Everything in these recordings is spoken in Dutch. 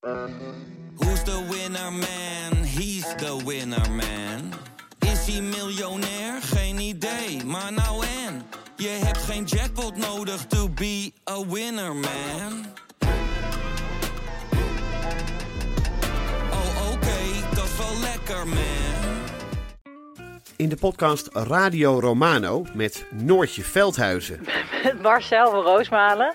Who's the winner man? He's the winner man. Is hij miljonair? Geen idee, maar nou en. Je hebt geen jackpot nodig to be a winner man. Oh oké, dat is wel lekker man. In de podcast Radio Romano met Noortje Veldhuizen Marcel van Roosmalen.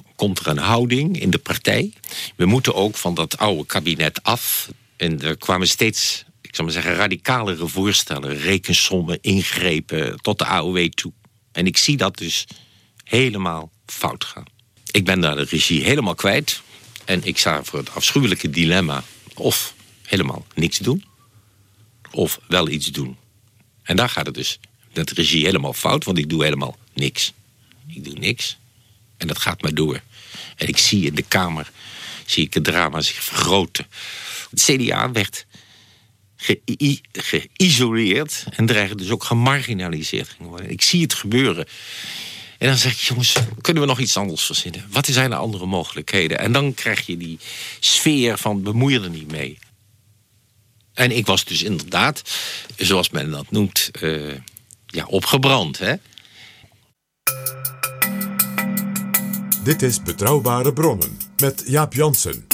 komt er een houding in de partij. We moeten ook van dat oude kabinet af. En er kwamen steeds, ik zou maar zeggen, radicalere voorstellen. Rekensommen, ingrepen tot de AOW toe. En ik zie dat dus helemaal fout gaan. Ik ben daar de regie helemaal kwijt. En ik sta voor het afschuwelijke dilemma. Of helemaal niks doen. Of wel iets doen. En daar gaat het dus met regie helemaal fout. Want ik doe helemaal niks. Ik doe niks. En dat gaat maar door. En ik zie in de Kamer zie ik het drama zich vergroten. Het CDA werd geïsoleerd en dreigde dus ook gemarginaliseerd worden. Ik zie het gebeuren. En dan zeg ik, jongens, kunnen we nog iets anders verzinnen? Wat zijn de andere mogelijkheden? En dan krijg je die sfeer van bemoei er niet mee. En ik was dus inderdaad, zoals men dat noemt, eh, ja, opgebrand. Hè? Dit is Betrouwbare Bronnen met Jaap Jansen.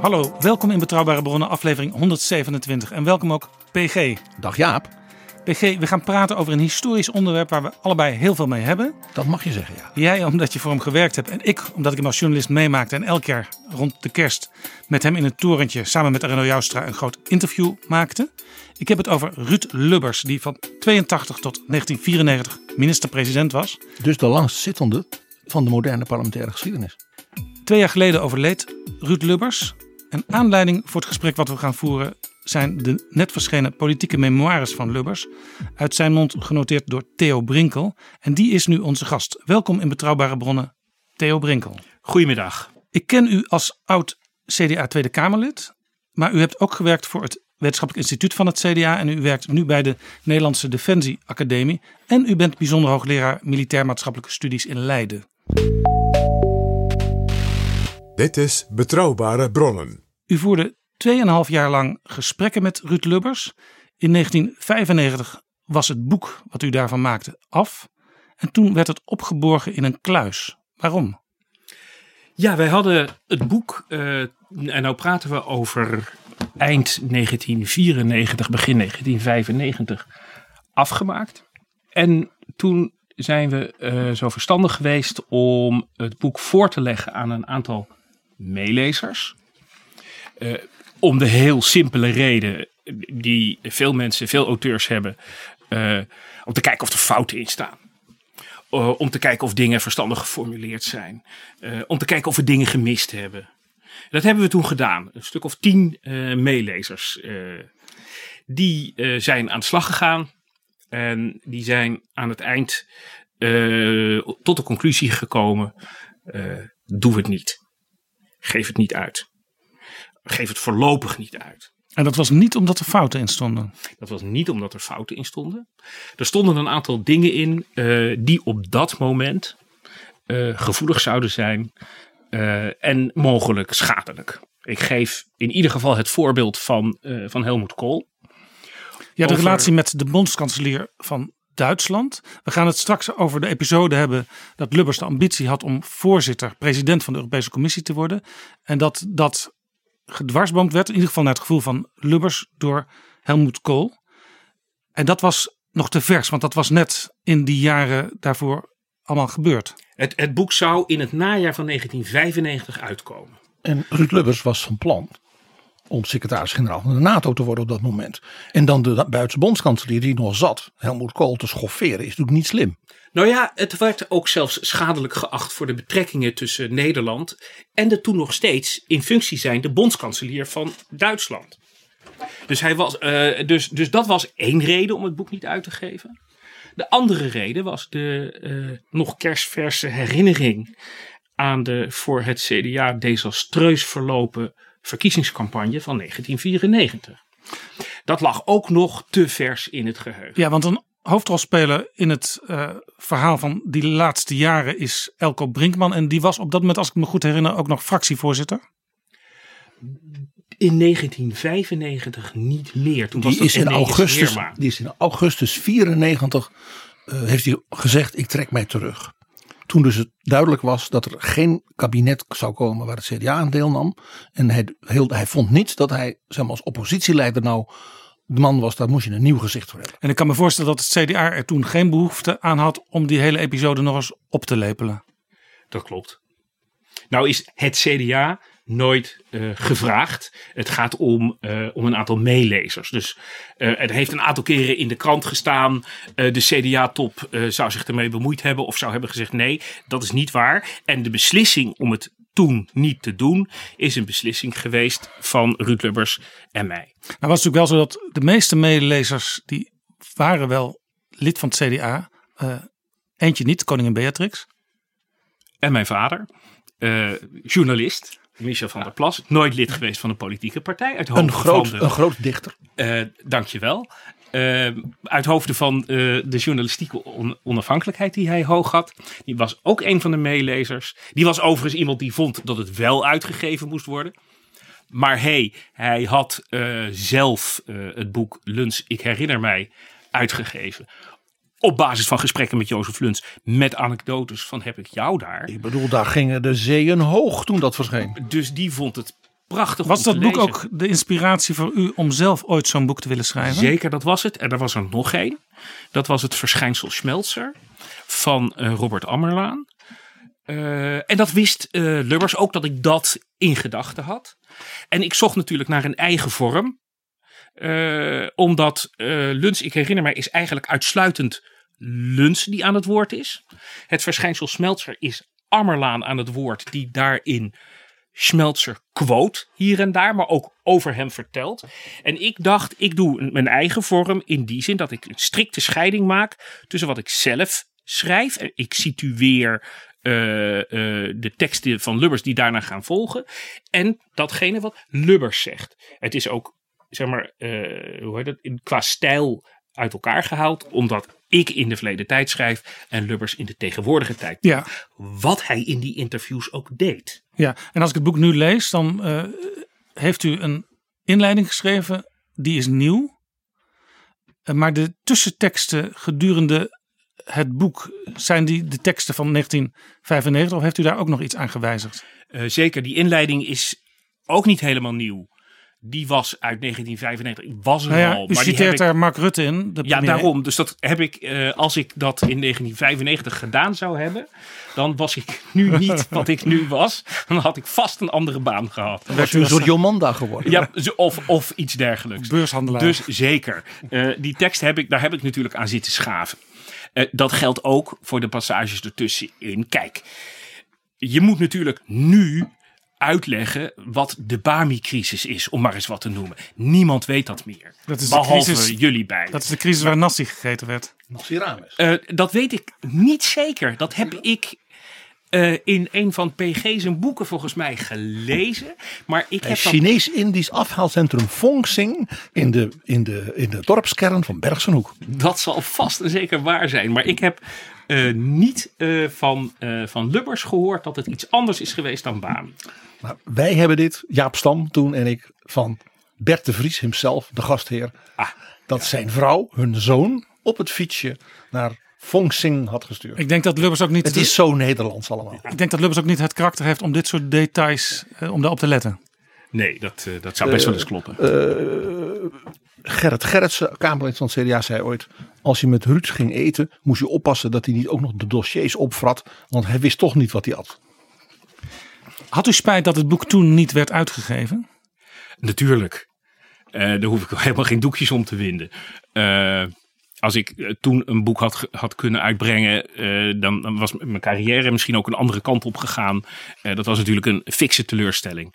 Hallo, welkom in Betrouwbare Bronnen, aflevering 127. En welkom ook PG. Dag Jaap, PG, we gaan praten over een historisch onderwerp waar we allebei heel veel mee hebben. dat mag je zeggen, ja. Jij omdat je voor hem gewerkt hebt en ik omdat ik hem als journalist meemaakte en elk jaar rond de kerst met hem in het torentje samen met Arno Joustra een groot interview maakte. Ik heb het over Ruud Lubbers, die van 82 tot 1994 minister-president was. Dus de langstzittende van de moderne parlementaire geschiedenis. Twee jaar geleden overleed Ruud Lubbers. En aanleiding voor het gesprek wat we gaan voeren zijn de net verschenen politieke memoires van Lubbers. Uit zijn mond genoteerd door Theo Brinkel. En die is nu onze gast. Welkom in Betrouwbare Bronnen, Theo Brinkel. Goedemiddag. Ik ken u als oud CDA Tweede Kamerlid. Maar u hebt ook gewerkt voor het Wetenschappelijk Instituut van het CDA. En u werkt nu bij de Nederlandse Defensie Academie. En u bent bijzonder hoogleraar Militair Maatschappelijke Studies in Leiden. Dit is Betrouwbare Bronnen. U voerde 2,5 jaar lang gesprekken met Ruud Lubbers. In 1995 was het boek wat u daarvan maakte af. En toen werd het opgeborgen in een kluis. Waarom? Ja, wij hadden het boek, eh, en nou praten we over eind 1994, begin 1995, afgemaakt. En toen zijn we eh, zo verstandig geweest om het boek voor te leggen aan een aantal meelezers. Eh, om de heel simpele reden die veel mensen, veel auteurs hebben, eh, om te kijken of er fouten in staan. Uh, om te kijken of dingen verstandig geformuleerd zijn. Uh, om te kijken of we dingen gemist hebben. Dat hebben we toen gedaan. Een stuk of tien meelezers. die zijn aan de slag gegaan. En die zijn aan het eind tot de conclusie gekomen. doe het niet. Geef het niet uit. Geef het voorlopig niet uit. En dat was niet omdat er fouten in stonden? Dat was niet omdat er fouten in stonden. Er stonden een aantal dingen in uh, die op dat moment uh, gevoelig zouden zijn uh, en mogelijk schadelijk. Ik geef in ieder geval het voorbeeld van, van Helmoet Kool. Ja, de over... relatie met de bondskanselier van Duitsland. We gaan het straks over de episode hebben dat Lubbers de ambitie had om voorzitter, president van de Europese Commissie te worden. En dat dat gedwarsboomd werd, in ieder geval naar het gevoel van Lubbers, door Helmoet Kool. En dat was nog te vers, want dat was net in die jaren daarvoor allemaal gebeurd. Het, het boek zou in het najaar van 1995 uitkomen. En Ruud Lubbers was van plan om secretaris-generaal van de NATO te worden op dat moment. En dan de Duitse bondskanselier die nog zat, Helmut Kool, te schofferen, is natuurlijk niet slim. Nou ja, het werd ook zelfs schadelijk geacht voor de betrekkingen tussen Nederland en de toen nog steeds in functie zijnde bondskanselier van Duitsland. Dus, hij was, uh, dus, dus dat was één reden om het boek niet uit te geven. De andere reden was de uh, nog kerstverse herinnering aan de voor het CDA desastreus verlopen verkiezingscampagne van 1994. Dat lag ook nog te vers in het geheugen. Ja, want een hoofdrolspeler in het uh, verhaal van die laatste jaren is Elko Brinkman. En die was op dat moment, als ik me goed herinner, ook nog fractievoorzitter. In 1995 niet meer. Toen die, was is in augustus, die is in augustus 94 uh, heeft hij gezegd: Ik trek mij terug. Toen dus het duidelijk was dat er geen kabinet zou komen waar het CDA aan deelnam. En hij, heel, hij vond niet dat hij zeg maar, als oppositieleider nou de man was, daar moest je een nieuw gezicht voor hebben. En ik kan me voorstellen dat het CDA er toen geen behoefte aan had om die hele episode nog eens op te lepelen. Dat klopt. Nou is het CDA nooit uh, gevraagd. Het gaat om, uh, om een aantal meelezers. Dus uh, het heeft een aantal keren in de krant gestaan. de CDA-top zou zich ermee bemoeid hebben of zou hebben gezegd nee, dat is niet waar. En de beslissing om het toen niet te doen, is een beslissing geweest van Ruud Lubbers en mij. Nou was het natuurlijk wel zo dat de meeste medelezers die waren wel lid van het CDA. eentje niet, koningin Beatrix. En mijn vader, journalist. Michel van der Plas, nooit lid geweest van een politieke partij. Uit een, groot, van de, een groot dichter. Uh, dankjewel. Uh, uit hoofde van uh, de journalistieke on onafhankelijkheid die hij hoog had. Die was ook een van de meelezers. Die was overigens iemand die vond dat het wel uitgegeven moest worden. Maar hey, hij had zelf het boek Luns, ik herinner mij, uitgegeven op basis van gesprekken met Jozef Luns. Met anekdotes van heb ik jou daar. Ik bedoel, daar gingen de zeeën hoog toen dat verscheen. Dus die vond het prachtig Was dat boek ook de inspiratie voor u om zelf ooit zo'n boek te willen schrijven? Zeker, dat was het. En er was er nog één. Dat was het verschijnsel Schmelzer van uh, Robert Ammerlaan. Uh, en dat wist uh, Lubbers ook dat ik dat in gedachten had. En ik zocht natuurlijk naar een eigen vorm. Uh, omdat uh, Luns, ik herinner mij, is eigenlijk uitsluitend Luns die aan het woord is. Het verschijnsel Smeltzer is Ammerlaan aan het woord, die daarin Smeltzer quote hier en daar, maar ook over hem vertelt. En ik dacht, ik doe mijn eigen vorm in die zin dat ik een strikte scheiding maak tussen wat ik zelf schrijf. Ik situeer uh, de teksten van Lubbers die daarna gaan volgen. En datgene wat Lubbers zegt. Het is ook zeg maar, uh, hoe heet in, qua stijl uit elkaar gehaald. Omdat ik in de verleden tijd schrijf en Lubbers in de tegenwoordige tijd. Ja. Wat hij in die interviews ook deed. Ja, en als ik het boek nu lees, dan uh, heeft u een inleiding geschreven. Die is nieuw. Uh, maar de tussenteksten gedurende het boek, zijn die de teksten van 1995 of heeft u daar ook nog iets aan gewijzigd? Uh, zeker, die inleiding is ook niet helemaal nieuw die was uit 1995. Was er nou ja, al. U maar citeert daar Mark Rutte in. De ja, daarom. Dus dat heb ik, uh, als ik dat in 1995 gedaan zou hebben, dan was ik nu niet wat ik nu was. Dan had ik vast een andere baan gehad. Dan was u een soort Jomanda geworden. Ja, of, of iets dergelijks. Beurshandelaar. Dus zeker. Uh, die tekst heb ik, daar heb ik natuurlijk aan zitten schaven. Uh, dat geldt ook voor de passages ertussenin. Kijk, je moet natuurlijk nu uitleggen wat de Bami-crisis is, om maar eens wat te noemen. Niemand weet dat meer. Dat is behalve de crisis, jullie beiden. Dat is de crisis waar Nassi gegeten werd. Nassi Rames. Uh, dat weet ik niet zeker. Dat heb ik uh, in een van PG zijn boeken volgens mij gelezen. Maar ik heb Chinees-Indisch afhaalcentrum Fongsing in de, in, de, in de dorpskern van Bergsenhoek. Dat zal vast en zeker waar zijn. Maar ik heb uh, niet uh, van, uh, van Lubbers gehoord dat het iets anders is geweest dan Bami. Wij hebben dit, Jaap Stam toen en ik, van Bert de Vries hemzelf, de gastheer. Ah, dat ja. zijn vrouw, hun zoon, op het fietsje naar Fongsing had gestuurd. Ik denk dat Lubbers ook niet... Het is zo Nederlands allemaal. Ik denk dat Lubbers ook niet het karakter heeft om dit soort details, om daarop te letten. Nee, dat, dat zou best wel eens kloppen. Uh, Gerrit Gerritsen, Kamerlid van het CDA, zei ooit... als je met Ruud ging eten, moest je oppassen dat hij niet ook nog de dossiers opvrat. Want hij wist toch niet wat hij had. Had u spijt dat het boek toen niet werd uitgegeven? natuurlijk. Uh, daar hoef ik helemaal geen doekjes om te winden. Uh, als ik uh, toen een boek had, had kunnen uitbrengen, dan, was mijn carrière misschien ook een andere kant op gegaan. dat was natuurlijk een fikse teleurstelling.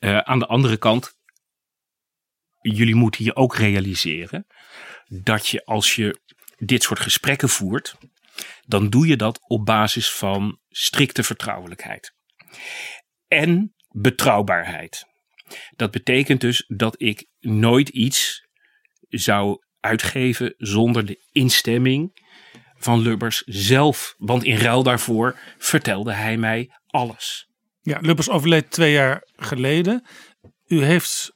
aan de andere kant, jullie moeten je ook realiseren dat je als je dit soort gesprekken voert, dan doe je dat op basis van strikte vertrouwelijkheid. En betrouwbaarheid. Dat betekent dus dat ik nooit iets zou uitgeven zonder de instemming van Lubbers zelf. Want in ruil daarvoor vertelde hij mij alles. Ja, Lubbers overleed twee jaar geleden. U heeft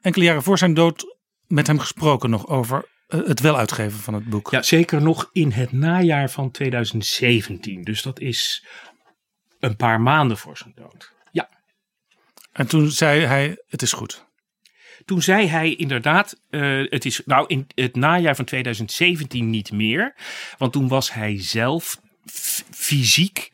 enkele jaren voor zijn dood met hem gesproken nog over eh, het wel uitgeven van het boek. Ja, zeker nog in het najaar van 2017. Dus dat is een paar maanden voor zijn dood. Ja. En toen zei hij: Het is goed. Toen zei hij inderdaad, uh, het is nou in het najaar van 2017 niet meer. Want toen was hij zelf fysiek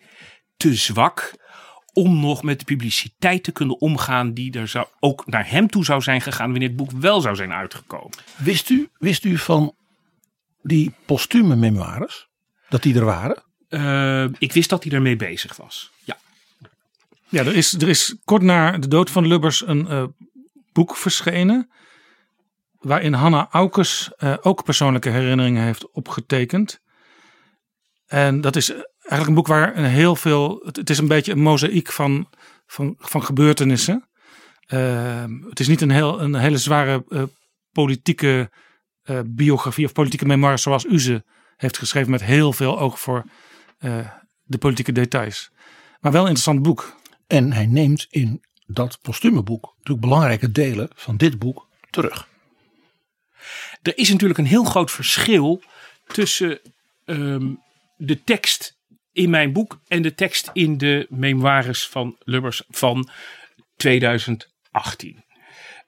te zwak om nog met de publiciteit te kunnen omgaan die er zou, ook naar hem toe zou zijn gegaan wanneer het boek wel zou zijn uitgekomen. Wist u, wist u van die postume memoires, dat die er waren? Uh, ik wist dat hij ermee bezig was, ja. Er is, er is kort na de dood van Lubbers een uh, boek verschenen. Waarin Hanna Aukes uh, ook persoonlijke herinneringen heeft opgetekend. En dat is eigenlijk een boek waar een heel veel. Het, is een beetje een mozaïek van, van, van gebeurtenissen. Uh, het is niet een, heel, een hele zware politieke biografie of politieke memoire zoals u ze heeft geschreven met heel veel oog voor de politieke details. Maar wel een interessant boek. En hij neemt in dat postume boek natuurlijk belangrijke delen van dit boek terug. Er is natuurlijk een heel groot verschil tussen um, de tekst in mijn boek en de tekst in de memoires van Lubbers van 2018.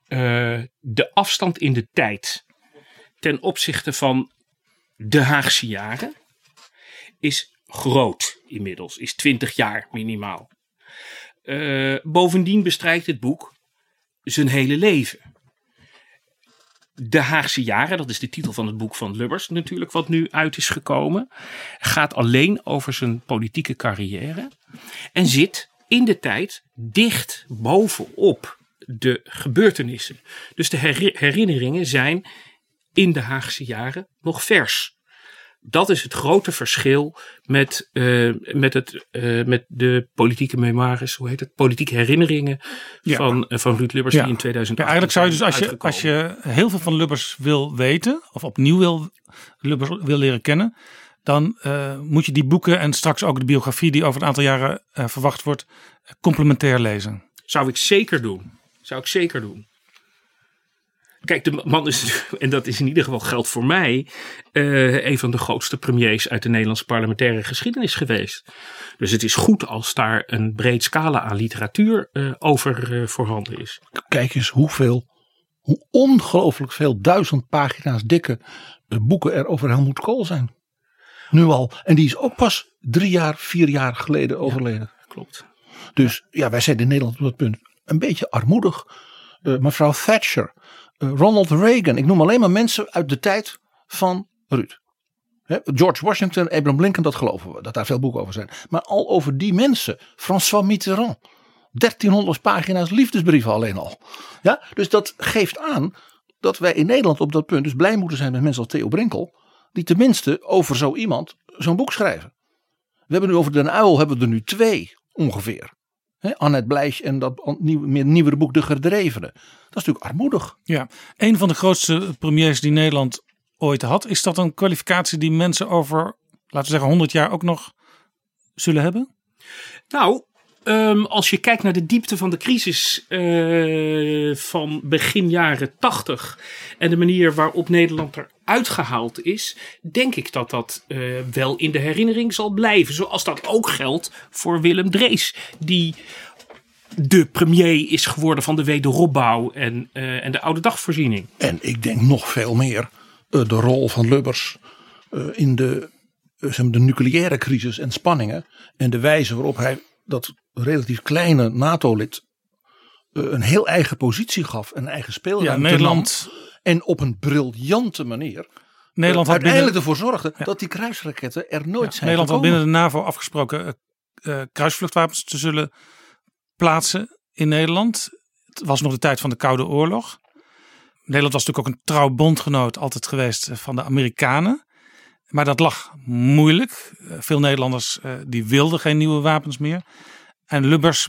Uh, de afstand in de tijd ten opzichte van de Haagse jaren is groot inmiddels, is 20 jaar minimaal. Uh, bovendien bestrijkt het boek zijn hele leven. De Haagse Jaren, dat is de titel van het boek van Lubbers natuurlijk, wat nu uit is gekomen, gaat alleen over zijn politieke carrière en zit in de tijd dicht bovenop de gebeurtenissen. Dus de herinneringen zijn in de Haagse jaren nog vers. Dat is het grote verschil met, uh, met, het, uh, met de politieke memoires, hoe heet het? Politieke herinneringen van, uh, van Ruud Lubbers ja. die in 2008. Ja, eigenlijk zou je dus als je, als je heel veel van Lubbers wil weten, of opnieuw wil, Lubbers wil leren kennen, dan moet je die boeken en straks ook de biografie die over een aantal jaren verwacht wordt, complementair lezen. Zou ik zeker doen. Zou ik zeker doen. Kijk, de man is, en dat is in ieder geval geldt voor mij, uh, een van de grootste premiers uit de Nederlandse parlementaire geschiedenis geweest. Dus het is goed als daar een breed scala aan literatuur uh, over uh, voorhanden is. Kijk eens hoeveel, hoe ongelooflijk veel duizend pagina's dikke boeken er over Helmoet Kool zijn. Nu al. En die is ook pas drie jaar, vier jaar geleden overleden. Ja, klopt. Dus ja, wij zijn in Nederland op dat punt een beetje armoedig. mevrouw Thatcher eh, Ronald Reagan. Ik noem alleen maar mensen uit de tijd van Ruud. George Washington, Abraham Lincoln, dat geloven we. Dat daar veel boeken over zijn. Maar al over die mensen. François Mitterrand. 1300 pagina's liefdesbrieven alleen al. Ja, dus dat geeft aan dat wij in Nederland op dat punt dus blij moeten zijn met mensen als Theo Brinkel. Die tenminste over zo iemand zo'n boek schrijven. We hebben nu over Den Uil hebben we er nu twee ongeveer. He, Annette Blijsch en dat nieuw, meer nieuwere boek De Gedrevene. Dat is natuurlijk armoedig. Ja, een van de grootste premiers die Nederland ooit had. Is dat een kwalificatie die mensen over, laten we zeggen, 100 jaar ook nog zullen hebben? Nou, um, als je kijkt naar de diepte van de crisis uh, van begin jaren 80 en de manier waarop Nederland er uitgehaald is, denk ik dat dat uh, wel in de herinnering zal blijven. Zoals dat ook geldt voor Willem Drees, die de premier is geworden van de wederopbouw en, uh, en de oude dagvoorziening. En ik denk nog veel meer de rol van Lubbers in de, de nucleaire crisis en spanningen. En de wijze waarop hij dat relatief kleine NATO-lid een heel eigen positie gaf. Een eigen speelruimte. Ja, Nederland. En op een briljante manier. Nederland uh, had uiteindelijk binnen, ervoor zorgde dat die kruisraketten er nooit zijn Nederland had binnen de NAVO afgesproken uh, uh, kruisvluchtwapens te zullen plaatsen in Nederland. Het was nog de tijd van de Koude Oorlog. Nederland was natuurlijk ook een trouw bondgenoot altijd geweest van de Amerikanen. Maar dat lag moeilijk. Veel Nederlanders die wilden geen nieuwe wapens meer. En Lubbers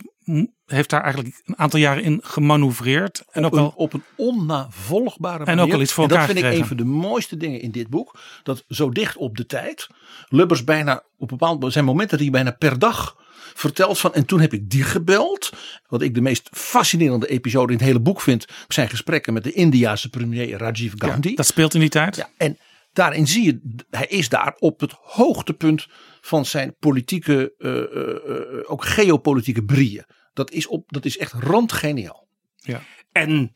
heeft daar eigenlijk een aantal jaren in gemanoeuvreerd. En op, ook een, wel, op een onnavolgbare en manier. ook al iets voor en dat vind ik een van de mooiste dingen in dit boek. Dat zo dicht op de tijd. Lubbers bijna op bepaald zijn momenten dat hij bijna per dag vertelt van. En toen heb ik die gebeld. Wat ik de meest fascinerende episode in het hele boek vind. Zijn gesprekken met de Indiase premier Rajiv Gandhi. Ja, dat speelt in die tijd. Ja, en daarin zie je, hij is daar op het hoogtepunt van zijn politieke, uh, uh, ook geopolitieke brieën. Dat is, op, dat is echt randgeniaal. Ja. En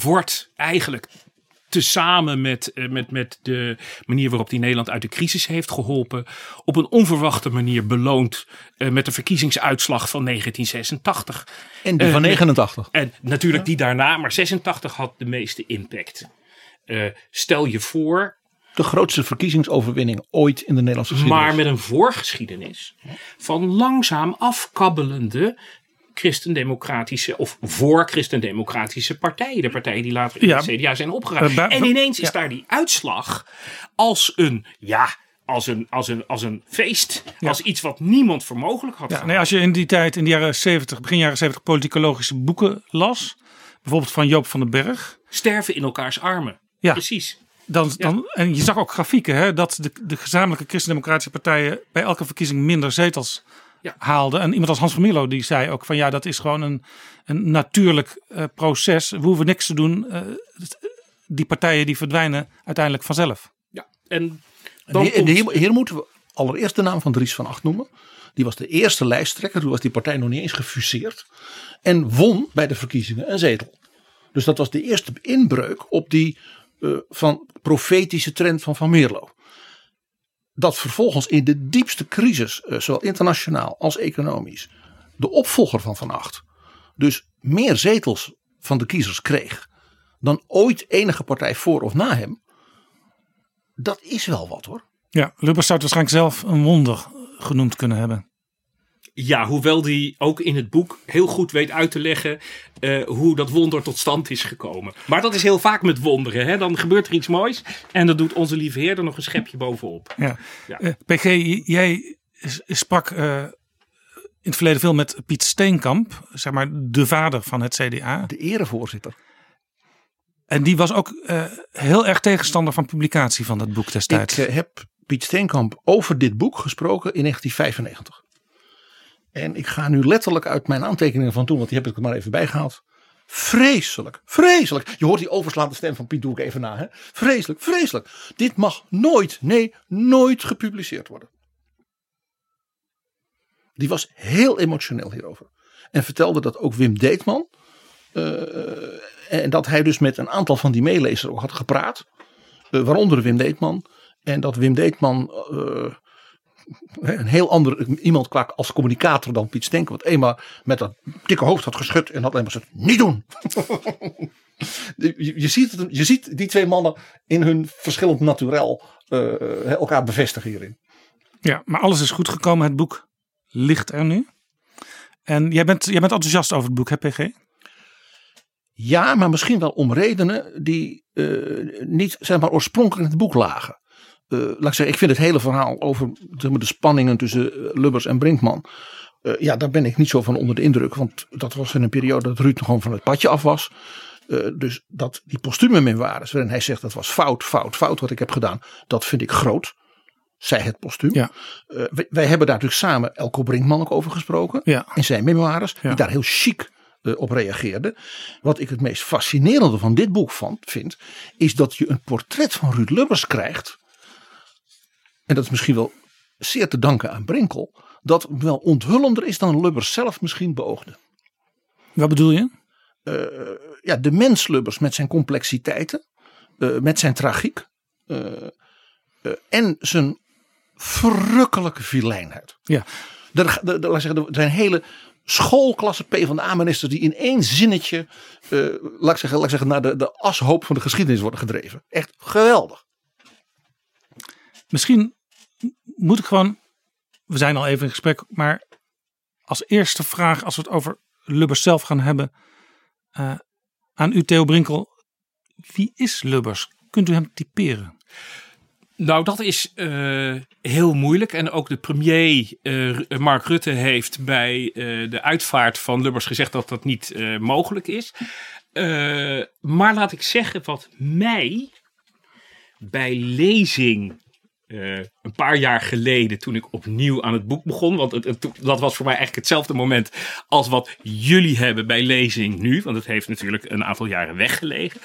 wordt eigenlijk tezamen met, met, met de manier waarop hij Nederland uit de crisis heeft geholpen, op een onverwachte manier beloond uh, met de verkiezingsuitslag van 1986. En die van 89. En natuurlijk die daarna, maar 86 had de meeste impact. stel je voor, de grootste verkiezingsoverwinning ooit in de Nederlandse geschiedenis. Maar met een voorgeschiedenis van langzaam afkabbelende christendemocratische of voor christendemocratische partijen. De partijen die later in Ja. het CDA zijn opgeruimd. Uh, bij- en ineens is daar die uitslag als een, ja, als een, als een, als een feest. Als iets wat niemand voor mogelijk had Ja, nee, als je in die tijd, in de jaren 70, begin jaren 70, politicologische boeken las. Bijvoorbeeld van Joop van den Berg. Sterven in elkaars armen. Ja. Precies. Dan, dan, en je zag ook grafieken hè, dat de, de gezamenlijke christendemocratische partijen bij elke verkiezing minder zetels Ja. haalden. En iemand als Hans van Mierlo die zei ook van ja, dat is gewoon een, een natuurlijk eh, proces. We hoeven niks te doen. Eh, die partijen die verdwijnen uiteindelijk vanzelf. Ja. En En dan hier, en komt- hier, hier moeten we allereerst de naam van Dries van Acht noemen. Die was de eerste lijsttrekker. Toen was die partij nog niet eens gefuseerd. En won bij de verkiezingen een zetel. Dus dat was de eerste inbreuk op die eh, van profetische trend van Van Meerlo. Dat vervolgens in de diepste crisis, eh, zowel internationaal als economisch, de opvolger van Van Acht dus meer zetels van de kiezers kreeg dan ooit enige partij voor of na hem. Dat is wel wat hoor. Ja, Lubbers zou het waarschijnlijk zelf een wonder genoemd kunnen hebben. Ja, hoewel die ook in het boek heel goed weet uit te leggen eh, hoe dat wonder tot stand is gekomen. Maar dat is heel vaak met wonderen. Hè? Dan gebeurt er iets moois en dan doet onze lieve heer er nog een schepje bovenop. Ja. Ja. Eh, PG, jij sprak eh, in het verleden veel met Piet Steenkamp, zeg maar de vader van het CDA. De erevoorzitter. En die was ook eh, heel erg tegenstander van publicatie van dat boek destijds. Ik heb Piet Steenkamp over dit boek gesproken in 1995. En ik ga nu letterlijk uit mijn aantekeningen van toen, want die heb ik er maar even bijgehaald. Vreselijk, vreselijk. Je hoort die overslaande stem van Piet, doe ik even na. Hè? Vreselijk, vreselijk. Dit mag nooit, nee, nooit gepubliceerd worden. Die was heel emotioneel hierover. En vertelde dat ook Wim Deetman. eh, en dat hij dus met een aantal van die meelezers ook had gepraat. eh, waaronder Wim Deetman. En dat Wim Deetman eh, een heel ander iemand qua als communicator dan Piet Stenk. Want eenmaal met dat dikke hoofd had geschud en had alleen maar gezegd, niet doen. je, je, ziet het, je ziet die twee mannen in hun verschillend naturel eh, elkaar bevestigen hierin. Ja, maar alles is goed gekomen. Het boek ligt er nu. En jij bent, jij bent enthousiast over het boek, hè PG? Ja, maar misschien wel om redenen die eh, niet zeg maar, oorspronkelijk in het boek lagen. Eh, laat ik zeggen, ik vind het hele verhaal over zeg maar, de spanningen tussen eh, Lubbers en Brinkman. eh, ja, daar ben ik niet zo van onder de indruk. Want dat was in een periode dat Ruud gewoon van het padje af was. Dus dat die postume memoires, waarin hij zegt dat was fout, fout, fout wat ik heb gedaan. Dat vind ik groot. Zij het postuum. Ja. Wij, wij hebben daar natuurlijk samen Elko Brinkman ook over gesproken. Ja. In zijn memoires. Ja. Die daar heel chic op reageerde. Wat ik het meest fascinerende van dit boek vond, vind. Is dat je een portret van Ruud Lubbers krijgt. En dat is misschien wel zeer te danken aan Brinkel. Dat wel onthullender is dan Lubbers zelf misschien beoogde. Wat bedoel je? Eh, ja, de mens Lubbers met zijn complexiteiten. eh, met zijn tragiek. eh, en zijn verrukkelijke vileinheid. Ja. Er, er, er- laat ik zeggen, er zijn hele schoolklasse PvdA-ministers die in één zinnetje, laat, ik zeggen, laat ik zeggen, naar de, de ashoop van de geschiedenis worden gedreven. Echt geweldig. Misschien moet ik gewoon, we zijn al even in gesprek, maar als eerste vraag, als we het over Lubbers zelf gaan hebben, uh, aan u Theo Brinkel. Wie is Lubbers? Kunt u hem typeren? Nou, dat is uh, heel moeilijk. En ook de premier uh, Mark Rutte heeft bij de uitvaart van Lubbers gezegd dat dat niet mogelijk is. maar laat ik zeggen wat mij bij lezing een paar jaar geleden, toen ik opnieuw aan het boek begon. Want het, dat was voor mij eigenlijk hetzelfde moment als wat jullie hebben bij lezing nu. Want het heeft natuurlijk een aantal jaren weggelegen.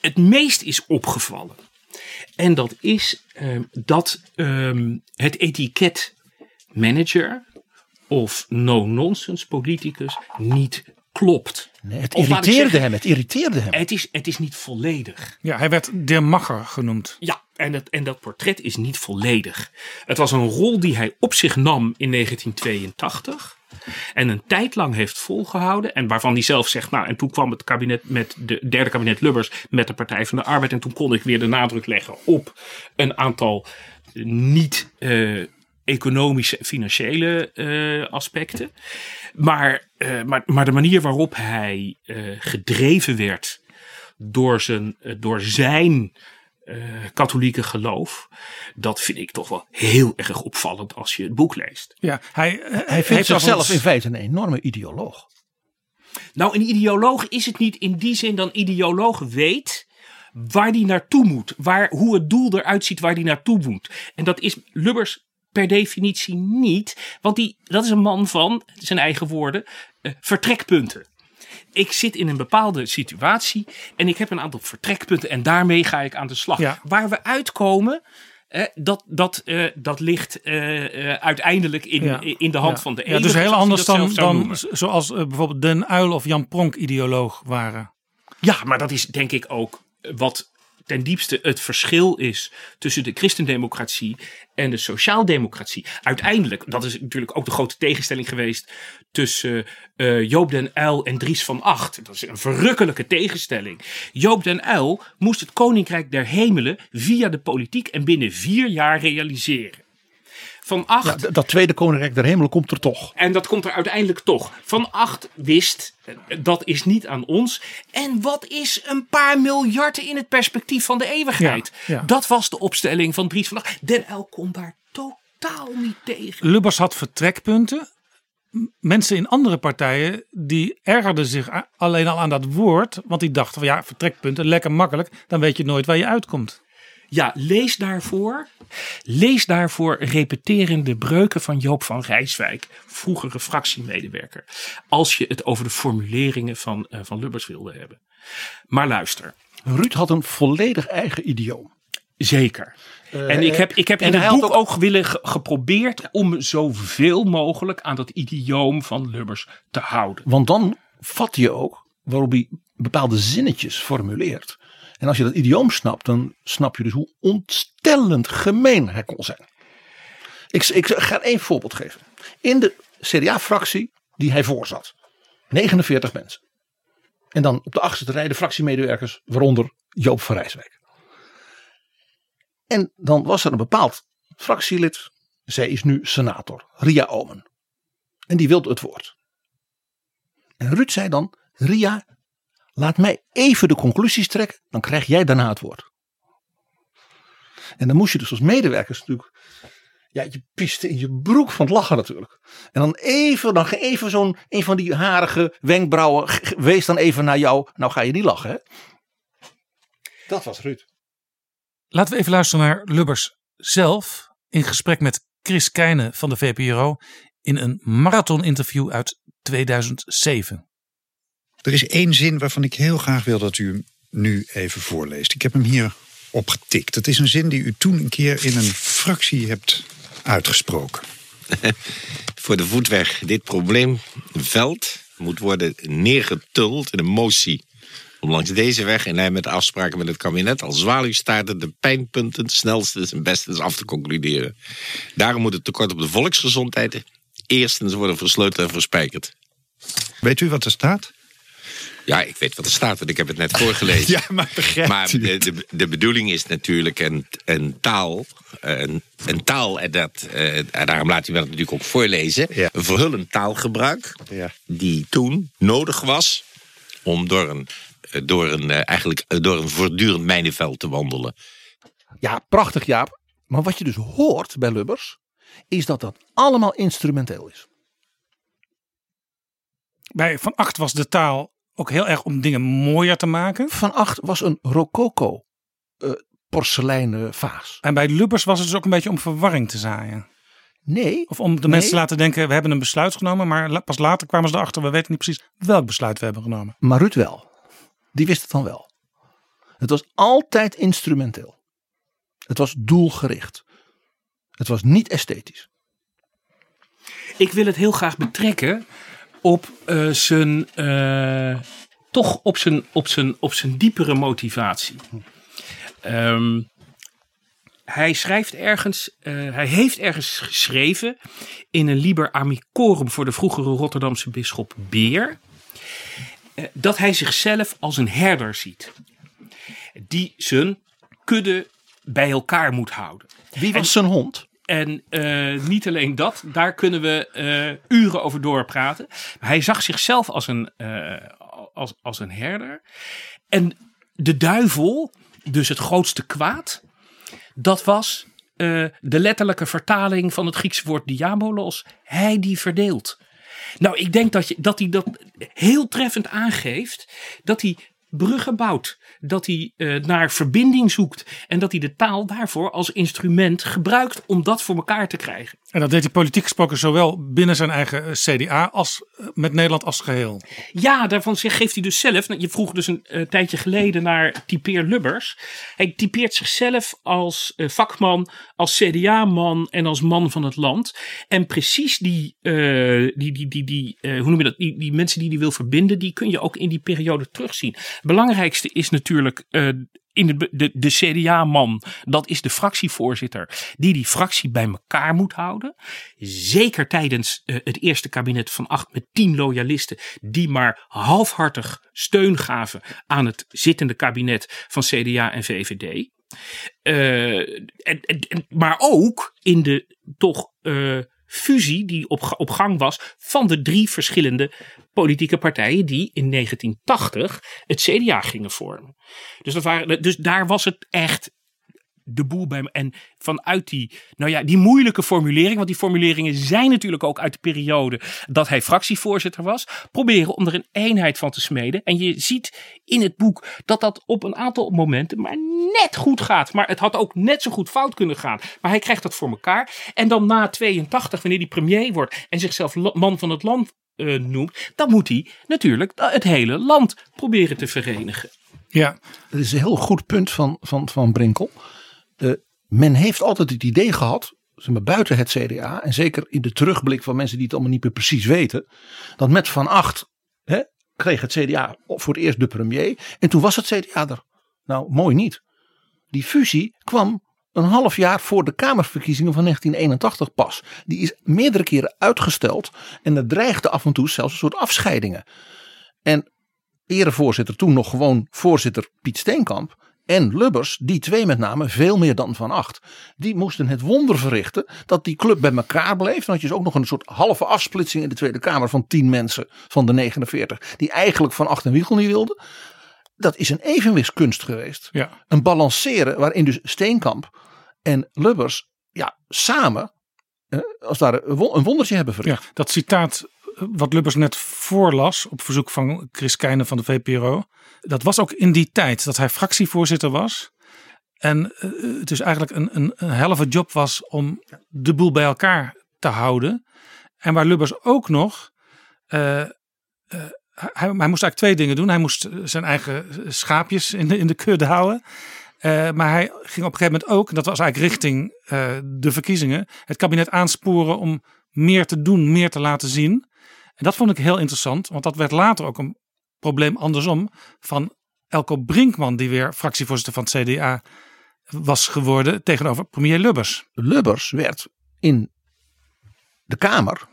Het meest is opgevallen en dat is um, dat um, het etiket manager of no-nonsense politicus niet klopt. Nee, het irriteerde zeggen, hem, het irriteerde hem. Het is, het is niet volledig. Ja, hij werd de Macher genoemd. Ja, en, het, en dat portret is niet volledig. Het was een rol die hij op zich nam in 1982. En een tijd lang heeft volgehouden. En waarvan hij zelf zegt, nou en toen kwam het kabinet met de derde kabinet Lubbers met de Partij van de Arbeid. En toen kon ik weer de nadruk leggen op een aantal niet uh, economische en financiële uh, aspecten. Maar, uh, maar, maar de manier waarop hij gedreven werd door zijn, door zijn uh, katholieke geloof. Dat vind ik toch wel heel erg opvallend als je het boek leest. Ja, hij, hij vindt zichzelf in feite een enorme ideoloog. Nou, een ideoloog is het niet in die zin dan ideoloog weet waar die naartoe moet. Waar, hoe het doel eruit ziet waar die naartoe moet. En dat is Lubbers per definitie niet. Want die, dat is een man van, zijn eigen woorden, uh, vertrekpunten ik zit in een bepaalde situatie en ik heb een aantal vertrekpunten en daarmee ga ik aan de slag. Waar we uitkomen, eh, dat, dat, uh, dat ligt uh, uiteindelijk in, in de hand van de ene. Ja, dus heel anders dan, dan zoals bijvoorbeeld Den Uil of Jan Pronk ideoloog waren. Ja, maar dat is denk ik ook wat ten diepste het verschil is tussen de christendemocratie en de sociaaldemocratie. Uiteindelijk, dat is natuurlijk ook de grote tegenstelling geweest tussen uh, Joop den Uyl en Dries van Acht. Dat is een verrukkelijke tegenstelling. Joop den Uyl moest het Koninkrijk der Hemelen via de politiek en binnen vier jaar realiseren. Van Acht. dat tweede koninkrijk der hemel komt er toch. En dat komt er uiteindelijk toch. Van Acht wist, dat is niet aan ons. En wat is een paar miljard in het perspectief van de eeuwigheid? Dat was de opstelling van Dries van Acht. Den El kon daar totaal niet tegen. Lubbers had vertrekpunten. Mensen in andere partijen die ergerden zich alleen al aan dat woord. Want die dachten van ja, vertrekpunten, lekker makkelijk. Dan weet je nooit waar je uitkomt. Ja, lees daarvoor. Lees daarvoor repeterende breuken van Joop van Rijswijk, vroegere fractiemedewerker. Als je het over de formuleringen van, uh, van Lubbers wilde hebben. Maar luister. Ruud had een volledig eigen idioom. Zeker. Uh, en ik heb, ik heb in het boek ook, ook willen geprobeerd om zoveel mogelijk aan dat idioom van Lubbers te houden. Want dan vat je ook waarop hij bepaalde zinnetjes formuleert. En als je dat idioom snapt, dan snap je dus hoe ontstellend gemeen hij kon zijn. Ik, ik ga één voorbeeld geven. In de CDA-fractie die hij voorzat. 49 mensen. En dan op de achterste rij de fractiemedewerkers, waaronder Joop van Rijswijk. En dan was er een bepaald fractielid. Zij is nu senator, Ria Omen. En die wilde het woord. En Ruud zei dan: Ria, Laat mij even de conclusies trekken, dan krijg jij daarna het woord. En dan moest je dus als medewerkers natuurlijk. Ja, je piste in je broek van het lachen natuurlijk. En dan even, dan even zo'n, een van die harige wenkbrauwen. Wees dan even naar jou. Nou ga je niet lachen, hè? Dat was Ruud. Laten we even luisteren naar Lubbers zelf. In gesprek met Chris Keijnen van de VPRO. In een marathon-interview uit 2007. Er is één zin waarvan ik heel graag wil dat u hem nu even voorleest. Ik heb hem hier opgetikt. Het is een zin die u toen een keer in een fractie hebt uitgesproken. Voor de voetweg. Dit probleemveld moet worden neergetuld in een motie. Om langs deze weg in lijn met de afspraken met het kabinet als zwaluwstaarten de pijnpunten snelstens en bestens af te concluderen. Daarom moet het tekort op de volksgezondheid eerstens worden versleuteld en verspijkerd. Weet u wat er staat? Ja, ik weet wat er staat, want ik heb het net voorgelezen. Ja, maar begrijpt Maar de, de, de bedoeling is natuurlijk een, een taal. Een, een taal, en, dat, eh, en daarom laat hij me dat natuurlijk ook voorlezen. Ja. Een verhullend taalgebruik. Ja. Die toen nodig was om door een, eh, door een, eh, eigenlijk, door een voortdurend mijnenveld te wandelen. Ja, prachtig Jaap. Maar wat je dus hoort bij Lubbers, is dat dat allemaal instrumenteel is. Bij Van Acht was de taal ook heel erg om dingen mooier te maken. Van Acht was een rococo eh, porseleinen vaas. En bij Lubbers was het dus ook een beetje om verwarring te zaaien. Nee, Of om de Nee. mensen te laten denken, we hebben een besluit genomen. Maar pas later kwamen ze erachter, we weten niet precies welk besluit we hebben genomen. maar Ruud wel. Die wist het dan wel. Het was altijd instrumenteel. Het was doelgericht. Het was niet esthetisch. Ik wil het heel graag betrekken op eh, zijn. eh, toch op zijn, op, zijn, op zijn diepere motivatie. Ehm, hij schrijft ergens. eh, hij heeft ergens geschreven. in een Liber Amicorum voor de vroegere Rotterdamse bisschop Beer. dat hij zichzelf als een herder ziet. Die zijn kudde bij elkaar moet houden. Wie was zijn hond? En eh, niet alleen dat, daar kunnen we eh, uren over doorpraten. Hij zag zichzelf als een, eh, als, als een herder. En de duivel, dus het grootste kwaad, dat was de letterlijke vertaling van het Griekse woord diabolos. Hij die verdeelt. Nou, ik denk dat, je, dat hij dat heel treffend aangeeft. Dat hij bruggen bouwt. Dat hij eh, naar verbinding zoekt. En dat hij de taal daarvoor als instrument gebruikt om dat voor elkaar te krijgen. En dat deed hij politiek gesproken zowel binnen zijn eigen eh, CDA als eh, met Nederland als geheel. Ja, daarvan geeft hij dus zelf. nou, Je vroeg dus een eh, tijdje geleden naar typeer Lubbers. Hij typeert zichzelf als vakman, als CDA-man en als man van het land. En precies die, die, die, die, die, hoe noem je dat? Die, die mensen die hij wil verbinden, die kun je ook in die periode terugzien. Het belangrijkste is natuurlijk. In de, de, CDA-man, dat is de fractievoorzitter, die die fractie bij elkaar moet houden. Zeker tijdens eh, het eerste kabinet van acht met tien loyalisten, die maar halfhartig steun gaven aan het zittende kabinet van CDA en VVD. Eh, en- maar ook in de toch eh, fusie die op, op gang was van de drie verschillende politieke partijen die in 1980 het CDA gingen vormen. Dus, dat waren, dus daar was het echt de boel bij me. En vanuit die, nou ja, die moeilijke formulering, want die formuleringen zijn natuurlijk ook uit de periode dat hij fractievoorzitter was, proberen om er een eenheid van te smeden. En je ziet in het boek dat dat op een aantal momenten maar net goed gaat. Maar het had ook net zo goed fout kunnen gaan. Maar hij krijgt dat voor elkaar. En dan na 82, wanneer hij premier wordt en zichzelf man van het land eh, noemt, dan moet hij natuurlijk het hele land proberen te verenigen. Ja, Dat is een heel goed punt van, van, van Brinkel. Eh, men heeft altijd het idee gehad, zeg maar, buiten het CDA, en zeker in de terugblik van mensen die het allemaal niet meer precies weten, dat met Van Acht hè, kreeg het CDA voor het eerst de premier. En toen was het CDA er. Nou, mooi niet. Die fusie kwam een half jaar voor de Kamerverkiezingen van 1981 pas. Die is meerdere keren uitgesteld en er dreigde af en toe zelfs een soort afscheidingen. En erevoorzitter, toen nog gewoon voorzitter Piet Steenkamp. En Lubbers, die twee met name, veel meer dan Van Acht. Die moesten het wonder verrichten dat die club bij elkaar bleef. Dan had je dus ook nog een soort halve afsplitsing in de Tweede Kamer van tien mensen van de 49. Die eigenlijk Van Acht en Wiegel niet wilden. Dat is een evenwichtskunst geweest. ja. Een balanceren waarin dus Steenkamp en Lubbers ja, samen eh, als ware een won- een wondertje hebben verricht. ja, dat citaat wat Lubbers net voorlas op verzoek van Chris Keijnen van de VPRO. Dat was ook in die tijd dat hij fractievoorzitter was. En eh, het dus eigenlijk een, een, een job was om de boel bij elkaar te houden. En waar Lubbers ook nog. eh, eh, hij, hij moest eigenlijk twee dingen doen. Hij moest zijn eigen schaapjes in de, in de kudde houden. Maar hij ging op een gegeven moment ook, dat was eigenlijk richting de verkiezingen, het kabinet aansporen om meer te doen, meer te laten zien. Dat vond ik heel interessant, want dat werd later ook een probleem andersom van Elko Brinkman, die weer fractievoorzitter van het CDA was geworden tegenover premier Lubbers. Lubbers werd in de Kamer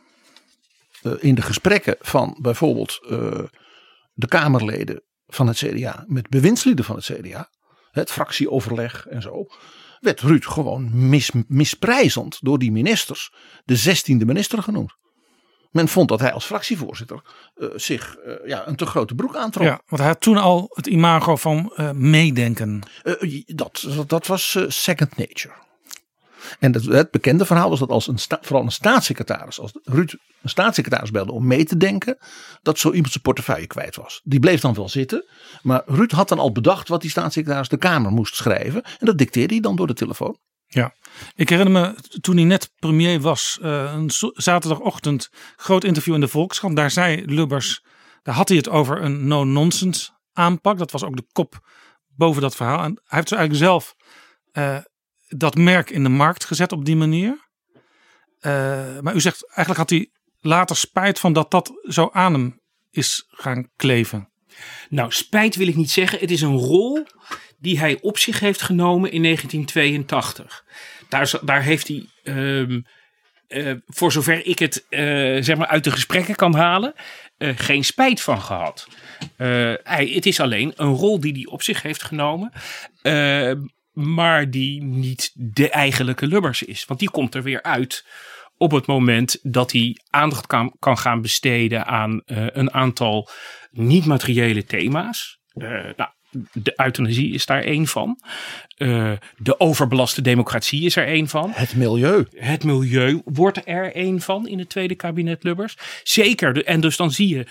eh, in de gesprekken van bijvoorbeeld eh, de Kamerleden van het CDA met bewindslieden van het CDA, het fractieoverleg en zo, werd Ruud gewoon mis, misprijzend door die ministers de zestiende minister genoemd. Men vond dat hij als fractievoorzitter uh, zich uh, ja, een te grote broek aantrok. Ja, want hij had toen al het imago van uh, meedenken. dat, dat was second nature. En het, het, bekende verhaal was dat als een vooral een staatssecretaris, als Ruud een staatssecretaris belde om mee te denken, dat zo iemand zijn portefeuille kwijt was. Die bleef dan wel zitten, maar Ruud had dan al bedacht wat die staatssecretaris de Kamer moest schrijven. En dat dicteerde hij dan door de telefoon. Ja, ik herinner me toen hij net premier was, uh, een zaterdagochtend groot interview in de Volkskrant. Daar zei Lubbers, daar had hij het over een no-nonsense aanpak. Dat was ook de kop boven dat verhaal. En hij heeft zo eigenlijk zelf uh, dat merk in de markt gezet op die manier. Uh, maar u zegt eigenlijk had hij later spijt van dat dat zo aan hem is gaan kleven. Nou, spijt wil ik niet zeggen. Het is een rol die hij op zich heeft genomen in 1982. Daar, heeft hij, um, uh, voor zover ik het uh, zeg maar uit de gesprekken kan halen, uh, geen spijt van gehad. hij, het is alleen een rol die hij op zich heeft genomen maar die niet de eigenlijke Lubbers is. Want die komt er weer uit op het moment dat hij aandacht kan, kan gaan besteden aan uh, een aantal niet-materiële thema's. Uh, nou, de euthanasie is daar één van. Uh, de overbelaste democratie is er één van. Het milieu. Het milieu wordt er één van in het tweede kabinet Lubbers. Zeker. En dus dan zie je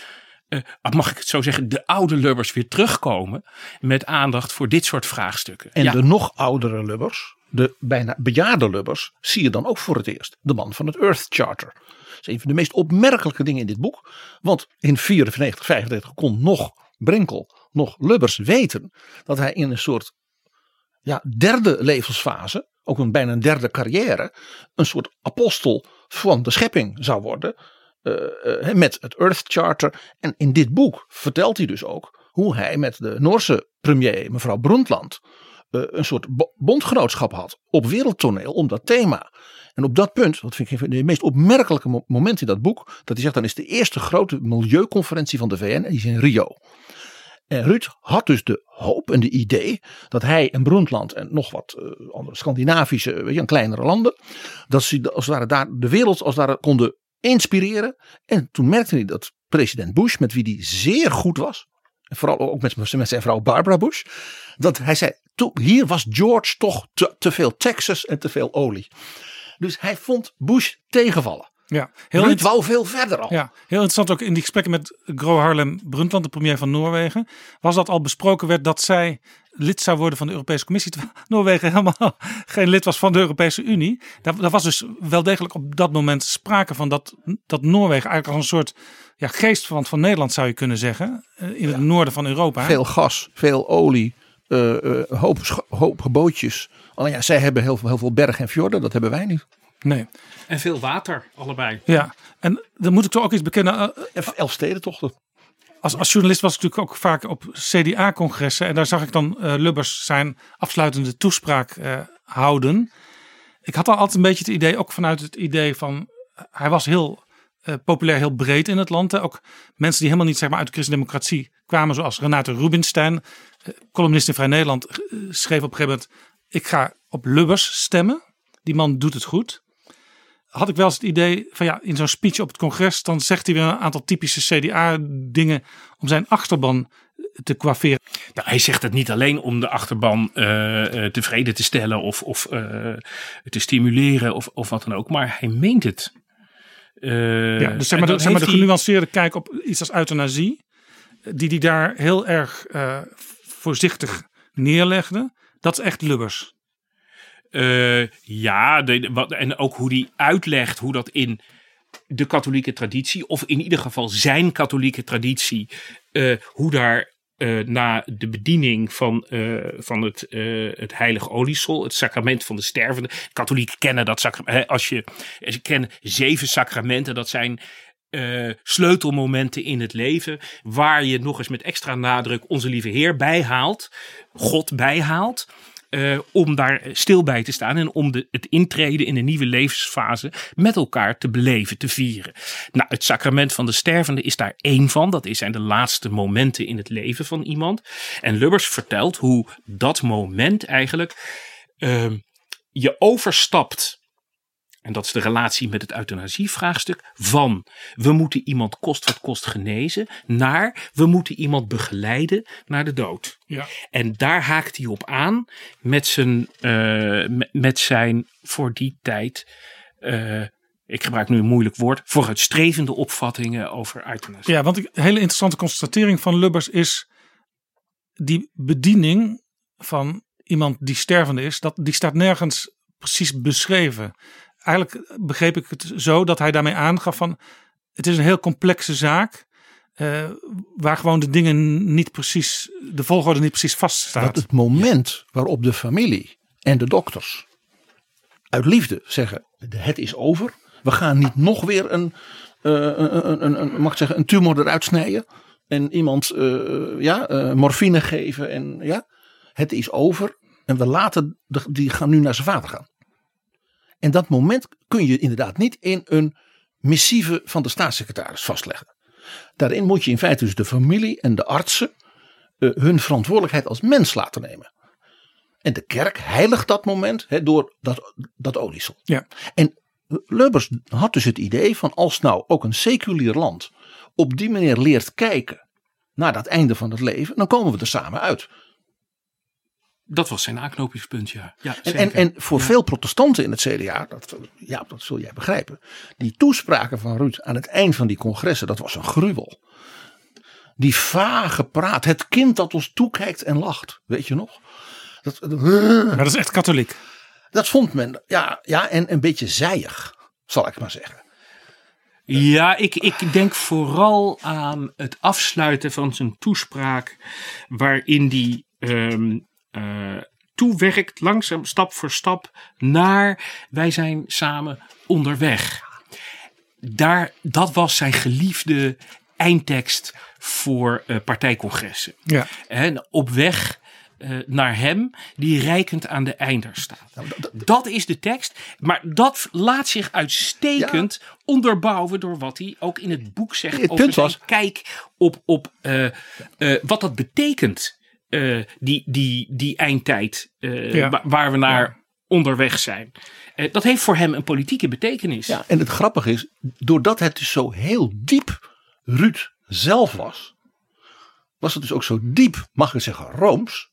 uh, mag ik het zo zeggen, de oude Lubbers weer terugkomen met aandacht voor dit soort vraagstukken. En de nog oudere Lubbers, de bijna bejaarde Lubbers, zie je dan ook voor het eerst. De man van het Earth Charter. Dat is een van de meest opmerkelijke dingen in dit boek. Want in 94, 95 kon nog Brinkel, nog Lubbers weten dat hij in een soort ja, derde levensfase, ook een bijna een derde carrière, een soort apostel van de schepping zou worden uh, met het Earth Charter. En in dit boek vertelt hij dus ook hoe hij met de Noorse premier, mevrouw Brundtland, uh, een soort bondgenootschap had op wereldtoneel om dat thema. En op dat punt, wat vind ik het meest opmerkelijke moment in dat boek, dat hij zegt dan is de eerste grote milieuconferentie van de VN en die is in Rio. En Ruud had dus de hoop en de idee dat hij en Brundtland en nog wat uh, andere Scandinavische, weet je, kleinere landen, dat ze als het ware daar de wereld als het ware konden inspireren. En toen merkte hij dat president Bush, met wie hij zeer goed was, vooral ook met, zijn vrouw Barbara Bush, dat hij zei: hier was George toch te veel Texas en te veel olie. Dus hij vond Bush tegenvallen. Ja, heel Ruud wou veel verder al. Ja, heel interessant ook in die gesprekken met Gro Harlem Brundtland, de premier van Noorwegen. Was dat al besproken werd dat zij lid zou worden van de Europese Commissie. Terwijl Noorwegen helemaal geen lid was van de Europese Unie. Daar, daar was dus wel degelijk op dat moment sprake van dat, dat Noorwegen eigenlijk als een soort ja, geestverwant van Nederland zou je kunnen zeggen. Eh, in het noorden van Europa. Veel gas, veel olie, uh, uh, hoop, hoop bootjes. Alleen ja, zij hebben heel veel, heel veel bergen en fjorden, dat hebben wij niet. Nee. En veel water, allebei. Ja, en dan moet ik toch ook iets bekennen. Elf stedentochten. Als, als journalist was ik natuurlijk ook vaak op CDA-congressen. En daar zag ik dan uh, Lubbers zijn afsluitende toespraak uh, houden. Ik had al altijd een beetje het idee, ook vanuit het idee van. Hij was heel uh, populair, heel breed in het land. Hè. Ook mensen die helemaal niet zeg maar, uit de christendemocratie kwamen, zoals Renate Rubinstein, columnist in Vrij Nederland, schreef op een gegeven moment: Ik ga op Lubbers stemmen. Die man doet het goed had ik wel eens het idee van ja, in zo'n speech op het congres, dan zegt hij weer een aantal typische CDA-dingen om zijn achterban te coifferen. Nou, hij zegt het niet alleen om de achterban uh, tevreden te stellen of, of uh, te stimuleren of, of wat dan ook, maar hij meent het. ja, dus zeg maar, de, zeg maar de genuanceerde kijk op iets als euthanasie, die hij daar heel erg voorzichtig neerlegde, dat is echt Lubbers. Uh, ja, wat, en ook hoe hij uitlegt hoe dat in de katholieke traditie, of in ieder geval zijn katholieke traditie, uh, hoe daar uh, na de bediening van, van het, het heilige oliesol, het sacrament van de stervende. Katholieken kennen dat sacrament. Als je, ze kennen zeven sacramenten, dat zijn uh, sleutelmomenten in het leven. Waar je nog eens met extra nadruk onze lieve Heer bijhaalt. God bijhaalt. Eh, om daar stil bij te staan en om de, het intreden in een nieuwe levensfase met elkaar te beleven, te vieren. Nou, het sacrament van de stervende is daar één van. Dat zijn de laatste momenten in het leven van iemand. En Lubbers vertelt hoe dat moment eigenlijk uh, je overstapt en dat is de relatie met het euthanasievraagstuk. Van we moeten iemand kost wat kost genezen. Naar we moeten iemand begeleiden naar de dood. Ja. En daar haakt hij op aan met zijn, uh, met zijn voor die tijd. Uh, ik gebruik nu een moeilijk woord. Vooruitstrevende opvattingen over euthanasie. Ja, want een hele interessante constatering van Lubbers is. Die bediening van iemand die stervende is. Dat, die staat nergens precies beschreven eigenlijk begreep ik het zo dat hij daarmee aangaf van het is een heel complexe zaak. Uh, waar gewoon de dingen niet precies, de volgorde niet precies vaststaat. Dat het moment waarop de familie en de dokters uit liefde zeggen: het is over. We gaan niet nog weer een, uh, een, een, een, mag ik zeggen, een tumor eruit snijden. En iemand uh, ja, morfine geven. En ja, het is over. En we laten, de, die gaan nu naar zijn vader gaan. En dat moment kun je inderdaad niet in een missieve van de staatssecretaris vastleggen. Daarin moet je in feite dus de familie en de artsen uh, hun verantwoordelijkheid als mens laten nemen. En de kerk heiligt dat moment he, door dat, dat oliesel. Ja. En Lubbers had dus het idee van als nou ook een seculier land op die manier leert kijken naar dat einde van het leven, dan komen we er samen uit. Dat was zijn aanknopingspunt, ja. ja en, en, en, voor veel protestanten in het CDA, dat, ja, dat zul jij begrijpen. Die toespraken van Ruud aan het eind van die congressen, dat was een gruwel. Die vage praat, het kind dat ons toekijkt en lacht, weet je nog? Dat, maar dat is echt katholiek. Dat vond men, ja, ja en een beetje zijig, zal ik maar zeggen. Ja, ik, ik denk vooral aan het afsluiten van zijn toespraak, waarin die um, uh, toewerkt, langzaam stap voor stap, naar wij zijn samen onderweg. Daar, dat was zijn geliefde eindtekst voor uh, partijcongressen. Ja. En op weg uh, naar hem die rijkend aan de einder staat. Nou, dat is de tekst. Maar dat laat zich uitstekend ja. onderbouwen door wat hij ook in het boek zegt het over punt was, kijk op, op uh, wat dat betekent uh, die, die, die eindtijd uh, ja. waar we naar ja. onderweg zijn. Uh, dat heeft voor hem een politieke betekenis. Ja, en het grappige is, doordat het dus zo heel diep Ruud zelf was, was het dus ook zo diep, mag ik zeggen, rooms.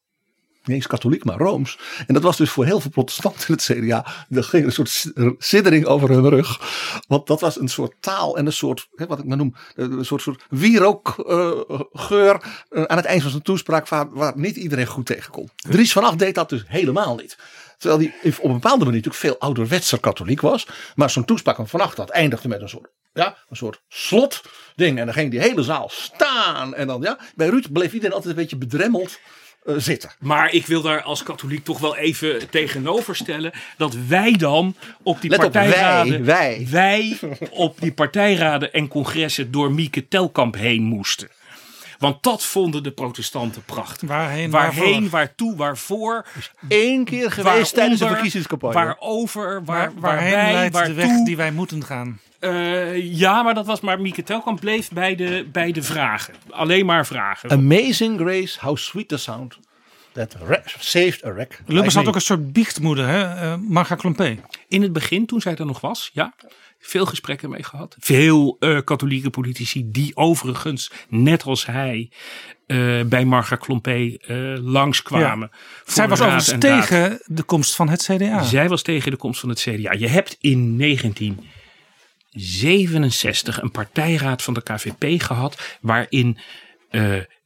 Niet eens katholiek, maar rooms. En dat was dus voor heel veel protestanten in het CDA. Er ging een soort siddering over hun rug. Want dat was een soort taal en een soort, wat ik maar noem, een soort, soort wierookgeur uh, aan het eind van zijn toespraak. Waar, niet iedereen goed tegen kon. Dries van Acht deed dat dus helemaal niet. Terwijl hij op een bepaalde manier natuurlijk veel ouderwetser katholiek was. Maar zo'n toespraak van Van Acht dat eindigde met een soort, ja, een soort slotding. En dan ging die hele zaal staan. En dan, ja, bij Ruud bleef iedereen altijd een beetje bedremmeld. Uh, zitten. Maar ik wil daar als katholiek toch wel even tegenover stellen dat wij dan op die Let partijraden, op, wij, wij op die partijraden en congressen door Mieke Telkamp heen moesten. Want dat vonden de protestanten prachtig. Waarheen, Waarheen waarvoor? waartoe, waarvoor. Eén keer geweest tijdens de verkiezingscampagne. Waarover, waar, Waar, waarheen waarbij, leidt waartoe. de weg die wij moeten gaan? Uh, ja, maar dat was maar Mieke Telkamp bleef bij de, bij de vragen. Alleen maar vragen. Amazing grace, how sweet the sound. That saved a wreck. Lubbers had ook een soort biechtmoeder, hè? Uh, Marga Klompé. In het begin, toen zij er nog was, ja. Veel gesprekken mee gehad. Veel uh, katholieke politici die overigens, net als hij, uh, bij Marga Klompé langskwamen. Ja. Zij was overigens tegen daad. de komst van het CDA. Zij was tegen de komst van het CDA. Je hebt in 1967 een partijraad van de KVP gehad, waarin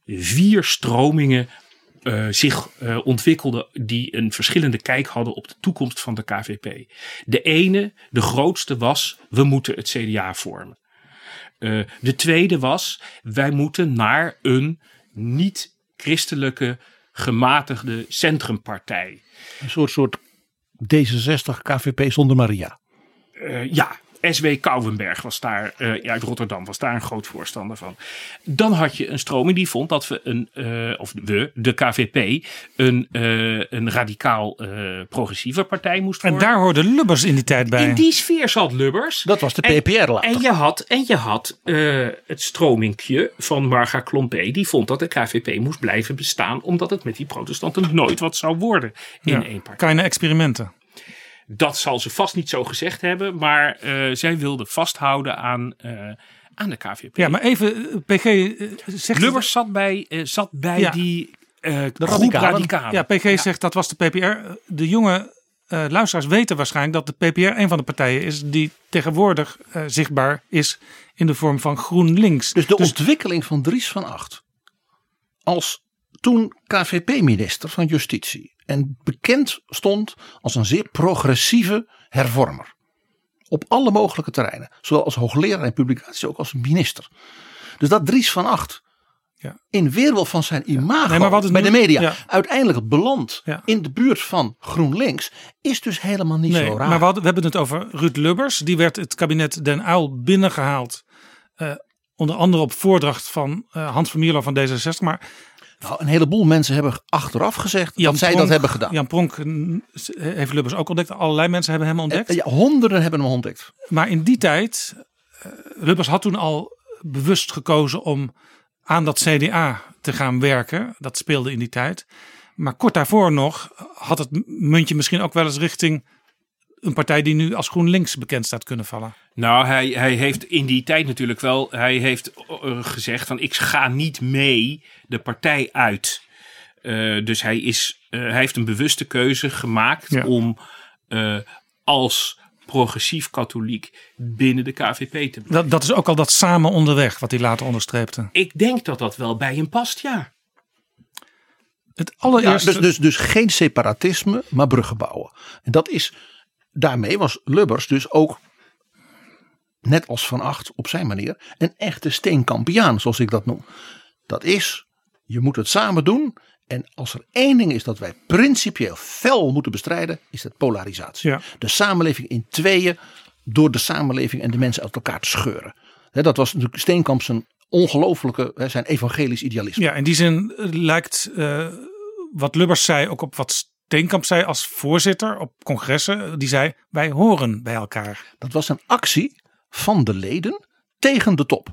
vier stromingen uh, zich uh, ontwikkelden die een verschillende kijk hadden op de toekomst van de KVP. De ene, de grootste was, we moeten het CDA vormen. Uh, de tweede was, wij moeten naar een niet-christelijke gematigde centrumpartij. Een soort, soort D66 KVP zonder Maria. ja, S.W. Kouwenberg was daar, uh, uit Rotterdam, was daar een groot voorstander van. Dan had je een stroming die vond dat we een, uh, of we, de KVP, een, uh, een radicaal progressieve partij moest worden. En daar hoorde Lubbers in die tijd bij. In die sfeer zat Lubbers. Dat was de PPR later. En je had, en je had het stromingje van Marga Klompé, die vond dat de KVP moest blijven bestaan, omdat het met die protestanten nooit wat zou worden in ja, één partij. Kleine experimenten. Dat zal ze vast niet zo gezegd hebben, maar uh, zij wilde vasthouden aan, uh, aan de KVP. Ja, maar even, eh, PG zegt... Lubbers zat bij, zat bij ja, die de groep radicalen. Ja, PG ja. zegt dat was de PPR. De jonge luisteraars weten waarschijnlijk dat de PPR een van de partijen is die tegenwoordig zichtbaar is in de vorm van GroenLinks. Dus de dus, ontwikkeling van Dries van Acht als toen KVP-minister van Justitie en bekend stond als een zeer progressieve hervormer. Op alle mogelijke terreinen. Zowel als hoogleraar en publicatie, ook als minister. Dus dat Dries van Acht ja. in weerwil van zijn imago nee, maar bij de media ja. uiteindelijk belandt ja. in de buurt van GroenLinks is dus helemaal niet nee, zo raar. Maar we, hadden, we, hebben het over Ruud Lubbers. Die werd het kabinet Den Uyl binnengehaald. Uh, onder andere op voordracht van uh, Hans van Mierlo van D66. Maar nou, een heleboel mensen hebben achteraf gezegd Jan dat zij dat hebben gedaan. Jan Pronk heeft Lubbers ook ontdekt. Allerlei mensen hebben hem ontdekt. Eh, ja, honderden hebben hem ontdekt. Maar in die tijd, uh, Lubbers had toen al bewust gekozen om aan dat CDA te gaan werken. Dat speelde in die tijd. Maar kort daarvoor nog had het muntje misschien ook wel eens richting een partij die nu als GroenLinks bekend staat kunnen vallen. Nou, hij, hij heeft in die tijd natuurlijk wel hij heeft eh, gezegd van ik ga niet mee de partij uit. Uh, dus hij, is, uh, hij heeft een bewuste keuze gemaakt ja. om uh, als progressief katholiek binnen de KVP te blijven. Dat, dat is ook al dat samen onderweg wat hij later onderstreepte. Ik denk dat dat wel bij hem past, ja. Het allereerste... Ja, dus, dus, dus geen separatisme, maar bruggen bouwen. En dat is daarmee was Lubbers dus ook, net als Van Acht op zijn manier, een echte steenkampiaan, zoals ik dat noem. Dat is, je moet het samen doen. En als er één ding is dat wij principieel fel moeten bestrijden, is het polarisatie. Ja. De samenleving in tweeën door de samenleving en de mensen uit elkaar te scheuren. dat was natuurlijk Steenkamp zijn ongelooflijke, zijn evangelisch idealisme. Ja, in die zin lijkt uh, wat Lubbers zei ook op wat Steenkamp zei als voorzitter op congressen, die zei wij horen bij elkaar. Dat was een actie van de leden tegen de top.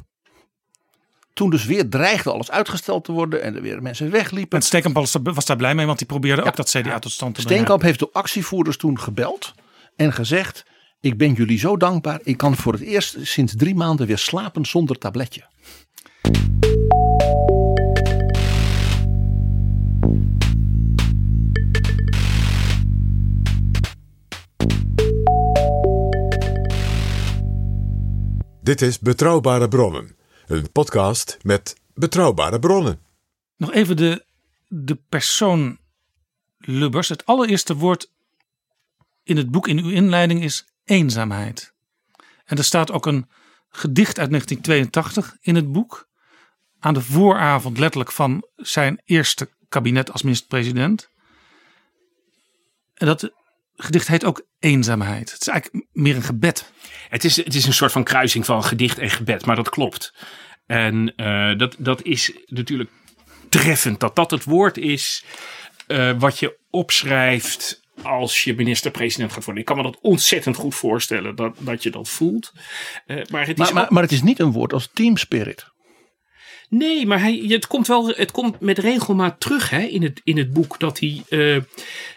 Toen dus weer dreigde alles uitgesteld te worden en er weer mensen wegliepen. En Steenkamp was daar blij mee, want die probeerde ook dat CDA tot stand te brengen. Steenkamp heeft de actievoerders toen gebeld en gezegd: Ik ben jullie zo dankbaar. Ik kan voor het eerst sinds drie maanden weer slapen zonder tabletje. Dit is Betrouwbare Bronnen, een podcast met betrouwbare bronnen. Nog even de, de persoon Lubbers. Het allereerste woord in het boek in uw inleiding is eenzaamheid. En er staat ook een gedicht uit 1982 in het boek. Aan de vooravond letterlijk van zijn eerste kabinet als minister-president. En dat gedicht heet ook eenzaamheid. Het is eigenlijk meer een gebed. Het is, het is een soort van kruising van gedicht en gebed, maar dat klopt. En uh, dat, dat is natuurlijk treffend. Dat dat het woord is uh, wat je opschrijft als je minister-president gaat worden. Ik kan me dat ontzettend goed voorstellen dat, dat je dat voelt. Uh, maar, het is maar, maar, maar, het is niet een woord als team spirit. Nee, maar hij, het komt wel het komt met regelmaat terug hè, in, het, in het boek dat hij, uh,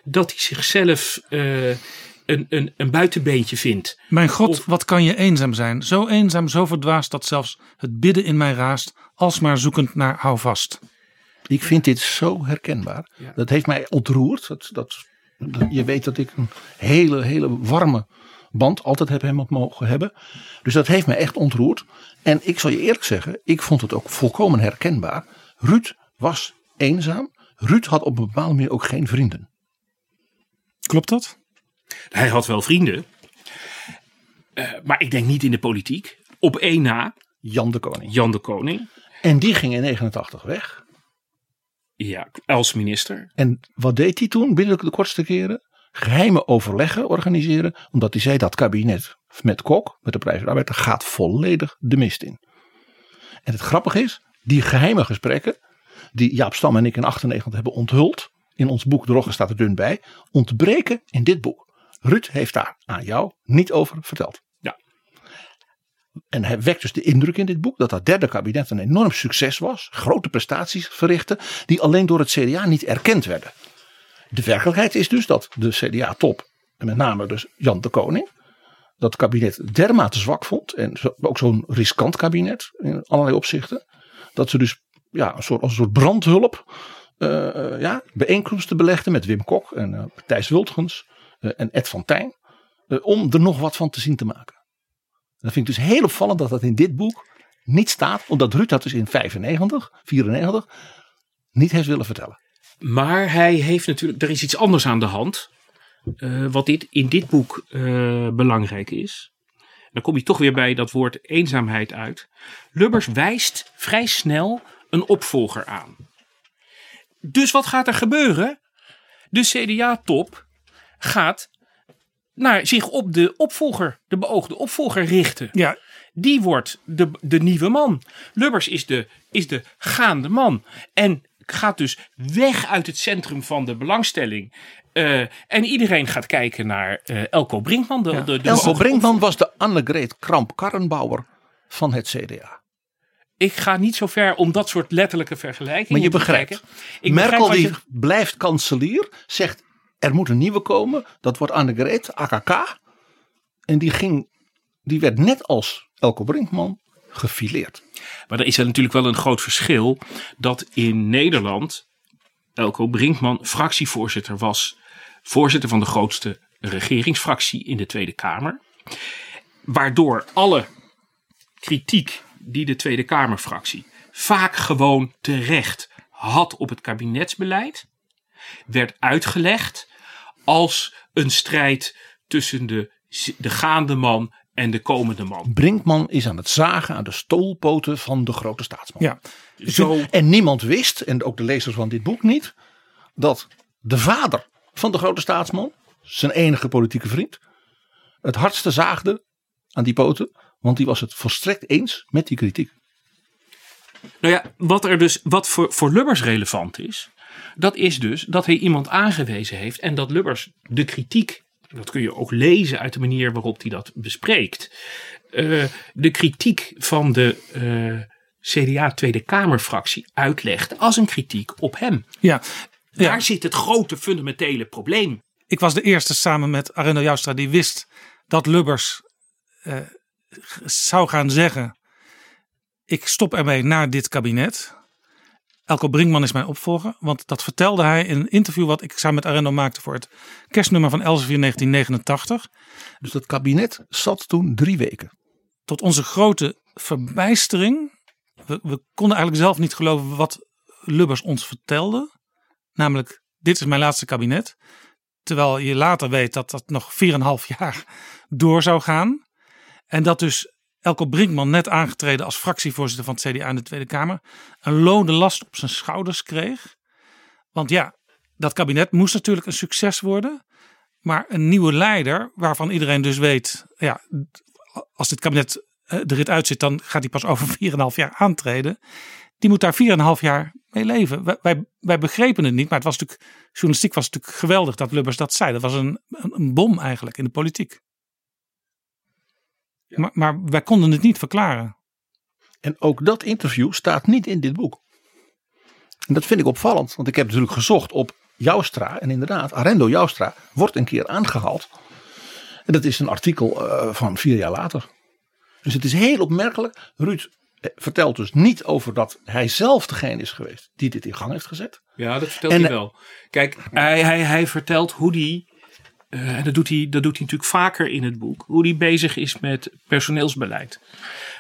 dat hij zichzelf uh, een, een, een buitenbeentje vindt. Mijn God, of, wat kan je eenzaam zijn? Zo eenzaam, zo verdwaasd dat zelfs het bidden in mij raast, alsmaar zoekend naar houvast. Ik vind dit zo herkenbaar. Ja. Dat heeft mij ontroerd. Dat, dat, dat, je weet dat ik een hele, hele warme band altijd heb hem mogen hebben. Dus dat heeft me echt ontroerd. En ik zal je eerlijk zeggen, ik vond het ook volkomen herkenbaar. Ruud was eenzaam. Ruud had op een bepaalde manier ook geen vrienden. Klopt dat? Hij had wel vrienden. Uh, maar ik denk niet in de politiek. Op één na. Jan de Koning. Jan de Koning. En die ging in 89 weg. Ja, als minister. En wat deed hij toen binnen de kortste keren? Geheime overleggen organiseren. Omdat hij zei dat kabinet met Kok, met de prijs van de arbeid, gaat volledig de mist in. En het grappige is, die geheime gesprekken, die Jaap Stam en ik in 98 hebben onthuld, in ons boek De Rogge staat er dun bij, ontbreken in dit boek. Ruud heeft daar aan jou niet over verteld. Ja. En hij wekt dus de indruk in dit boek dat dat derde kabinet een enorm succes was. Grote prestaties verrichtte, die alleen door het CDA niet erkend werden. De werkelijkheid is dus dat de CDA-top, en met name dus Jan de Koning, dat kabinet dermate zwak vond. En ook zo'n riskant kabinet in allerlei opzichten. Dat ze dus ja, een soort, als een soort brandhulp uh, ja, bijeenkomsten belegden met Wim Kok en uh, Thijs Wultgens en Ed van Tijn. om er nog wat van te zien te maken. Dat vind ik dus heel opvallend dat dat in dit boek niet staat. Omdat Ruud dat dus in 95, 94 niet heeft willen vertellen. Maar hij heeft natuurlijk, er is iets anders aan de hand. wat dit, in dit boek belangrijk is. Dan kom je toch weer bij dat woord eenzaamheid uit. Lubbers wijst vrij snel een opvolger aan. Dus wat gaat er gebeuren? De CDA-top gaat naar zich op de opvolger, de beoogde opvolger richten. Ja. Die wordt de, de nieuwe man. Lubbers is de, is de gaande man. En gaat dus weg uit het centrum van de belangstelling. Uh, en iedereen gaat kijken naar uh, Elko Brinkman. De, ja. de, de Elko Brinkman was de Annegreet Kramp-Karrenbauer van het CDA. Ik ga niet zo ver om dat soort letterlijke vergelijkingen maar je begrijpt. Ik Merkel begrijp die je... blijft kanselier, zegt er moet een nieuwe komen. Dat wordt Annegreet, AKK. En die, ging, die werd net als Elko Brinkman gefileerd. Maar er is er natuurlijk wel een groot verschil dat in Nederland Elko Brinkman fractievoorzitter was. Voorzitter van de grootste regeringsfractie in de Tweede Kamer. Waardoor alle kritiek die de Tweede Kamerfractie vaak gewoon terecht had op het kabinetsbeleid, werd uitgelegd als een strijd tussen de, de gaande man en de komende man. Brinkman is aan het zagen aan de stoelpoten van de grote staatsman. Ja. Zo, En niemand wist, en ook de lezers van dit boek niet, dat de vader van de grote staatsman, zijn enige politieke vriend, het hardste zaagde aan die poten, want die was het volstrekt eens met die kritiek. Nou ja, wat er dus, wat voor, voor Lubbers relevant is, dat is dus dat hij iemand aangewezen heeft en dat Lubbers de kritiek, dat kun je ook lezen uit de manier waarop hij dat bespreekt, uh, de kritiek van de uh, CDA Tweede Kamerfractie uitlegt als een kritiek op hem. Ja, Daar zit het grote fundamentele probleem. Ik was de eerste samen met Arendo Joustra die wist dat Lubbers uh, zou gaan zeggen: Ik stop ermee naar dit kabinet. Elko Brinkman is mijn opvolger. Want dat vertelde hij in een interview wat ik samen met Arendo maakte voor het kerstnummer van Elsevier 1989. Dus dat kabinet zat toen drie weken. Tot onze grote verbijstering. We, we konden eigenlijk zelf niet geloven wat Lubbers ons vertelde. Namelijk, dit is mijn laatste kabinet. Terwijl je later weet dat dat nog 4,5 jaar door zou gaan. En dat dus Elko Brinkman, net aangetreden als fractievoorzitter van het CDA in de Tweede Kamer, een lode last op zijn schouders kreeg. Want ja, dat kabinet moest natuurlijk een succes worden. Maar een nieuwe leider, waarvan iedereen dus weet, ja, als dit kabinet er rit uitzit, dan gaat hij pas over 4,5 jaar aantreden. Die moet daar 4,5 jaar mee leven. Wij, wij, begrepen het niet, maar het was natuurlijk, journalistiek was natuurlijk geweldig dat Lubbers dat zei. Dat was een, een bom eigenlijk in de politiek. Ja. Maar, maar wij konden het niet verklaren. En ook dat interview staat niet in dit boek. En dat vind ik opvallend, want ik heb natuurlijk gezocht op Joustra. En inderdaad, Arendo Joustra wordt een keer aangehaald. En dat is een artikel uh, van vier jaar later. Dus het is heel opmerkelijk. Ruud vertelt dus niet over dat hij zelf degene is geweest die dit in gang heeft gezet. Ja, dat vertelt en, hij wel. Kijk, hij, hij, hij vertelt hoe hij, uh, en dat doet hij, dat doet hij natuurlijk vaker in het boek, hoe hij bezig is met personeelsbeleid.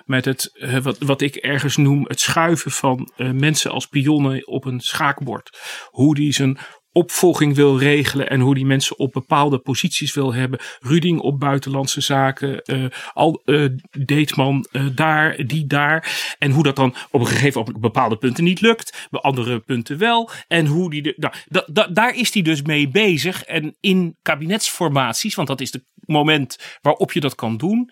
Met het, uh, wat, wat ik ergens noem, het schuiven van uh, mensen als pionnen op een schaakbord. Hoe hij zijn opvolging wil regelen en hoe die mensen op bepaalde posities wil hebben. Ruding op buitenlandse zaken, uh, al uh, Deetman uh, daar, die daar. En hoe dat dan op een gegeven op bepaalde punten niet lukt, bij andere punten wel. En hoe die de, nou, da, da, daar is hij dus mee bezig. En in kabinetsformaties, want dat is de moment waarop je dat kan doen.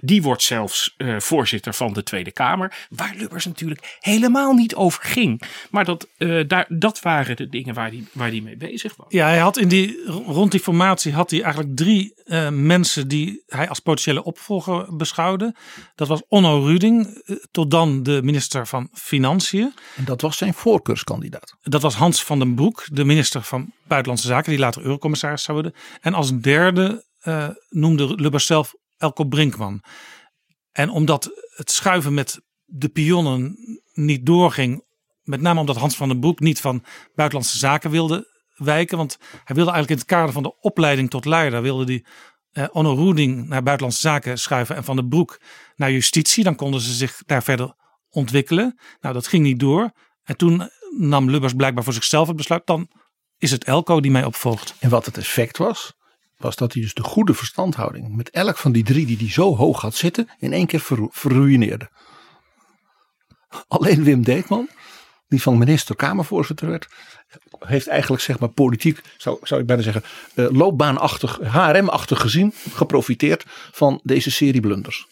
Die wordt zelfs voorzitter van de Tweede Kamer. Waar Lubbers natuurlijk helemaal niet over ging. Maar dat, daar, dat waren de dingen waar hij waar die mee bezig was. Ja, hij had in die, rond die formatie had hij eigenlijk drie mensen die hij als potentiële opvolger beschouwde. Dat was Onno Ruding, tot dan de minister van Financiën. En dat was zijn voorkeurskandidaat. Dat was Hans van den Broek, de minister van Buitenlandse Zaken, die later eurocommissaris zou worden. En als derde uh, noemde Lubbers zelf Elko Brinkman. En omdat het schuiven met de pionnen niet doorging, met name omdat Hans van den Broek niet van Buitenlandse Zaken wilde wijken, want hij wilde eigenlijk in het kader van de opleiding tot leider, wilde hij uh, Onno Roeding naar Buitenlandse Zaken schuiven en Van den Broek naar Justitie. Dan konden ze zich daar verder ontwikkelen. Nou, dat ging niet door. En toen nam Lubbers blijkbaar voor zichzelf het besluit, dan is het Elko die mij opvolgt. En wat het effect was, was dat hij dus de goede verstandhouding met elk van die drie die hij zo hoog had zitten, in één keer ver, verruineerde. Alleen Wim Deetman, die van minister Kamervoorzitter werd, heeft eigenlijk zeg maar politiek, zou, zou ik bijna zeggen, uh, loopbaanachtig, HRM-achtig gezien, geprofiteerd van deze serie blunders.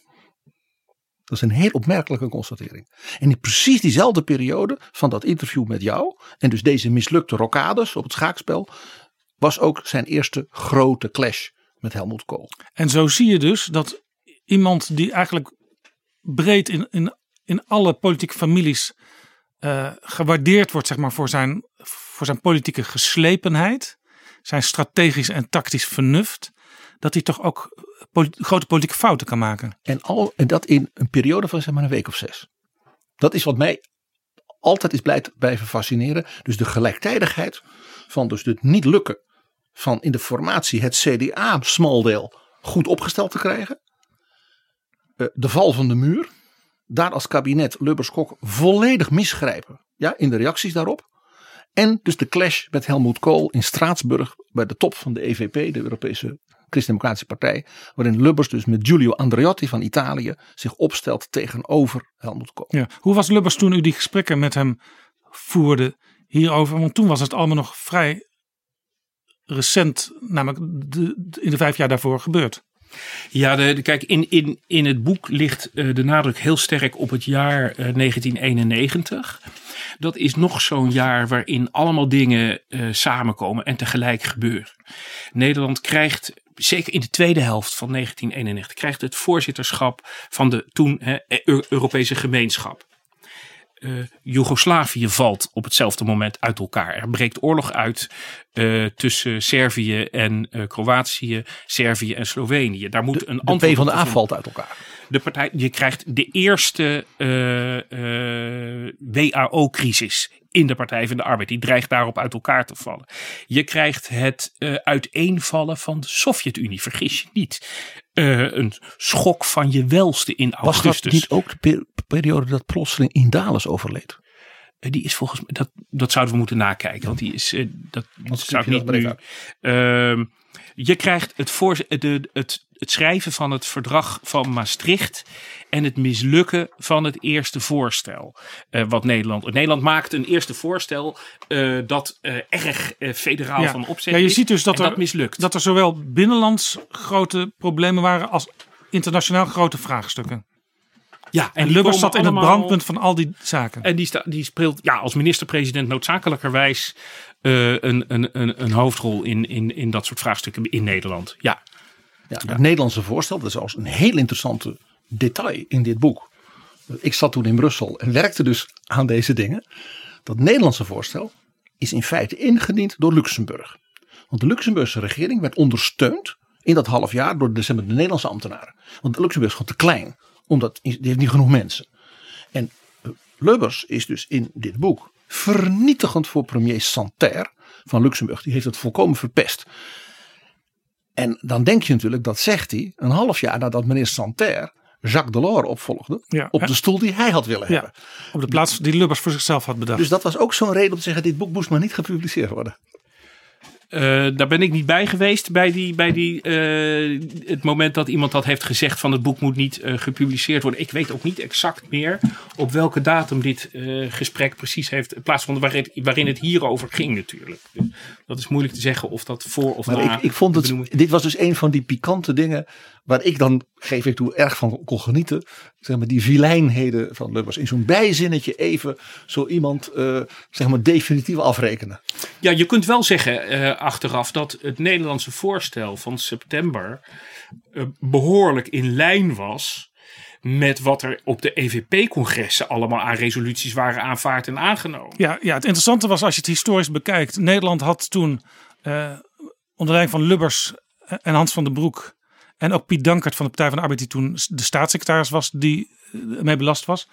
Dat is een heel opmerkelijke constatering. En in precies diezelfde periode van dat interview met jou, en dus deze mislukte rocades op het schaakspel, was ook zijn eerste grote clash met Helmut Kool. En zo zie je dus dat iemand die eigenlijk breed in, in, in alle politieke families uh, gewaardeerd wordt zeg maar, voor, zijn, voor zijn politieke geslepenheid, zijn strategisch en tactisch vernuft, dat hij toch ook grote politieke fouten kan maken. En, al, en dat in een periode van zeg maar een week of zes. Dat is wat mij altijd is blijven fascineren. Dus de gelijktijdigheid van dus het niet lukken van in de formatie het CDA smaldeel goed opgesteld te krijgen. Eh, de val van de muur. Daar als kabinet Lubbers-Kok volledig misgrijpen ja, in de reacties daarop. En dus de clash met Helmut Kool in Straatsburg bij de top van de EVP, de Europese Christendemocratische Partij. Waarin Lubbers dus met Giulio Andreotti van Italië zich opstelt tegenover Helmut Kool. Ja. Hoe was Lubbers toen u die gesprekken met hem voerde hierover? Want toen was het allemaal nog vrij recent, namelijk de, in de vijf jaar daarvoor gebeurd. Ja, de, kijk, in, in, in het boek ligt uh, de nadruk heel sterk op het jaar uh, 1991. Dat is nog zo'n jaar waarin allemaal dingen uh, samenkomen en tegelijk gebeuren. Nederland krijgt zeker in de tweede helft van 1991, krijgt het voorzitterschap van de toen hè, Europese gemeenschap. Uh, Joegoslavië valt op hetzelfde moment uit elkaar. Er breekt oorlog uit uh, tussen Servië en uh, Kroatië, Servië en Slovenië. Daar moet de, een antwoord de P van de A valt uit elkaar. De partij, je krijgt de eerste WAO-crisis in de Partij van de Arbeid. Die dreigt daarop uit elkaar te vallen. Je krijgt het uh, uiteenvallen van de Sovjet-Unie. Vergis je niet. Uh, een schok van je welste in augustus. Was dat niet ook de periode dat plotseling Indales overleed? Uh, die is volgens mij, dat, dat zouden we moeten nakijken. Want die is, dat, dat zou ik niet nu. Ehm, je krijgt het, voor, de, het, het schrijven van het verdrag van Maastricht en het mislukken van het eerste voorstel. Uh, wat Nederland. Nederland maakt een eerste voorstel uh, dat uh, erg federaal ja. van opzet ja, je is. Ziet dus dat, er, dat mislukt. Dat er zowel binnenlands grote problemen waren als internationaal grote vraagstukken. Ja, en, en Lubbers zat in het brandpunt van al die zaken. En die, sta, die speelt ja, als minister-president noodzakelijkerwijs uh, een, een, een, een hoofdrol in, in, in dat soort vraagstukken in Nederland. Ja. Ja, het Nederlandse voorstel, dat is als een heel interessante detail in dit boek. Ik zat toen in Brussel en werkte dus aan deze dingen. Dat Nederlandse voorstel is in feite ingediend door Luxemburg. Want de Luxemburgse regering werd ondersteund in dat half jaar door de, de Nederlandse ambtenaren. Want Luxemburg is gewoon te klein, omdat die heeft niet genoeg mensen. En Lubbers is dus in dit boek vernietigend voor premier Santerre van Luxemburg. Die heeft het volkomen verpest. En dan denk je natuurlijk, dat zegt hij een half jaar nadat meneer Santerre Jacques Delors opvolgde. Ja, op de stoel die hij had willen ja, hebben. Op de plaats die Lubbers voor zichzelf had bedacht. Dus dat was ook zo'n reden om te zeggen, dit boek moest maar niet gepubliceerd worden. Uh, daar ben ik niet bij geweest bij, die, bij die, uh, het moment dat iemand dat heeft gezegd van het boek moet niet uh, gepubliceerd worden. Ik weet ook niet exact meer op welke datum dit gesprek precies heeft plaatsgevonden waarin, waarin het hierover ging natuurlijk. Dus dat is moeilijk te zeggen of dat voor of maar na. Ik, ik vond het, dit was dus een van die pikante dingen waar ik dan, geef ik toe, erg van kon genieten. Zeg maar die vilijnheden van Lubbers. In zo'n bijzinnetje even zo iemand zeg maar definitief afrekenen. Ja, je kunt wel zeggen uh, achteraf dat het Nederlandse voorstel van september uh, behoorlijk in lijn was met wat er op de EVP-congressen allemaal aan resoluties waren aanvaard en aangenomen. Ja, ja, het interessante was als je het historisch bekijkt. Nederland had toen uh, onder leiding van Lubbers en Hans van den Broek en ook Piet Dankert van de Partij van de Arbeid die toen de staatssecretaris was die mee belast was.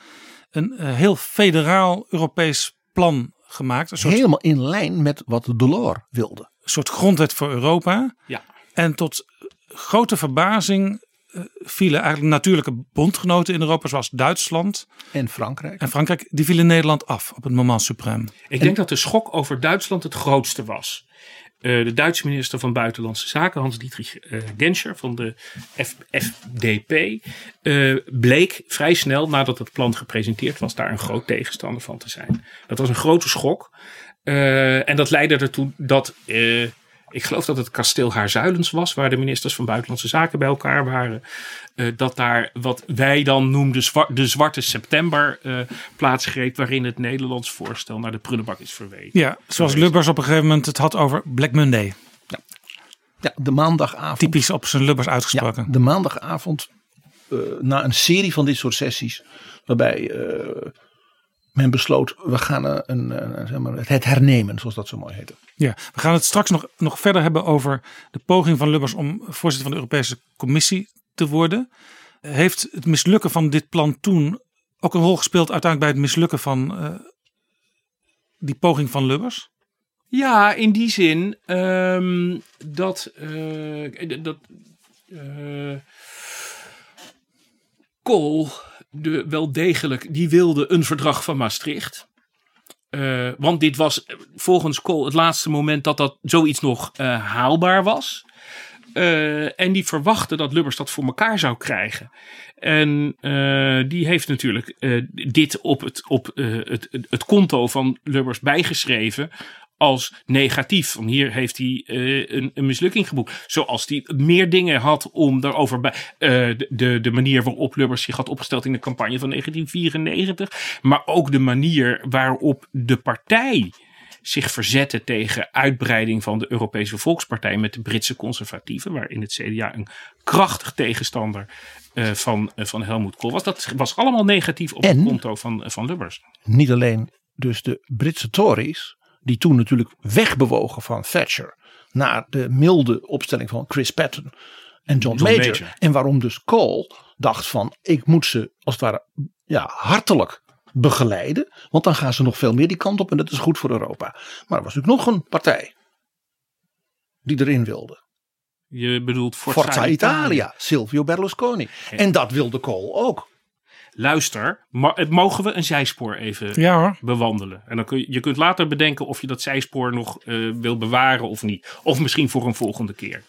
Een heel federaal Europees plan gemaakt. Een soort, Helemaal in lijn met wat Delors wilde. Een soort grondwet voor Europa. Ja. En tot grote verbazing vielen eigenlijk natuurlijke bondgenoten in Europa, zoals Duitsland. En Frankrijk. En Frankrijk, die vielen Nederland af op het moment suprem. Ik denk dat de schok over Duitsland het grootste was. Uh, de Duitse minister van Buitenlandse Zaken, Hans-Dietrich uh, Genscher van de FDP, uh, bleek vrij snel nadat het plan gepresenteerd was daar een groot tegenstander van te zijn. Dat was een grote schok. en dat leidde ertoe dat, ik geloof dat het kasteel Haarzuilens was, waar de ministers van Buitenlandse Zaken bij elkaar waren. dat daar wat wij dan noemden de Zwarte September plaatsgreep, waarin het Nederlands voorstel naar de prullenbak is verwezen. Ja, zoals Lubbers op een gegeven moment het had over Black Monday. Ja, ja de maandagavond. Typisch op zijn Lubbers uitgesproken. Ja, de maandagavond, uh, na een serie van dit soort sessies, waarbij uh, men besloot, we gaan een, een, zeg maar, het hernemen, zoals dat zo mooi heette. Ja, we gaan het straks nog, nog verder hebben over de poging van Lubbers om voorzitter van de Europese Commissie te worden. Heeft het mislukken van dit plan toen ook een rol gespeeld uiteindelijk bij het mislukken van uh, die poging van Lubbers? Ja, in die zin um, dat, uh, dat uh, Kool wel degelijk, die wilde een verdrag van Maastricht. Uh, want dit was volgens Kool het laatste moment dat dat zoiets nog haalbaar was. En die verwachtte dat Lubbers dat voor elkaar zou krijgen. En die heeft natuurlijk dit op, het, op het, het konto van Lubbers bijgeschreven als negatief. Want hier heeft hij een, een, mislukking geboekt. Zoals hij meer dingen had om daarover bij de, de, de manier waarop Lubbers zich had opgesteld in de campagne van 1994. Maar ook de manier waarop de partij zich verzetten tegen uitbreiding van de Europese Volkspartij met de Britse conservatieven, waarin het CDA een krachtig tegenstander uh, van, uh, van Helmut Kool was. Dat was allemaal negatief op en, het konto van, van Lubbers. Niet alleen dus de Britse Tories, die toen natuurlijk wegbewogen van Thatcher naar de milde opstelling van Chris Patton en John, John Major. Major. En waarom dus Kool dacht van ik moet ze als het ware ja, hartelijk begeleiden. Want dan gaan ze nog veel meer die kant op en dat is goed voor Europa. Maar er was natuurlijk nog een partij die erin wilde. Je bedoelt Forza, Forza Italia. Italia, Silvio Berlusconi. Ja. En dat wilde Kool ook. Luister, mogen we een zijspoor even ja, bewandelen? En dan kun je, je kunt later bedenken of je dat zijspoor nog uh, wil bewaren of niet. Of misschien voor een volgende keer.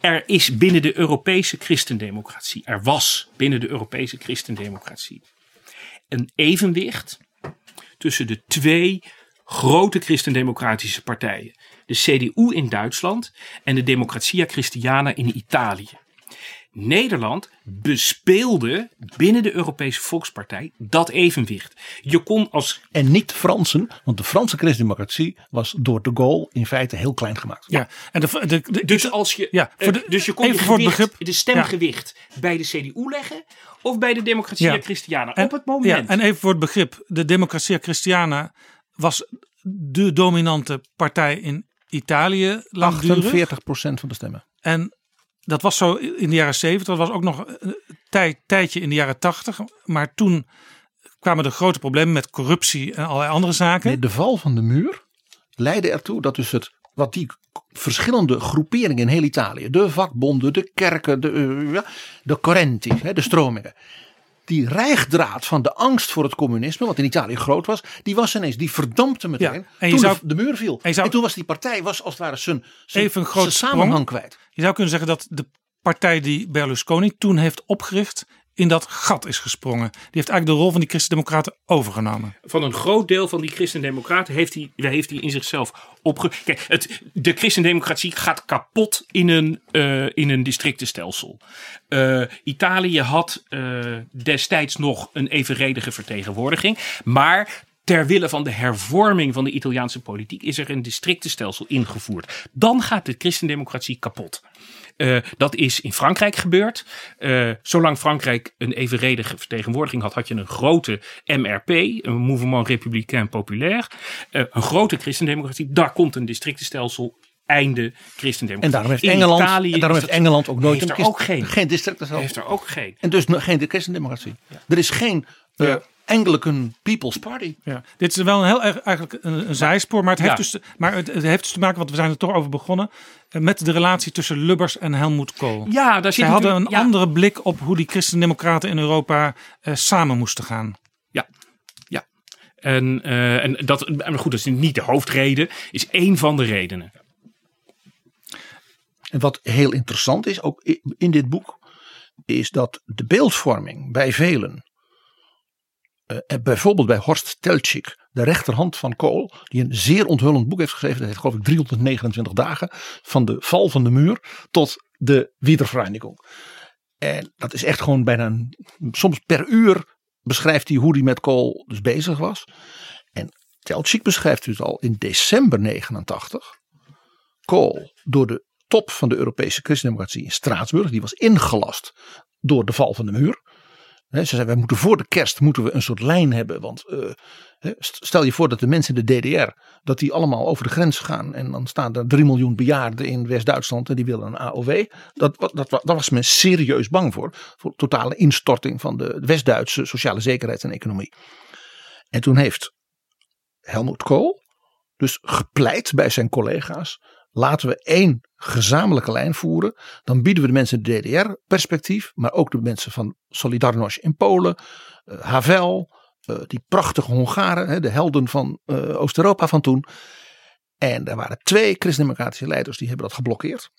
Er is binnen de Europese christendemocratie, er was binnen de Europese christendemocratie een evenwicht tussen de twee grote christendemocratische partijen. De CDU in Duitsland en de Democratia Christiana in Italië. Nederland bespeelde binnen de Europese Volkspartij dat evenwicht. Je kon als. En niet de Fransen, want de Franse christendemocratie was door de Gaulle in feite heel klein gemaakt. Ja, en de, de, de, dus als je. Ja, voor de, dus je kon even voor het begrip. de stemgewicht ja. bij de CDU leggen of bij de Democratia ja. Christiana en, op het moment. Ja, en even voor het begrip: de Democratia Christiana was de dominante partij in Italië. 48% van de stemmen. En dat was zo in de jaren 70. Dat was ook nog een tijd, tijdje in de jaren 80. Maar toen kwamen er grote problemen met corruptie en allerlei andere zaken. De val van de muur leidde ertoe dat dus het, wat die verschillende groeperingen in heel Italië, de vakbonden, de kerken, de, uh, de correnti, de stromingen, die rijgdraad van de angst voor het communisme, wat in Italië groot was, die was ineens, die verdampte meteen Ja, en je toen zou- de, de muur viel. en je zou- en toen was die partij was als het ware zijn, zijn, Even groot zijn samenhang sprong. kwijt. Je zou kunnen zeggen dat de partij die Berlusconi toen heeft opgericht in dat gat is gesprongen. Die heeft eigenlijk de rol van die Christen-Democraten overgenomen. van een groot deel van die christendemocraten heeft hij, heeft hij in zichzelf opge... Kijk, het, de christendemocratie gaat kapot in een, eh, in een districtenstelsel. Eh, Italië had eh, destijds nog een evenredige vertegenwoordiging. Maar ter wille van de hervorming van de Italiaanse politiek is er een districtenstelsel ingevoerd. Dan gaat de christendemocratie kapot. Eh, dat is in Frankrijk gebeurd. Eh, zolang Frankrijk een evenredige vertegenwoordiging had, had je een grote MRP, een Mouvement Républicain Populaire. Eh, een grote christendemocratie. Daar komt een districtenstelsel. Einde christendemocratie. En daarom heeft In Engeland, Italië en daarom heeft Engeland ook nooit heeft een er ook geen. geen districten Heeft er ook geen. En dus geen christendemocratie. Er is geen Ja. Anglican People's Party. Ja, dit is wel een heel erg eigenlijk een, een zijspoor, maar het heeft, Ja. dus, te- maar het, het heeft dus te maken, want we zijn er toch over begonnen, eh, met de relatie tussen Lubbers en Helmut Kool. Ja, daar zit Zij hadden een ja. andere blik op hoe die christendemocraten in Europa eh, samen moesten gaan. Ja, ja. En, eh, en dat, maar goed, dat is niet de hoofdreden, is één van de redenen. En wat heel interessant is, ook in dit boek, is dat de beeldvorming bij velen, en bijvoorbeeld bij Horst Teltschik, de rechterhand van Kool, die een zeer onthullend boek heeft geschreven, dat heet geloof ik 329 dagen, van de val van de muur tot de Wiedervereinigung. En dat is echt gewoon bijna, soms per uur beschrijft hij hoe hij met Kool dus bezig was. En Teltschik beschrijft dus al in december 89 Kool door de top van de Europese christendemocratie in Straatsburg. Die was ingelast door de val van de muur. Ze zei, wij moeten voor de kerst moeten we een soort lijn hebben. Want eh, stel je voor dat de mensen in de DDR, dat die allemaal over de grens gaan. En dan staan er 3 miljoen bejaarden in West-Duitsland en die willen een AOW. Dat, dat, wa- daar was men serieus bang voor. Voor totale instorting van de West-Duitse sociale zekerheid en economie. En toen heeft Helmut Kool dus gepleit bij zijn collega's. Laten we één gezamenlijke lijn voeren. Dan bieden we de mensen de DDR perspectief. Maar ook de mensen van Solidarność in Polen. eh, Havel. eh, die prachtige Hongaren. hè, de helden van eh, Oost-Europa van toen. En er waren twee christendemocratische leiders die hebben dat geblokkeerd.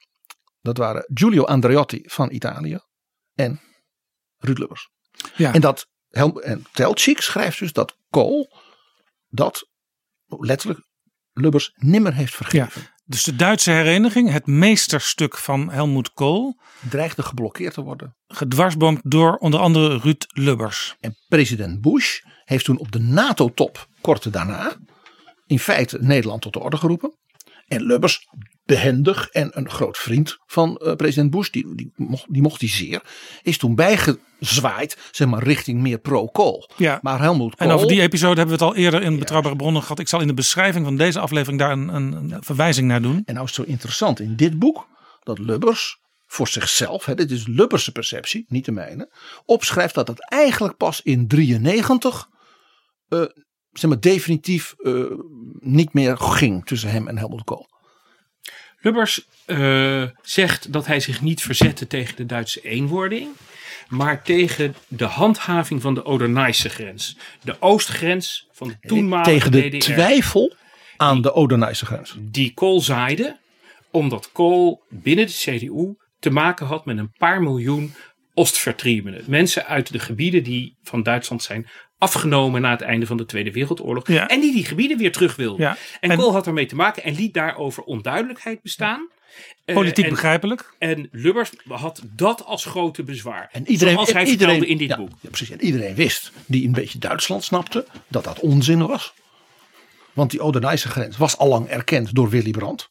Dat waren Giulio Andreotti van Italië. En Ruud Lubbers. Ja. En, dat, en Teltschik schrijft dus dat Kool dat letterlijk Lubbers nimmer heeft vergeven. Dus de Duitse hereniging, het meesterstuk van Helmut Kool, Dreigde geblokkeerd te worden. gedwarsboomd door onder andere Ruud Lubbers. En president Bush heeft toen op de NATO-top kort daarna in feite Nederland tot de orde geroepen. En Lubbers, behendig en een groot vriend van eh, president Bush, die, die, mocht, die mocht hij zeer, is toen bijgezwaaid, zeg maar, richting meer pro-Kool. Ja. Maar Helmut Kool... En over die episode hebben we het al eerder in Betrouwbare Bronnen gehad. Ik zal in de beschrijving van deze aflevering daar een, een, een verwijzing naar doen. En nou is het zo interessant in dit boek dat Lubbers voor zichzelf, hè, dit is Lubbers' perceptie, niet de mijne, opschrijft dat het eigenlijk pas in 93 eh, zeg maar, definitief eh, niet meer ging tussen hem en Helmut Kool. Lubbers eh, zegt dat hij zich niet verzette tegen de Duitse eenwording, maar tegen de handhaving van de Oder-Neisse grens. De oostgrens van de toenmalige Tegen de DDR. twijfel aan de Oder-Neisse grens. Die Kool zaaide, omdat Kool binnen de CDU te maken had met een paar miljoen Ostvertriebenen. Mensen uit de gebieden die van Duitsland zijn afgenomen na het einde van de Tweede Wereldoorlog. Ja. En die die gebieden weer terug wilden. Ja. En, En- Kool had ermee te maken en liet daarover onduidelijkheid bestaan. Eh, Politiek en- begrijpelijk. En Lubbers had dat als grote bezwaar. En iedereen, zoals hij en iedereen, vertelde in dit ja, boek. Ja, precies. En iedereen wist, die een beetje Duitsland snapte, dat dat onzin was. Want die Oder-Neisse grens was allang erkend door Willy Brandt.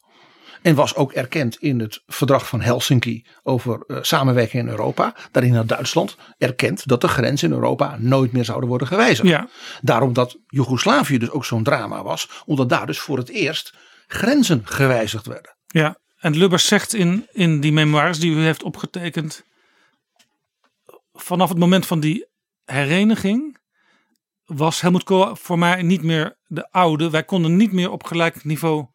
En was ook erkend in het verdrag van Helsinki over eh, samenwerking in Europa. Daarin had Duitsland erkend dat de grenzen in Europa nooit meer zouden worden gewijzigd. Ja. Daarom dat Joegoslavië dus ook zo'n drama was. Omdat daar dus voor het eerst grenzen gewijzigd werden. Ja, en Lubbers zegt in, in die memoires die u heeft opgetekend. Vanaf het moment van die hereniging was Helmut Kool voor mij niet meer de oude. Wij konden niet meer op gelijk niveau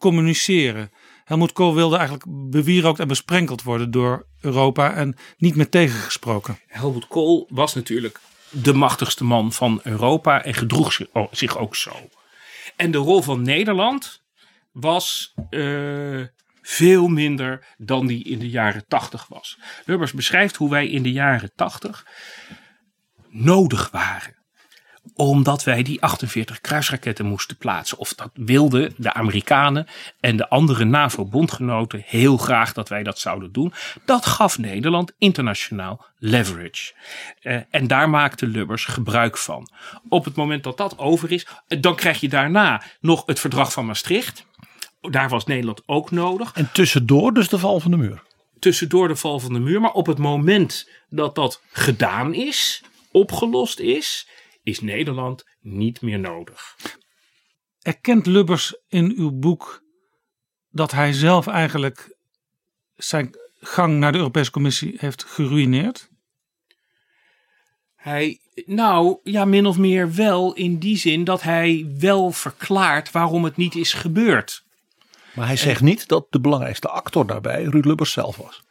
communiceren. Helmut Kool wilde eigenlijk bewierookt en besprenkeld worden door Europa en niet meer tegengesproken. Helmut Kool was natuurlijk de machtigste man van Europa en gedroeg zich ook zo. En de rol van Nederland was uh, veel minder dan die in de jaren tachtig was. Lubbers beschrijft hoe wij in de jaren tachtig nodig waren omdat wij die 48 kruisraketten moesten plaatsen. Of dat wilden de Amerikanen en de andere NAVO-bondgenoten heel graag dat wij dat zouden doen. Dat gaf Nederland internationaal leverage. Uh, en daar maakte Lubbers gebruik van. Op het moment dat dat over is, dan krijg je daarna nog het verdrag van Maastricht. Daar was Nederland ook nodig. En tussendoor dus de val van de muur. Tussendoor de val van de muur. Maar op het moment dat dat gedaan is, opgelost is, is Nederland niet meer nodig. Erkent Lubbers in uw boek dat hij zelf eigenlijk zijn gang naar de Europese Commissie heeft geruineerd? Hij, nou ja, min of meer wel in die zin dat hij wel verklaart waarom het niet is gebeurd. Maar hij zegt niet dat de belangrijkste actor daarbij Ruud Lubbers zelf was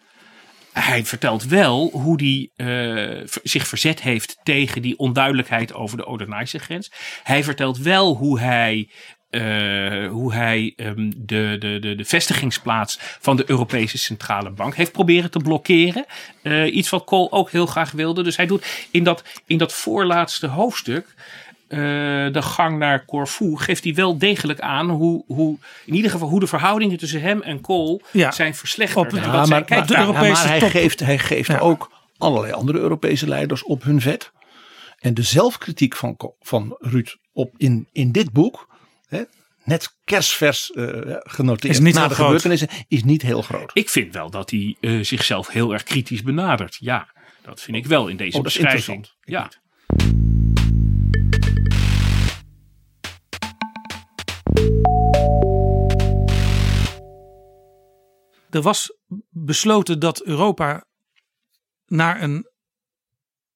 hij vertelt wel hoe hij uh, zich verzet heeft tegen die onduidelijkheid over de Odenijse grens. Hij vertelt wel hoe hij uh, hoe hij um, de, de, de, vestigingsplaats van de Europese Centrale Bank heeft proberen te blokkeren. Uh, iets wat Kool ook heel graag wilde. Dus hij doet in dat, in dat voorlaatste hoofdstuk uh, de gang naar Corfu geeft hij wel degelijk aan hoe, hoe, in ieder geval hoe de verhoudingen tussen hem en Kool ja. zijn verslechterd. Ja, maar, maar, de Europese maar hij geeft, hij geeft ook allerlei andere Europese leiders op hun vet. En de zelfkritiek van, van Ruud op in, in dit boek, hè, net kerstvers uh, genoteerd is niet na de groot. gebeurtenissen, is niet heel groot. Ik vind wel dat hij uh, zichzelf heel erg kritisch benadert. Ja, dat vind ik wel in deze oh, beschrijving. Ja. Er was besloten dat Europa naar een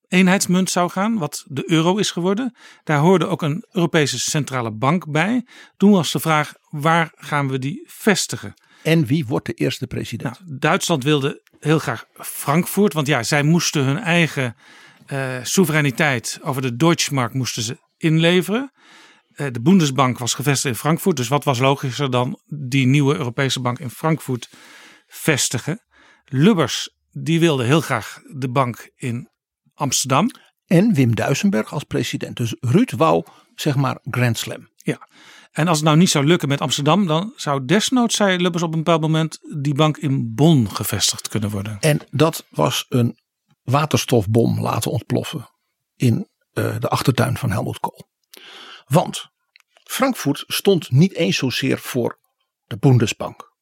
eenheidsmunt zou gaan, wat de euro is geworden. Daar hoorde ook een Europese centrale bank bij. Toen was de vraag: waar gaan we die vestigen? En wie wordt de eerste president? Nou, Duitsland wilde heel graag Frankfurt, want ja, zij moesten hun eigen uh, soevereiniteit over de Deutschmark moesten ze inleveren. Uh, de Bundesbank was gevestigd in Frankfurt, dus wat was logischer dan die nieuwe Europese bank in Frankfurt vestigen. Lubbers die wilde heel graag de bank in Amsterdam. En Wim Duisenberg als president. Dus Ruud wou zeg maar Grand Slam. Ja. En als het nou niet zou lukken met Amsterdam, dan zou desnoods, zei Lubbers op een bepaald moment, die bank in Bonn gevestigd kunnen worden. En dat was een waterstofbom laten ontploffen in uh, de achtertuin van Helmut Kool. Want Frankfurt stond niet eens zozeer voor de Bundesbank.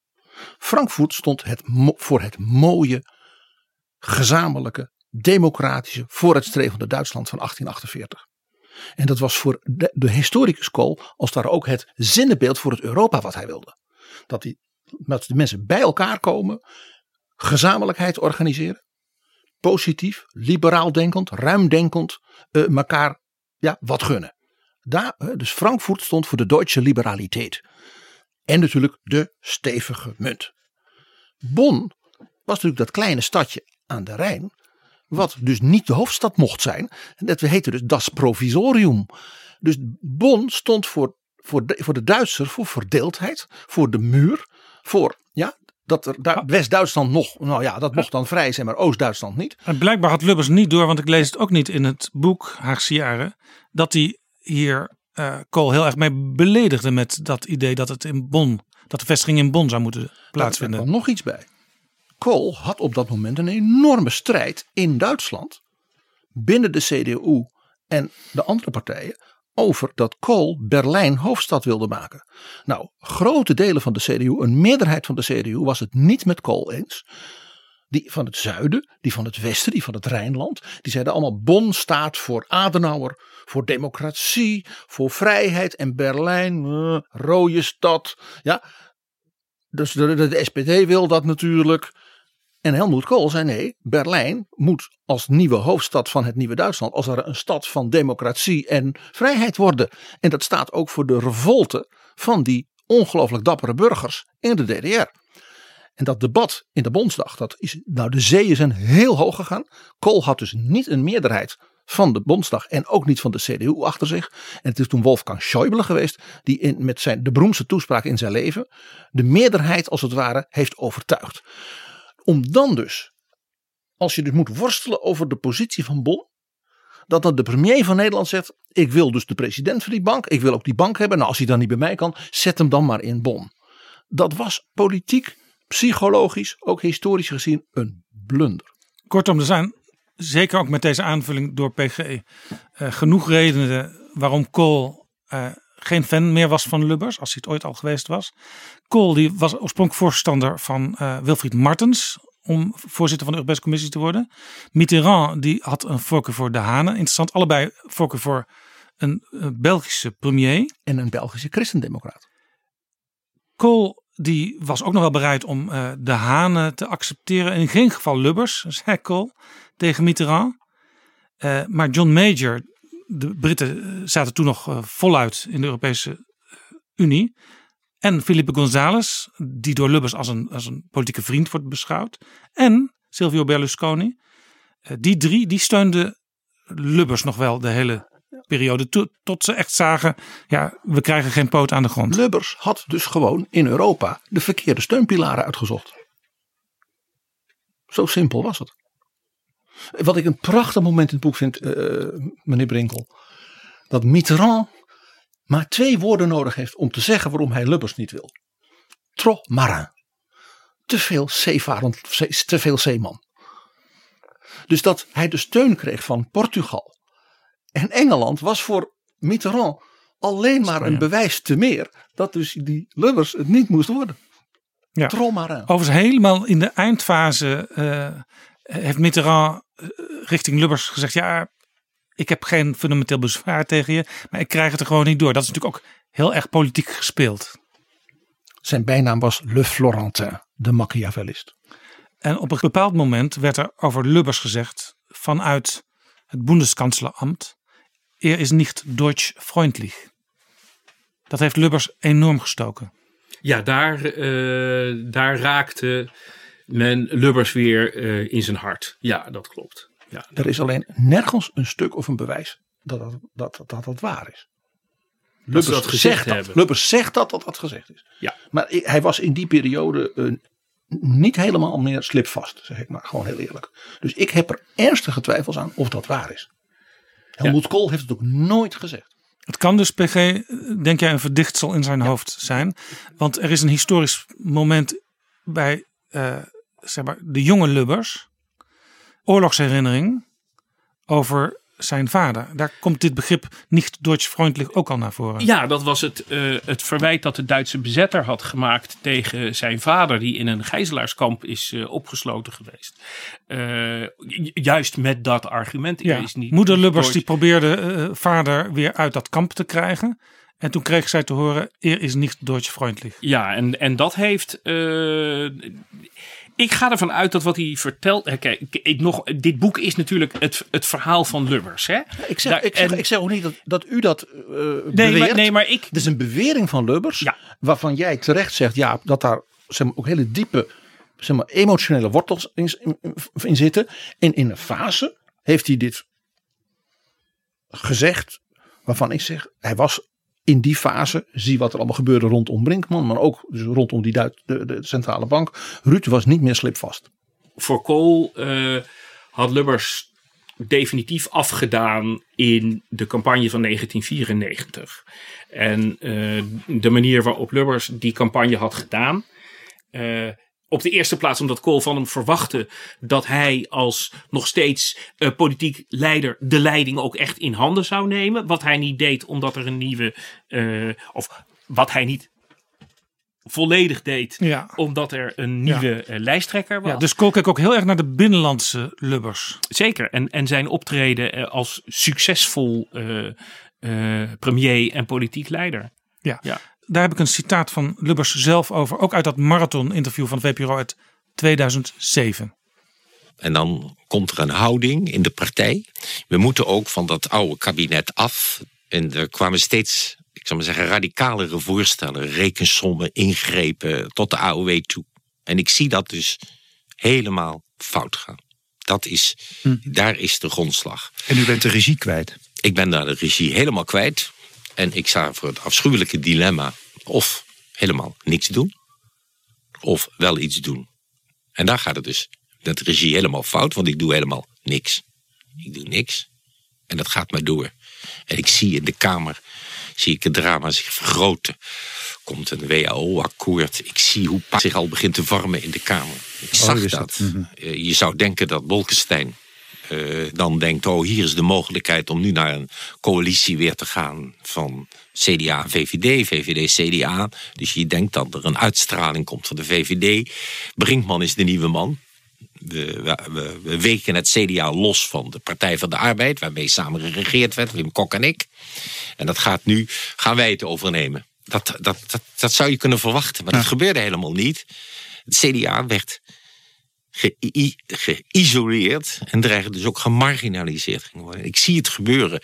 Frankfurt stond het voor het mooie, gezamenlijke, democratische, vooruitstrevende Duitsland van 1848. En dat was voor de, de historicus Kool als daar ook het zinnebeeld voor het Europa wat hij wilde. Dat, die, dat de mensen bij elkaar komen, gezamenlijkheid organiseren, positief, liberaal denkend, ruimdenkend, uh, elkaar ja, wat gunnen. Daar, dus Frankfurt stond voor de Duitse liberaliteit. En natuurlijk de stevige munt. Bonn was natuurlijk dat kleine stadje aan de Rijn. Wat dus niet de hoofdstad mocht zijn. En dat heette dus Das Provisorium. Dus Bonn stond voor, voor, de, voor de Duitser voor verdeeldheid. Voor de muur. Voor ja, dat er daar West-Duitsland nog, nou ja, dat mocht dan vrij zijn, maar Oost-Duitsland niet. En blijkbaar had Lubbers niet door, want ik lees het ook niet in het boek Haagse Jaren, dat hij hier uh, Kool heel erg mee beledigde met dat idee dat het in Bonn, dat de vestiging in Bonn zou moeten plaatsvinden. Er kwam nog iets bij. Kool had op dat moment een enorme strijd in Duitsland binnen de CDU en de andere partijen over dat Kool Berlijn hoofdstad wilde maken. Nou, grote delen van de CDU, een meerderheid van de CDU was het niet met Kool eens. Die van het zuiden, die van het westen, die van het Rijnland. Die zeiden allemaal Bonn staat voor Adenauer, voor democratie, voor vrijheid. En Berlijn, uh, rode stad. Ja. Dus de, de, de SPD wil dat natuurlijk. En Helmut Kool zei nee, Berlijn moet als nieuwe hoofdstad van het nieuwe Duitsland, als er een stad van democratie en vrijheid worden. En dat staat ook voor de revolte van die ongelooflijk dappere burgers in de DDR. En dat debat in de Bondsdag, dat is, nou de zeeën zijn heel hoog gegaan. Kool had dus niet een meerderheid van de Bondsdag en ook niet van de CDU achter zich. En het is toen Wolfgang Schäuble geweest die in, met zijn, de beroemdste toespraak in zijn leven de meerderheid als het ware heeft overtuigd. Om dan dus, als je dus moet worstelen over de positie van Bonn, dat dan de premier van Nederland zegt: Ik wil dus de president van die bank, ik wil ook die bank hebben. Nou, als hij dan niet bij mij kan, zet hem dan maar in Bonn. Dat was politiek, psychologisch, ook historisch gezien een blunder. Kortom, er zijn zeker ook met deze aanvulling door PG uh, genoeg redenen waarom Kool uh, geen fan meer was van Lubbers, als hij het ooit al geweest was. Kool die was oorspronkelijk voorstander van uh, Wilfried Martens om voorzitter van de Europese Commissie te worden. Mitterrand die had een voorkeur voor De Hane. Interessant, allebei voorkeur voor een, een Belgische premier. En een Belgische christendemocraat. Kool die was ook nog wel bereid om uh, De Hane te accepteren. In geen geval Lubbers, zei Kool tegen Mitterrand. Uh, maar John Major, de Britten zaten toen nog voluit in de Europese Unie. En Felipe González, die door Lubbers als een, als een politieke vriend wordt beschouwd. En Silvio Berlusconi. Die drie die steunden Lubbers nog wel de hele periode. To, tot ze echt zagen, ja, we krijgen geen poot aan de grond. Lubbers had dus gewoon in Europa de verkeerde steunpilaren uitgezocht. Zo simpel was het. Wat ik een prachtig moment in het boek vind, uh, meneer Brinkel. Dat Mitterrand maar twee woorden nodig heeft om te zeggen waarom hij Lubbers niet wil. Trop. Te veel zeevarend, te veel zeeman. Dus dat hij de steun kreeg van Portugal en Engeland was voor Mitterrand alleen maar een bewijs te meer dat dus die Lubbers het niet moest worden. Ja. Overigens helemaal in de eindfase uh, heeft Mitterrand uh, richting Lubbers gezegd: ja, ik heb geen fundamenteel bezwaar tegen je, maar ik krijg het er gewoon niet door. Dat is natuurlijk ook heel erg politiek gespeeld. Zijn bijnaam was Le Florentin, de Machiavellist. En op een bepaald moment werd er over Lubbers gezegd vanuit het Bundeskanzleramt: er is niet Deutsch freundlich. Dat heeft Lubbers enorm gestoken. Ja, daar, uh, daar raakte men Lubbers weer uh, in zijn hart. Ja, dat klopt. Ja. Er is alleen nergens een stuk of een bewijs dat dat, dat, dat, dat waar is. Lubbers dat gezegd hebben. dat. Lubbers zegt dat dat dat gezegd is. Ja. Maar hij was in die periode uh, niet helemaal meer slipvast, zeg ik maar gewoon heel eerlijk. Dus ik heb er ernstige twijfels aan of dat waar is. Helmoet. Kool heeft het ook nooit gezegd. Het kan dus, PG, denk jij, een verdichtsel in zijn ja. hoofd zijn. Want er is een historisch moment bij uh, zeg maar, de jonge Lubbers. Oorlogsherinnering over zijn vader. Daar komt dit begrip niet Deutsch-freundlich ook al naar voren. Ja, dat was het, uh, het verwijt dat de Duitse bezetter had gemaakt tegen zijn vader, die in een gijzelaarskamp is uh, opgesloten geweest. Uh, juist met dat argument. Ja. Is niet, Moeder Lubbers Deutsch. die probeerde vader weer uit dat kamp te krijgen. En toen kreeg zij te horen, er is niet Deutsch-freundlich. Ja, en, en dat heeft ik ga ervan uit dat wat hij vertelt. Kijk, ik, nog, dit boek is natuurlijk het, het verhaal van Lubbers. Hè? Ik, zeg, Daar, ik, zeg, en, ik zeg ook niet dat, dat u dat uh, nee, beweert. Maar, nee, maar ik. Het is een bewering van Lubbers. Ja. Waarvan jij terecht zegt ja, dat daar zeg maar, ook hele diepe zeg maar, emotionele wortels in, in, in zitten. En in een fase heeft hij dit gezegd. Waarvan ik zeg, hij was in die fase, zie wat er allemaal gebeurde rondom Brinkman, maar ook dus rondom die de, de, centrale bank. Ruud was niet meer slipvast. Voor Kool uh, had Lubbers definitief afgedaan in de campagne van 1994. En uh, de manier waarop Lubbers die campagne had gedaan. Uh, op de eerste plaats omdat Kool van hem verwachtte dat hij als nog steeds uh, politiek leider de leiding ook echt in handen zou nemen. Wat hij niet deed omdat er een nieuwe, uh, of wat hij niet volledig deed, ja. omdat er een nieuwe ja. uh, lijsttrekker was. Ja, dus Kool keek ook heel erg naar de binnenlandse lubbers. Zeker, en, en zijn optreden als succesvol premier en politiek leider. Ja. ja daar heb ik een citaat van Lubbers zelf over. Ook uit dat marathon-interview van VPRO uit 2007. En dan komt er een houding in de partij. We moeten ook van dat oude kabinet af. En er kwamen steeds, ik zal maar zeggen, radicalere voorstellen. Rekensommen, ingrepen tot de AOW toe. En ik zie dat dus helemaal fout gaan. Dat is, Hm. Daar is de grondslag. En u bent de regie kwijt. Ik ben daar de regie helemaal kwijt. En ik sta voor het afschuwelijke dilemma. Of helemaal niks doen. Of wel iets doen. En daar gaat het dus met de regie helemaal fout. Want ik doe helemaal niks. Ik doe niks. En dat gaat maar door. En ik zie in de Kamer zie ik het drama zich vergroten. Komt een WHO-akkoord. Ik zie hoe zich al begint te vormen in de Kamer. Ik zag is dat. dat. Mhm. Eh, Je zou denken dat Bolkestein eh, dan denkt... oh, hier is de mogelijkheid om nu naar een coalitie weer te gaan... van CDA VVD, VVD, CDA. Dus je denkt dat er een uitstraling komt van de VVD. Brinkman is de nieuwe man. We, we, we, we weken het CDA los van de Partij van de Arbeid... waarmee samen geregeerd werd, Wim Kok en ik. En dat gaat nu, gaan wij het overnemen. Dat, dat, dat, dat zou je kunnen verwachten, maar dat gebeurde helemaal niet. Het CDA werd geïsoleerd en dreigde dus ook gemarginaliseerd ging worden. Ik zie het gebeuren.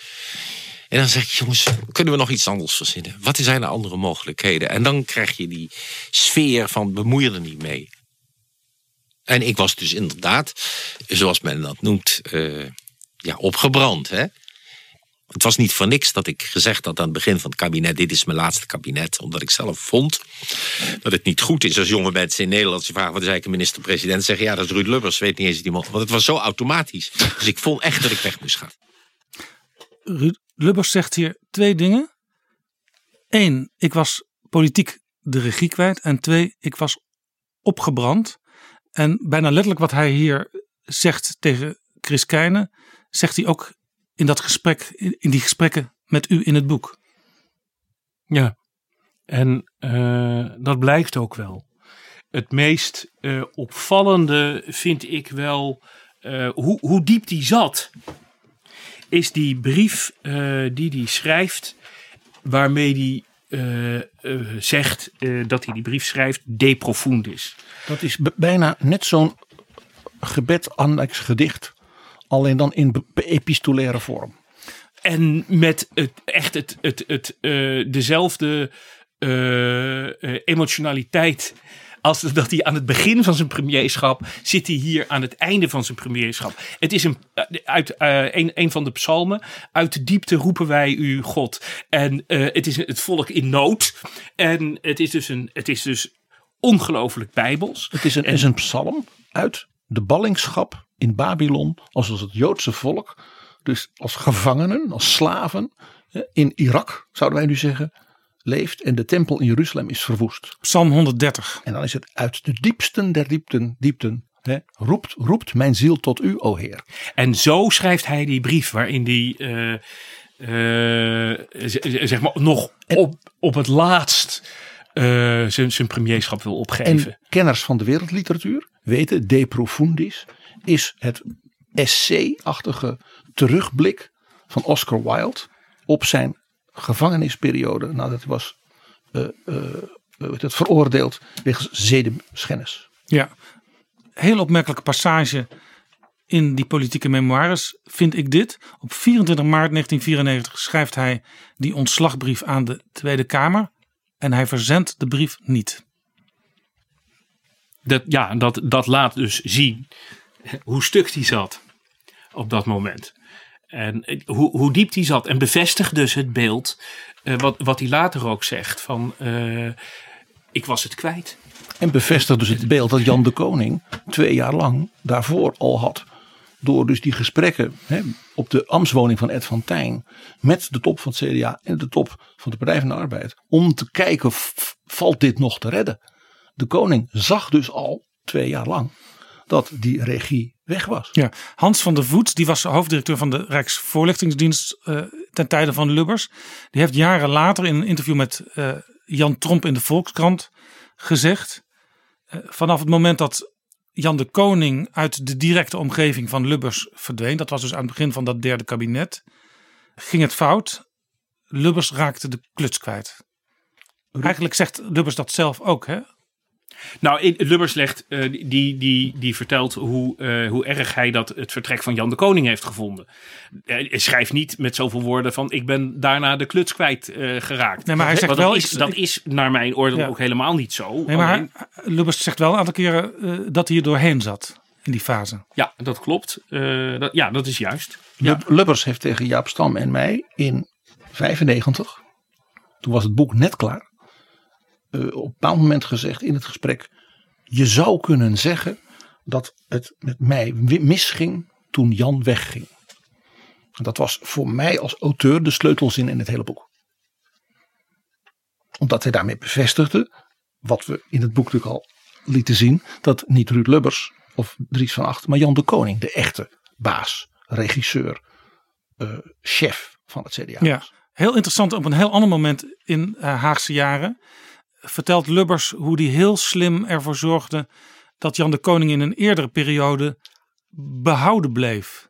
En dan zeg ik, jongens, kunnen we nog iets anders verzinnen? Wat zijn de andere mogelijkheden? En dan krijg je die sfeer van bemoei je er niet mee. En ik was dus inderdaad, zoals men dat noemt, eh, ja, opgebrand. Hè? Het was niet voor niks dat ik gezegd had aan het begin van het kabinet: dit is mijn laatste kabinet. Omdat ik zelf vond dat het niet goed is als jonge mensen in Nederland ze vragen: wat is eigenlijk een minister-president? Zeggen ja, dat is Ruud Lubbers. Weet niet eens die man. Want het was zo automatisch. Dus ik vond echt dat ik weg moest gaan. Ruud Lubbers zegt hier twee dingen. Eén, ik was politiek de regie kwijt. En twee, ik was opgebrand. En bijna letterlijk wat hij hier zegt tegen Chris Keijne, zegt hij ook in dat gesprek, in die gesprekken met u in het boek. Ja, en eh, dat blijkt ook wel. Het meest eh, opvallende vind ik wel eh, hoe, hoe diep die zat. Is die brief eh, die hij schrijft, waarmee hij zegt eh, dat hij die brief schrijft, de profundis. Dat is bijna net zo'n gebed annex gedicht. Alleen dan in epistolaire vorm. En met het, echt het, het, het, eh, dezelfde eh, eh, emotionaliteit als dat hij aan het begin van zijn premierschap zit hij hier aan het einde van zijn premierschap. Het is een, uit een, een van de psalmen. Uit de diepte roepen wij u God. En het is het volk in nood. En het is dus, een, het is dus ongelooflijk bijbels. Het is een, En- is een psalm uit de ballingschap in Babylon. Als het Joodse volk. Dus als gevangenen, als slaven. In Irak zouden wij nu zeggen. Leeft en de tempel in Jeruzalem is verwoest. Psalm 130. En dan is het uit de diepsten der diepten, diepten hè, roept, roept mijn ziel tot u, o Heer. En zo schrijft hij die brief waarin hij eh, eh, zeg maar nog op, op het laatst eh, zijn, zijn premierschap wil opgeven. En kenners van de wereldliteratuur weten, De Profundis is het essay-achtige terugblik van Oscar Wilde op zijn gevangenisperiode nadat hij was eh, eh, heet het, veroordeeld wegens zedenschennis. Ja, heel opmerkelijke passage in die politieke memoires vind ik dit. Op 24 maart 1994 schrijft hij die ontslagbrief aan de Tweede Kamer. En hij verzendt de brief niet. Dat, ja, dat, dat laat dus zien hoe stuk die zat op dat moment. En hoe, hoe diep die zat. En bevestigt dus het beeld eh, wat, wat hij later ook zegt. Van eh, ik was het kwijt. En bevestigt dus het beeld dat Jan de Koning twee jaar lang daarvoor al had. Door dus die gesprekken hè, op de ambtswoning van Ed van Tijn. Met de top van het CDA en de top van de Partij van de Arbeid. Om te kijken, valt dit nog te redden? De koning zag dus al twee jaar lang dat die regie weg was. Ja, Hans van der Voet, die was hoofddirecteur van de Rijksvoorlichtingsdienst eh, ten tijde van Lubbers. Die heeft jaren later in een interview met eh, Jan Tromp in de Volkskrant gezegd. eh, vanaf het moment dat Jan de Koning uit de directe omgeving van Lubbers verdween, dat was dus aan het begin van dat derde kabinet, ging het fout. Lubbers raakte de kluts kwijt. Eigenlijk zegt Lubbers dat zelf ook, hè? Nou, Lubbers legt, uh, die, die, die vertelt hoe, uh, hoe erg hij dat het vertrek van Jan de Koning heeft gevonden. Hij schrijft niet met zoveel woorden van ik ben daarna de kluts kwijt uh, geraakt. Nee, maar hij zegt dat wel, is, dat is naar mijn oordeel ja. ook helemaal niet zo. Nee, maar Alleen, Lubbers zegt wel een aantal keren dat hij er doorheen zat in die fase. Ja, dat klopt. Dat, ja, dat is juist. Ja. Lubbers heeft tegen Jaap Stam en mij in 95, toen was het boek net klaar uh, op een bepaald moment gezegd in het gesprek. Je zou kunnen zeggen dat het met mij misging toen Jan wegging. Dat was voor mij als auteur de sleutelzin in het hele boek. Omdat hij daarmee bevestigde, wat we in het boek natuurlijk al lieten zien, dat niet Ruud Lubbers of Dries van Acht, maar Jan de Koning, de echte baas, regisseur, uh, chef van het CDA. Ja, heel interessant op een heel ander moment in uh, Haagse jaren vertelt Lubbers hoe hij heel slim ervoor zorgde dat Jan de Koning in een eerdere periode behouden bleef.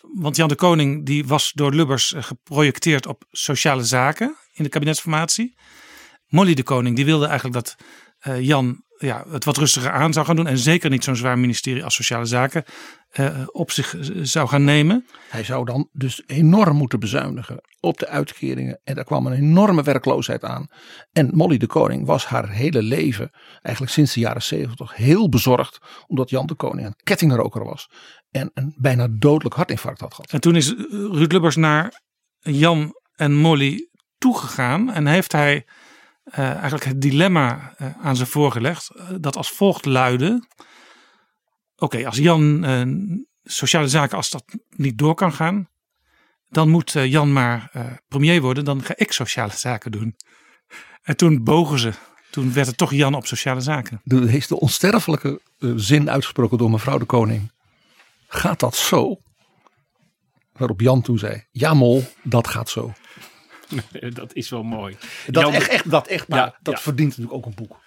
Want Jan de Koning die was door Lubbers eh, geprojecteerd op sociale zaken in de kabinetsformatie. Molly de Koning die wilde eigenlijk dat uh, Jan ja, het wat rustiger aan zou gaan doen. En zeker niet zo'n zwaar ministerie als Sociale Zaken uh, op zich zou gaan nemen. Hij zou dan dus enorm moeten bezuinigen op de uitkeringen. En daar kwam een enorme werkloosheid aan. En Molly de Koning was haar hele leven, eigenlijk sinds de jaren zeventig, heel bezorgd. Omdat Jan de Koning een kettingroker was. En een bijna dodelijk hartinfarct had gehad. En toen is Ruud Lubbers naar Jan en Molly toegegaan. En heeft hij eigenlijk het dilemma uh, aan ze voorgelegd. Uh, dat als volgt luidde. Oké, als Jan sociale zaken, als dat niet door kan gaan. Dan moet Jan maar premier worden. Dan ga ik sociale zaken doen. En toen bogen ze. Toen werd het toch Jan op sociale zaken. Is de onsterfelijke zin uitgesproken door mevrouw de Koning. Gaat dat zo? Waarop Jan toen zei: Ja, mol, dat gaat zo. Dat is wel mooi. Dat Jan, echt, echt, dat echt, maar ja, dat ja. verdient natuurlijk ook een boek.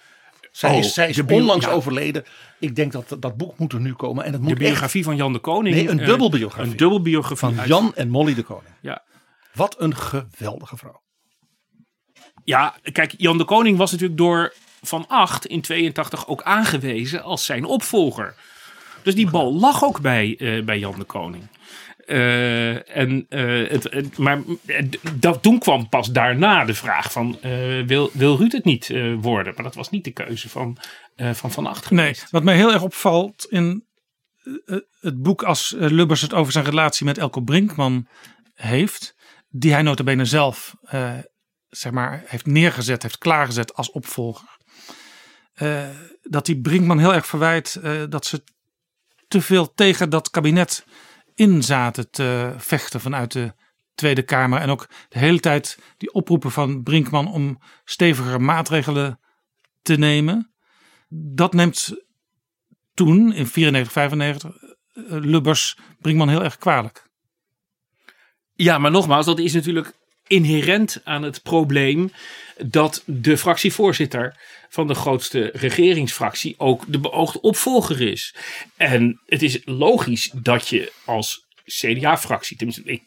Zij oh, is, zij is onlangs ja. overleden. Ik denk dat dat boek moet er nu komen. En het moet de biografie echt, van Jan de Koning. Nee, een dubbelbiografie. Een dubbelbiografie. Van uit... Jan en Molly de Koning. Ja. Wat een geweldige vrouw. Ja, kijk, Jan de Koning was natuurlijk door Van Acht in 82 ook aangewezen als zijn opvolger. Dus die bal lag ook bij, uh, bij Jan de Koning. Uh, en, uh, het, het, maar dat, toen kwam pas daarna de vraag van uh, wil, wil Ruud het niet worden? Maar dat was niet de keuze van Van, van Acht geweest. Nee, wat mij heel erg opvalt in het boek als Lubbers het over zijn relatie met Elko Brinkman heeft. Die hij notabene zelf zeg maar, heeft neergezet, heeft klaargezet als opvolger. dat die Brinkman heel erg verwijt dat ze te veel tegen dat kabinet in zaten te vechten vanuit de Tweede Kamer. En ook de hele tijd die oproepen van Brinkman om stevigere maatregelen te nemen. Dat neemt toen, in 94, 95, eh, Lubbers Brinkman heel erg kwalijk. Ja, maar nogmaals, dat is natuurlijk inherent aan het probleem dat de fractievoorzitter van de grootste regeringsfractie ook de beoogde opvolger is. En het is logisch dat je als CDA-fractie, tenminste ik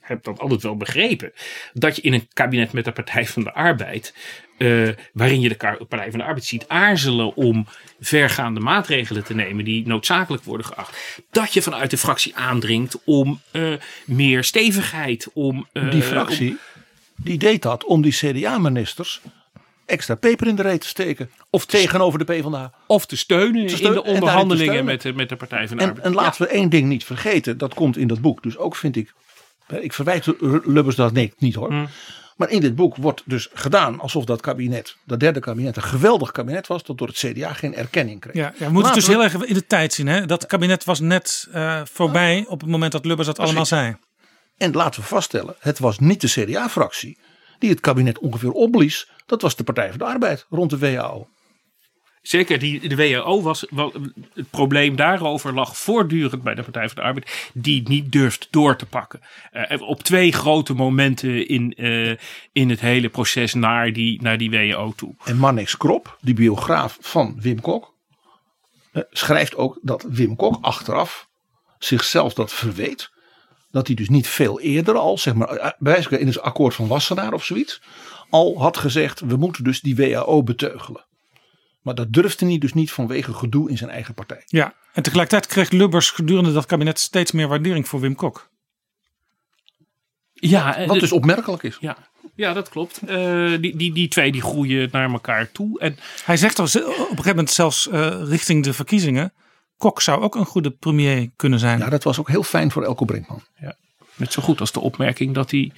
heb dat altijd wel begrepen, dat je in een kabinet met de Partij van de Arbeid, uh, waarin je de Partij van de Arbeid ziet aarzelen om vergaande maatregelen te nemen die noodzakelijk worden geacht, dat je vanuit de fractie aandringt om uh, meer stevigheid, om... Uh, die fractie, om, die deed dat om die CDA-ministers extra peper in de reet te steken. Of tegenover de PvdA. Of te steunen, te steunen in de onderhandelingen met de, met de Partij van de en, Arbeid. En laten we één ding niet vergeten. Dat komt in dat boek. Dus ook vind ik. Ik verwijt Lubbers dat nee, niet hoor. Mm. Maar in dit boek wordt dus gedaan alsof dat kabinet, dat derde kabinet, een geweldig kabinet was. Dat door het CDA geen erkenning kreeg. Ja, ja we moeten het dus heel erg in de tijd zien. Hè? Dat kabinet was net uh, voorbij op het moment dat Lubbers dat allemaal zei. En laten we vaststellen, het was niet de CDA-fractie die het kabinet ongeveer opblies. Dat was de Partij van de Arbeid rond de WHO. Zeker, die, de WHO was, het probleem daarover lag voortdurend bij de Partij van de Arbeid, die niet durft door te pakken. Uh, op twee grote momenten in, uh, in het hele proces naar die, naar die WHO toe. En Mannix Krop, die biograaf van Wim Kok, uh, schrijft ook dat Wim Kok achteraf zichzelf dat verweet dat hij dus niet veel eerder al, zeg maar, eh, bij in het akkoord van Wassenaar of zoiets, al had gezegd: we moeten dus die WHO beteugelen. Maar dat durfde hij dus niet vanwege gedoe in zijn eigen partij. Ja, en tegelijkertijd kreeg Lubbers gedurende dat kabinet steeds meer waardering voor Wim Kok. Ja, Wat dus opmerkelijk is. Ja, ja dat klopt. Uh, die, die, die twee die groeien naar elkaar toe. En hij zegt op een gegeven moment zelfs uh, richting de verkiezingen. Kok zou ook een goede premier kunnen zijn. Ja, dat was ook heel fijn voor Elko Brinkman. Ja, net zo goed als de opmerking dat hij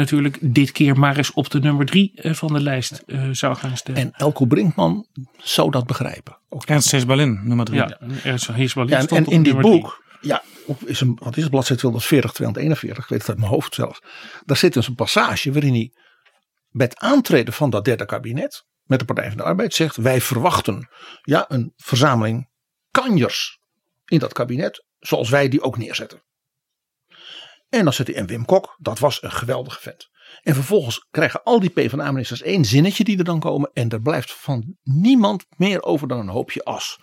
natuurlijk dit keer maar eens op de nummer drie eh, van de lijst uh, zou gaan stellen. En Elko Brinkman zou dat begrijpen. Ook Ernst Heesbalin, nummer drie. Ja, Ernst Heesbalin ja, en, en in dit boek, ja, is een, wat is het, bladzijde 240, 241, ik weet het uit mijn hoofd zelfs. Daar zit dus een passage waarin hij bij het aantreden van dat derde kabinet met de Partij van de Arbeid zegt: wij verwachten ja, een verzameling kanjers in dat kabinet, zoals wij die ook neerzetten. En dan zit hij en Wim Kok, dat was een geweldige vent. En vervolgens krijgen al die PvdA-ministers één zinnetje die er dan komen. En er blijft van niemand meer over dan een hoopje as.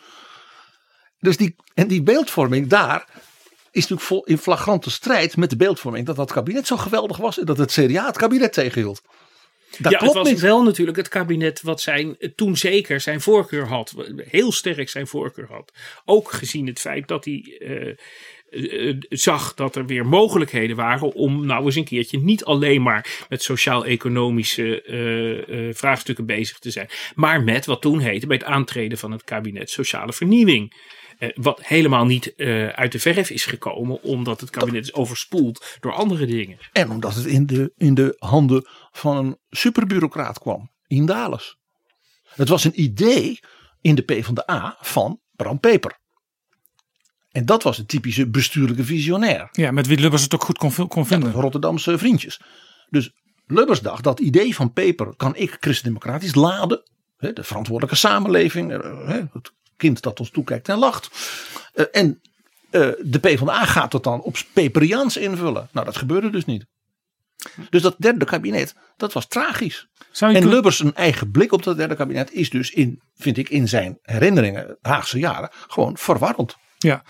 Dus die, en die beeldvorming daar is natuurlijk vol in flagrante strijd met de beeldvorming. Dat dat kabinet zo geweldig was en dat het CDA het kabinet tegenhield. Dat ja, klopt het was niet. wel natuurlijk het kabinet wat zijn, toen zeker zijn voorkeur had. Heel sterk zijn voorkeur had. Ook gezien het feit dat hij uh, zag dat er weer mogelijkheden waren om nou eens een keertje niet alleen maar met sociaal-economische uh, vraagstukken bezig te zijn. Maar met wat toen heette bij het aantreden van het kabinet sociale vernieuwing. Wat helemaal niet uit de verf is gekomen, omdat het kabinet is overspoeld door andere dingen. En omdat het in de, in de handen van een superbureaucraat kwam, Indales. Het was een idee in de PvdA van Bram Peper. En dat was een typische bestuurlijke visionair. Ja, met wie Lubbers het ook goed kon, kon vinden. Ja, Rotterdamse vriendjes. Dus Lubbers dacht, dat idee van Peper kan ik christendemocratisch laden. De verantwoordelijke samenleving, het kind dat ons toekijkt en lacht. Uh, en uh, de PvdA gaat dat dan op Peperiaans invullen. Nou, dat gebeurde dus niet. Dus dat derde kabinet, dat was tragisch. en Lubbers een eigen blik op dat derde kabinet is dus in, vind ik, in zijn herinneringen, Haagse jaren, gewoon verwarrend. Ja,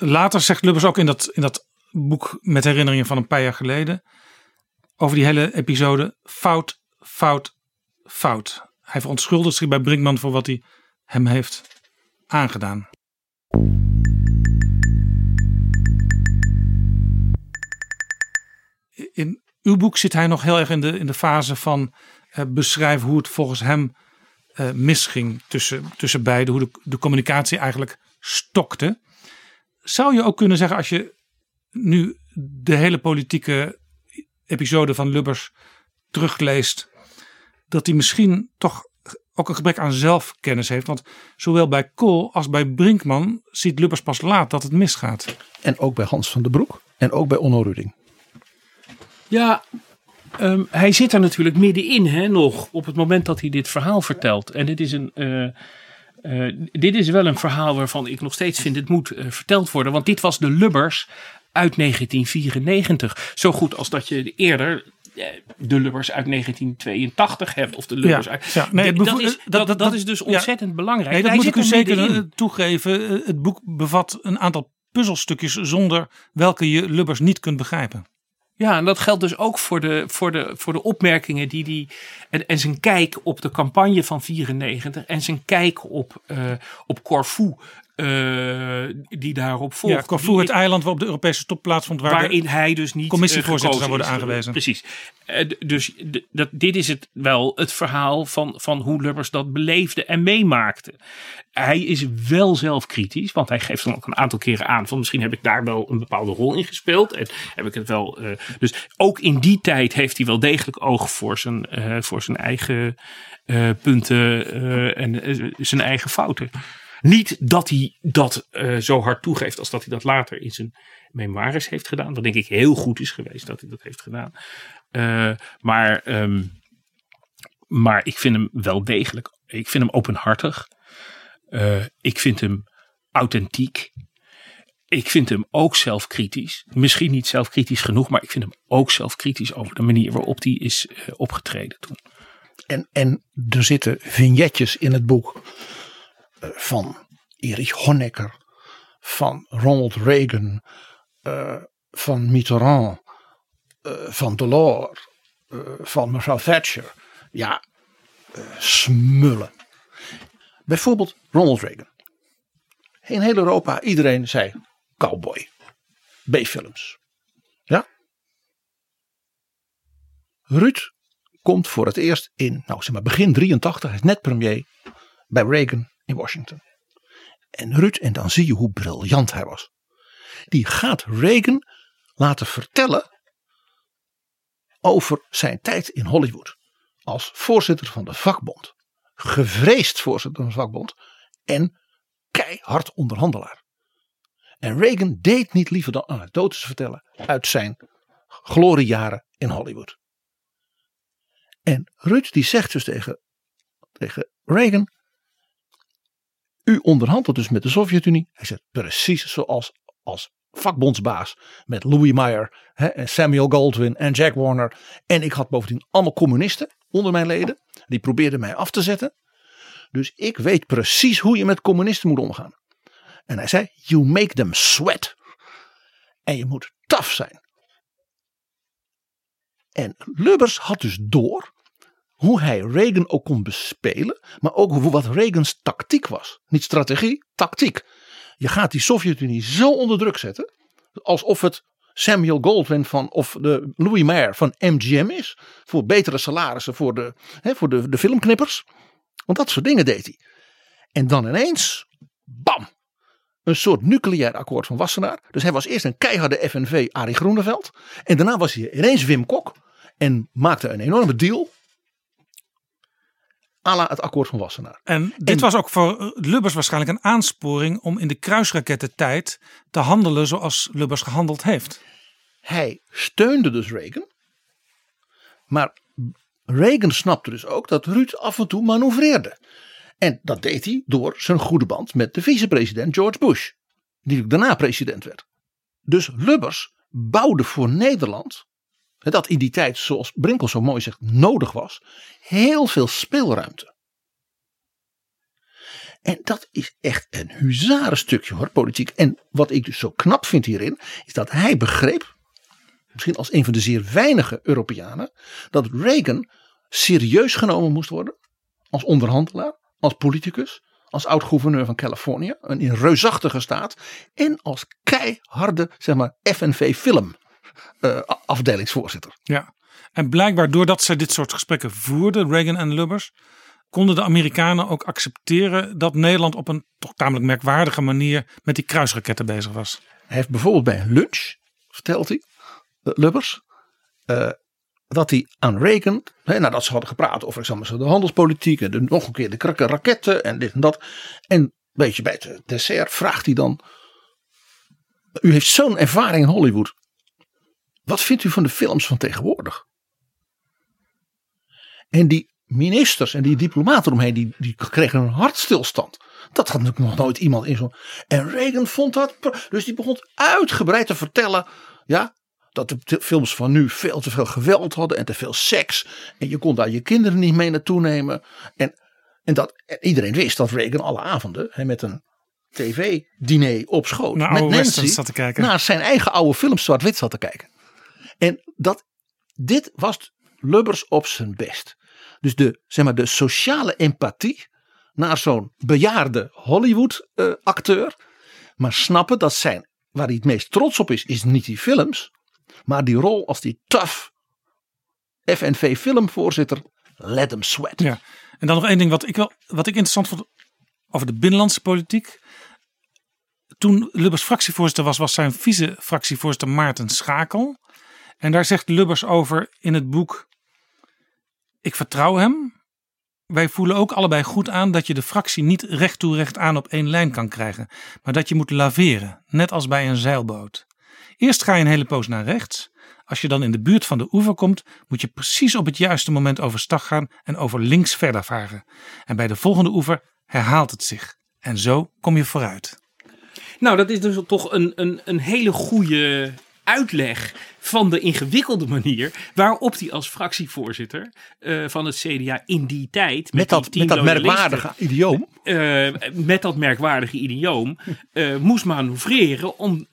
later zegt Lubbers ook in dat, in dat boek met herinneringen van een paar jaar geleden, over die hele episode, fout, fout, fout. Hij verontschuldigt zich bij Brinkman voor wat hij hem heeft aangedaan. In uw boek zit hij nog heel erg in de, in de fase van uh, beschrijven hoe het volgens hem uh, misging tussen, tussen beiden. Hoe de, de communicatie eigenlijk stokte. Zou je ook kunnen zeggen als je nu de hele politieke episode van Lubbers terugleest. Dat hij misschien toch ook een gebrek aan zelfkennis heeft. Want zowel bij Kool als bij Brinkman ziet Lubbers pas laat dat het misgaat. En ook bij Hans van den Broek en ook bij Onno Ruding. Ja, um, hij zit er natuurlijk middenin hè, nog op het moment dat hij dit verhaal vertelt. En dit is een... Uh, uh, dit is wel een verhaal waarvan ik nog steeds vind het moet uh, verteld worden. Want dit was de Lubbers uit 1994. Zo goed als dat je eerder de Lubbers uit 1982 hebt. Of de Lubbers ja, uit... Ja, nee, dat, is, dat, dat, dat, is dus ontzettend ja, belangrijk. Nee, dat moet ik u zeker toegeven. Het boek bevat een aantal puzzelstukjes zonder welke je Lubbers niet kunt begrijpen. Ja, en dat geldt dus ook voor de, voor de, voor de opmerkingen die die. En, en zijn kijk op de campagne van 94 en zijn kijk op, uh, op Corfu. Uh, die daarop volgt. Ja, Corfu, het eiland waarop de Europese top plaatsvond. Waar waarin hij dus niet commissievoorzitter zou worden aangewezen. Precies. Uh, dus dat, dit is het wel het verhaal van, van hoe Lubbers dat beleefde en meemaakte. Hij is wel zelf kritisch, want hij geeft dan ook een aantal keren aan van misschien heb ik daar wel een bepaalde rol in gespeeld. En heb ik het wel. Uh, dus ook in die tijd heeft hij wel degelijk oog voor zijn, voor zijn eigen punten en zijn eigen fouten. Niet dat hij dat uh, zo hard toegeeft als dat hij dat later in zijn memoires heeft gedaan. Dat denk ik heel goed is geweest dat hij dat heeft gedaan. Uh, maar, um, maar ik vind hem wel degelijk. Ik vind hem openhartig. Uh, ik vind hem authentiek. Ik vind hem ook zelfkritisch. Misschien niet zelfkritisch genoeg, maar ik vind hem ook zelfkritisch over de manier waarop hij is opgetreden toen. En, en er zitten vignetjes in het boek van Erich Honecker, van Ronald Reagan, uh, van Mitterrand, uh, van Delors, uh, van mevrouw Thatcher. Ja, smullen. Bijvoorbeeld Ronald Reagan. In heel Europa, iedereen zei cowboy. B-films. Ja? Ruud komt voor het eerst in, nou zeg maar begin 83, hij is net premier bij Reagan in Washington. En Ruud, en dan zie je hoe briljant hij was. Die gaat Reagan laten vertellen over zijn tijd in Hollywood. Als voorzitter van de vakbond. Gevreesd voorzitter van de vakbond. En keihard onderhandelaar. En Reagan deed niet liever dan anekdotes vertellen uit zijn gloriejaren in Hollywood. En Ruud die zegt dus tegen, tegen Reagan. U onderhandelt dus met de Sovjet-Unie. Hij zegt precies zoals als vakbondsbaas met Louis Meyer hè, en Samuel Goldwyn en Jack Warner. En ik had bovendien allemaal communisten onder mijn leden. Die probeerden mij af te zetten. Dus ik weet precies hoe je met communisten moet omgaan. En hij zei, you make them sweat. En je moet taf zijn. En Lubbers had dus door hoe hij Reagan ook kon bespelen, maar ook wat Reagans tactiek was. Niet strategie, tactiek. Je gaat die Sovjet-Unie zo onder druk zetten, alsof het Samuel Goldwyn van, of de Louis Mayer van MGM is. Voor betere salarissen voor de, hè, voor de, de filmknippers. Want dat soort dingen deed hij. En dan ineens, bam, een soort nucleair akkoord van Wassenaar. Dus hij was eerst een keiharde FNV Arie Groeneveld. En daarna was hij ineens Wim Kok. En maakte een enorme deal à het akkoord van Wassenaar. En dit was ook voor Lubbers waarschijnlijk een aansporing om in de kruisrakettentijd te handelen zoals Lubbers gehandeld heeft. Hij steunde dus Reagan. Maar Reagan snapte dus ook dat Ruud af en toe manoeuvreerde. En dat deed hij door zijn goede band met de vicepresident George Bush. Die daarna president werd. Dus Lubbers bouwde voor Nederland dat in die tijd, zoals Brinkel zo mooi zegt, nodig was, heel veel speelruimte. En dat is echt een huzarenstukje hoor, politiek. En wat ik dus zo knap vind hierin, is dat hij begreep, misschien als een van de zeer weinige Europeanen, dat Reagan serieus genomen moest worden als onderhandelaar, als politicus, als oud-gouverneur van Californië, een reusachtige staat, en als keiharde, zeg maar, FNV-film uh, afdelingsvoorzitter. Ja, en blijkbaar doordat ze dit soort gesprekken voerden, Reagan en Lubbers, konden de Amerikanen ook accepteren dat Nederland op een toch tamelijk merkwaardige manier met die kruisraketten bezig was. Hij heeft bijvoorbeeld bij een lunch, vertelt hij, uh, Lubbers, uh, dat hij aan Reagan, hè, nadat ze hadden gepraat over de handelspolitiek en de, nog een keer de krakke raketten en dit en dat. En een beetje bij het dessert vraagt hij dan, u heeft zo'n ervaring in Hollywood. Wat vindt u van de films van tegenwoordig? En die ministers en die diplomaten omheen, die, die kregen een hartstilstand. Dat had natuurlijk nog nooit iemand in zo'n. En Reagan vond dat. Dus die begon uitgebreid te vertellen. Ja, dat de films van nu veel te veel geweld hadden en te veel seks. En je kon daar je kinderen niet mee naartoe nemen. En, en dat en iedereen wist dat Reagan alle avonden hè, met een tv-diner op schoot. Naar met Nancy zat te kijken. naar zijn eigen oude films zwart-wit zat te kijken. En dat, dit was Lubbers op zijn best. Dus de, zeg maar, de sociale empathie naar zo'n bejaarde Hollywood-acteur. maar snappen dat zijn, waar hij het meest trots op is, is niet die films. Maar die rol als die tough FNV-filmvoorzitter, let hem sweat. Ja. En dan nog één ding wat ik, wel, wat ik interessant vond over de binnenlandse politiek. Toen Lubbers fractievoorzitter was, was zijn vice-fractievoorzitter Maarten Schakel. En daar zegt Lubbers over in het boek: Ik vertrouw hem. Wij voelen ook allebei goed aan dat je de fractie niet recht toe recht aan op één lijn kan krijgen, maar dat je moet laveren, net als bij een zeilboot. Eerst ga je een hele poos naar rechts. Als je dan in de buurt van de oever komt, moet je precies op het juiste moment overstag gaan en over links verder varen. En bij de volgende oever herhaalt het zich. En zo kom je vooruit. Nou, dat is dus toch een, een, een hele goede uitleg van de ingewikkelde manier waarop hij als fractievoorzitter uh, van het CDA in die tijd. Met, dat, met dat merkwaardige idioom. Uh, met dat merkwaardige idioom. Uh, moest manoeuvreren om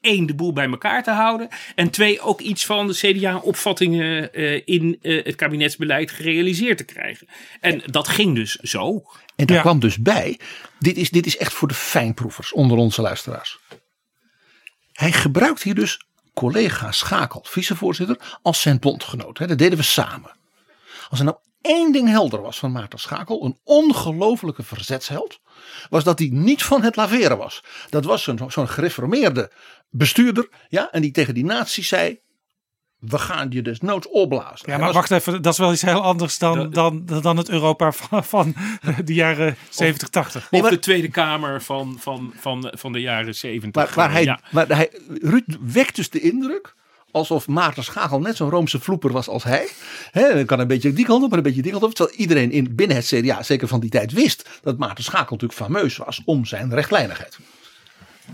één de boel bij elkaar te houden. En twee ook iets van de CDA-opvattingen in het kabinetsbeleid gerealiseerd te krijgen. En dat ging dus zo. En daar kwam dus bij. Dit is, dit is echt voor de fijnproevers onder onze luisteraars. Hij gebruikt hier dus collega Schakel, vicevoorzitter, als zijn bondgenoot. Dat deden we samen. Als er nou één ding helder was van Maarten Schakel, een ongelofelijke verzetsheld, was dat hij niet van het laveren was. Dat was zo'n gereformeerde bestuurder, ja, en die tegen die natie zei: we gaan je dus noods opblazen. Ja, maar wacht even, dat is wel iets heel anders dan, dan, dan het Europa van, van de jaren 70, 80. Of de Tweede Kamer van, van, van, van de jaren 70. Maar, waar hij, maar hij, Ruud wekt dus de indruk alsof Maarten Schagel net zo'n Roomse vloeper was als hij. He, kan een beetje die kant op, maar een beetje die kant op. Terwijl iedereen in, binnen het CDA, zeker van die tijd, wist dat Maarten Schakel natuurlijk fameus was om zijn rechtlijnigheid.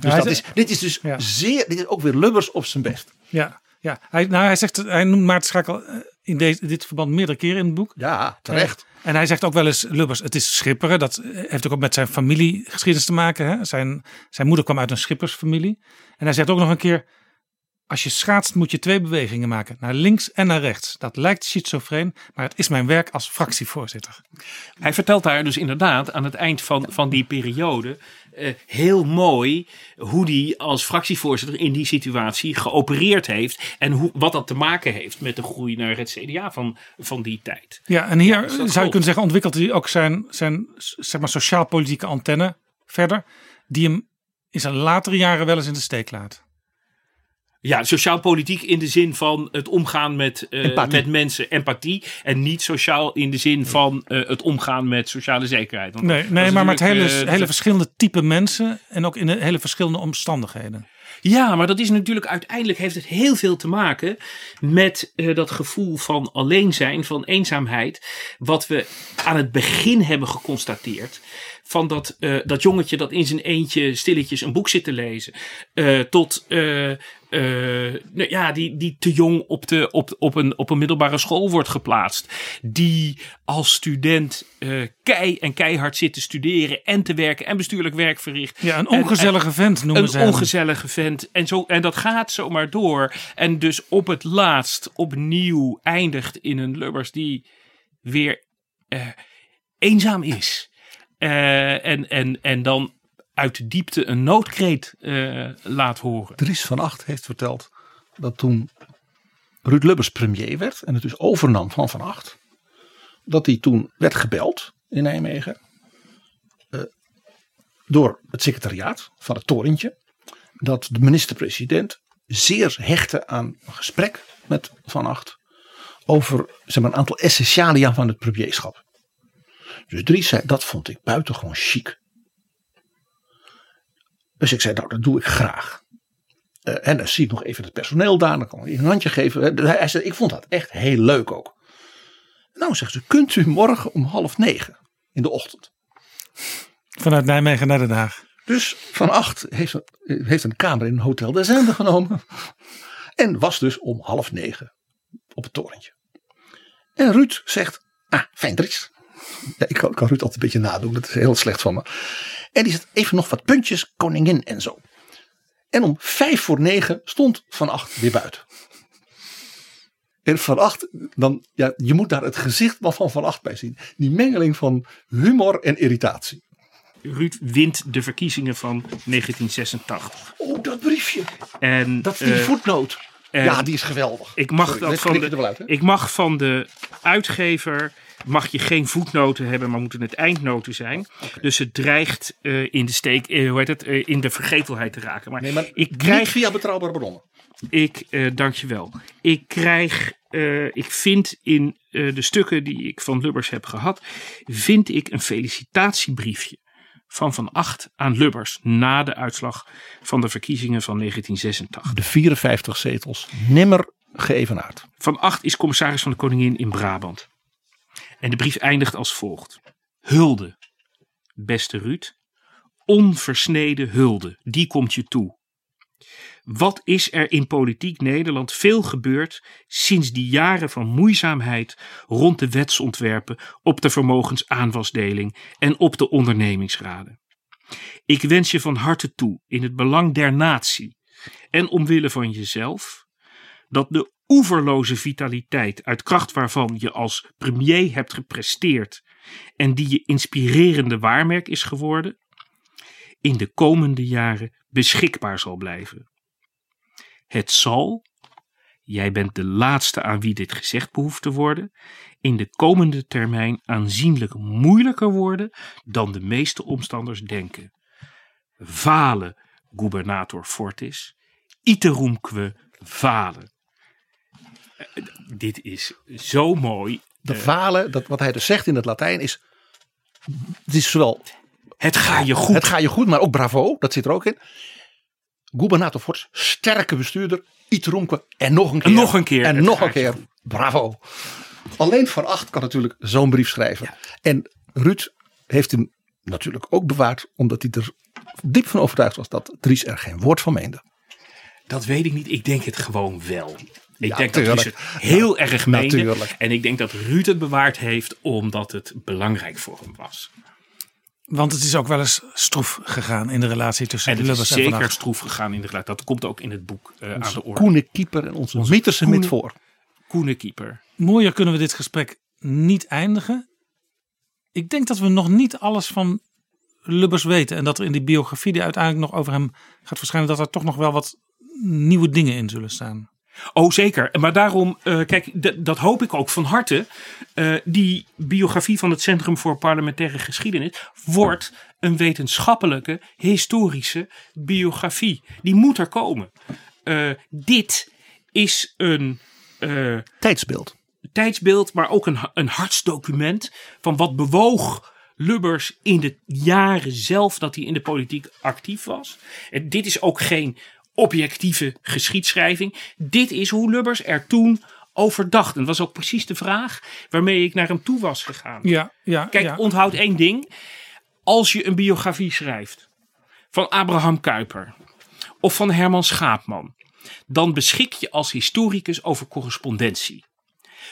Dus dat is, dit is dus zeer, dit is ook weer Lubbers op zijn best. Ja, ja, hij, nou, hij, zegt, hij noemt Maarten Schakel eh, in deze, dit verband meerdere keren in het boek. Ja, terecht. En, en hij zegt ook wel eens, Lubbers, het is schipperen. Dat heeft ook met zijn familiegeschiedenis te maken. Hè? Zijn, zijn moeder kwam uit een schippersfamilie. En hij zegt ook nog een keer, als je schaatst moet je twee bewegingen maken. Naar links en naar rechts. Dat lijkt schizofreen, maar het is mijn werk als fractievoorzitter. Hij vertelt daar dus inderdaad aan het eind van, van die periode uh, heel mooi hoe hij als fractievoorzitter in die situatie geopereerd heeft. En hoe, wat dat te maken heeft met de groei naar het CDA van, van die tijd. Ja, en hier zou je kunnen zeggen ontwikkelt hij ook zijn, zijn zeg maar, sociaal-politieke antenne verder. Die hem in zijn latere jaren wel eens in de steek laat. Ja, sociaal-politiek in de zin van het omgaan met, uh, met mensen, empathie. En niet sociaal in de zin van uh, het omgaan met sociale zekerheid. Want nee, nee maar met hele, uh, hele verschillende type mensen en ook in hele verschillende omstandigheden. Ja, maar dat is natuurlijk uiteindelijk heeft het heel veel te maken met uh, dat gevoel van alleen zijn, van eenzaamheid. Wat we aan het begin hebben geconstateerd van dat, uh, dat jongetje dat in zijn eentje stilletjes een boek zit te lezen. Uh, tot uh, nou ja, die, die te jong op, de, op, op, een, op een middelbare school wordt geplaatst. Die als student kei en keihard zit te studeren en te werken en bestuurlijk werk verricht. Ja, een ongezellige en, vent noemen een ze Een ongezellige vent. En, zo, en dat gaat zomaar door. En dus op het laatst opnieuw eindigt in een Lubbers die weer eenzaam is. Uh, en, en, en dan uit de diepte een noodkreet uh, laat horen. Dries van Acht heeft verteld dat toen Ruud Lubbers premier werd en het dus overnam van Van Acht, dat hij toen werd gebeld in Nijmegen uh, door het secretariaat van het torentje, dat de minister-president zeer hechtte aan een gesprek met Van Acht over zeg maar, een aantal essentialia van het premierschap. Dus Dries zei, dat vond ik buitengewoon chic. Dus ik zei, nou dat doe ik graag. Uh, en dan zie ik nog even het personeel daar, dan kan ik een handje geven. Hij, hij zei, ik vond dat echt heel leuk ook. Nou zegt ze, kunt u morgen om half negen in de ochtend? Vanuit Nijmegen naar Den Haag. Dus van acht heeft, heeft een kamer in een hotel de Zende genomen. En was dus om half negen op het torentje. En Ruud zegt, ah, fijn Dries. Ja, ik kan, kan Ruud altijd een beetje nadoen. Dat is heel slecht van me. En die zet even nog wat puntjes, koningin en zo. En om vijf voor negen stond Van Acht weer buiten. En Van Acht, dan, ja, je moet daar het gezicht van Van Acht bij zien. Die mengeling van humor en irritatie. Ruud wint de verkiezingen van 1986. Oh, dat briefje. En, dat die uh, voetnoot. ja, die is geweldig. Ik mag, Sorry, dat van de, uit, ik mag van de uitgever mag je geen voetnoten hebben, maar moeten het eindnoten zijn. Okay. Dus het dreigt uh, in de steek, uh, hoe heet het, uh, in de vergetelheid te raken. Maar, nee, maar ik krijg via betrouwbare bronnen. Ik, dankjewel. Ik krijg, ik vind in de stukken die ik van Lubbers heb gehad, vind ik een felicitatiebriefje van Van Acht aan Lubbers na de uitslag van de verkiezingen van 1986. De 54 zetels, nimmer geëvenaard. Van Acht is commissaris van de Koningin in Brabant. En de brief eindigt als volgt. Hulde, beste Ruud, onversneden hulde, die komt je toe. Wat is er in politiek Nederland veel gebeurd sinds die jaren van moeizaamheid rond de wetsontwerpen op de vermogensaanwasdeling en op de ondernemingsraden? Ik wens je van harte toe, in het belang der natie en omwille van jezelf, dat de oeverloze vitaliteit, uit kracht waarvan je als premier hebt gepresteerd en die je inspirerende waarmerk is geworden, in de komende jaren beschikbaar zal blijven. Het zal, jij bent de laatste aan wie dit gezegd behoeft te worden, in de komende termijn aanzienlijk moeilijker worden dan de meeste omstanders denken. Vale, gubernator Fortis, iterumque vale. Eh, Dit is zo mooi. De Eh, valen, dat, wat hij dus zegt in het Latijn is. Het is zowel. Het ga je goed. Het ga je goed, maar ook bravo. Dat zit er ook in. Gubernator Forts, sterke bestuurder. Iterumque en nog een keer. En nog een keer. En nog een keer. Bravo. Alleen Van Acht kan natuurlijk zo'n brief schrijven. En Ruud heeft hem natuurlijk ook bewaard. Omdat hij er diep van overtuigd was dat Dries er geen woord van meende. Dat weet ik niet. Ik denk het gewoon wel. Ik Ja, denk dat Ruud tuurlijk. het heel erg meende. natuurlijk. En ik denk dat Ruud het bewaard heeft omdat het belangrijk voor hem was. Want het is ook wel eens stroef gegaan in de relatie tussen En Lubbers en Van zeker stroef gegaan in de geluid. Dat komt ook in het boek eh, aan de orde. Koene Kieper en onze, Onze Mieterse Koene- mit voor. Koene keeper. Mooier kunnen we dit gesprek niet eindigen. Ik denk dat we nog niet alles van Lubbers weten. En dat er in die biografie die uiteindelijk nog over hem gaat verschijnen, dat er toch nog wel wat nieuwe dingen in zullen staan. Oh, zeker. Maar daarom, eh, kijk, dat hoop ik ook van harte. Eh, die biografie van het Centrum voor Parlementaire Geschiedenis wordt een wetenschappelijke, historische biografie. Die moet er komen. Eh, dit is een Tijdsbeeld. tijdsbeeld, maar ook een, een hartsdocument van wat bewoog Lubbers in de jaren zelf dat hij in de politiek actief was. En dit is ook geen objectieve geschiedschrijving. Dit is hoe Lubbers er toen over dacht. En dat was ook precies de vraag waarmee ik naar hem toe was gegaan. Ja, ja. Kijk, ja. onthoud één ding. Als je een biografie schrijft van Abraham Kuyper of van Herman Schaapman, dan beschik je als historicus over correspondentie.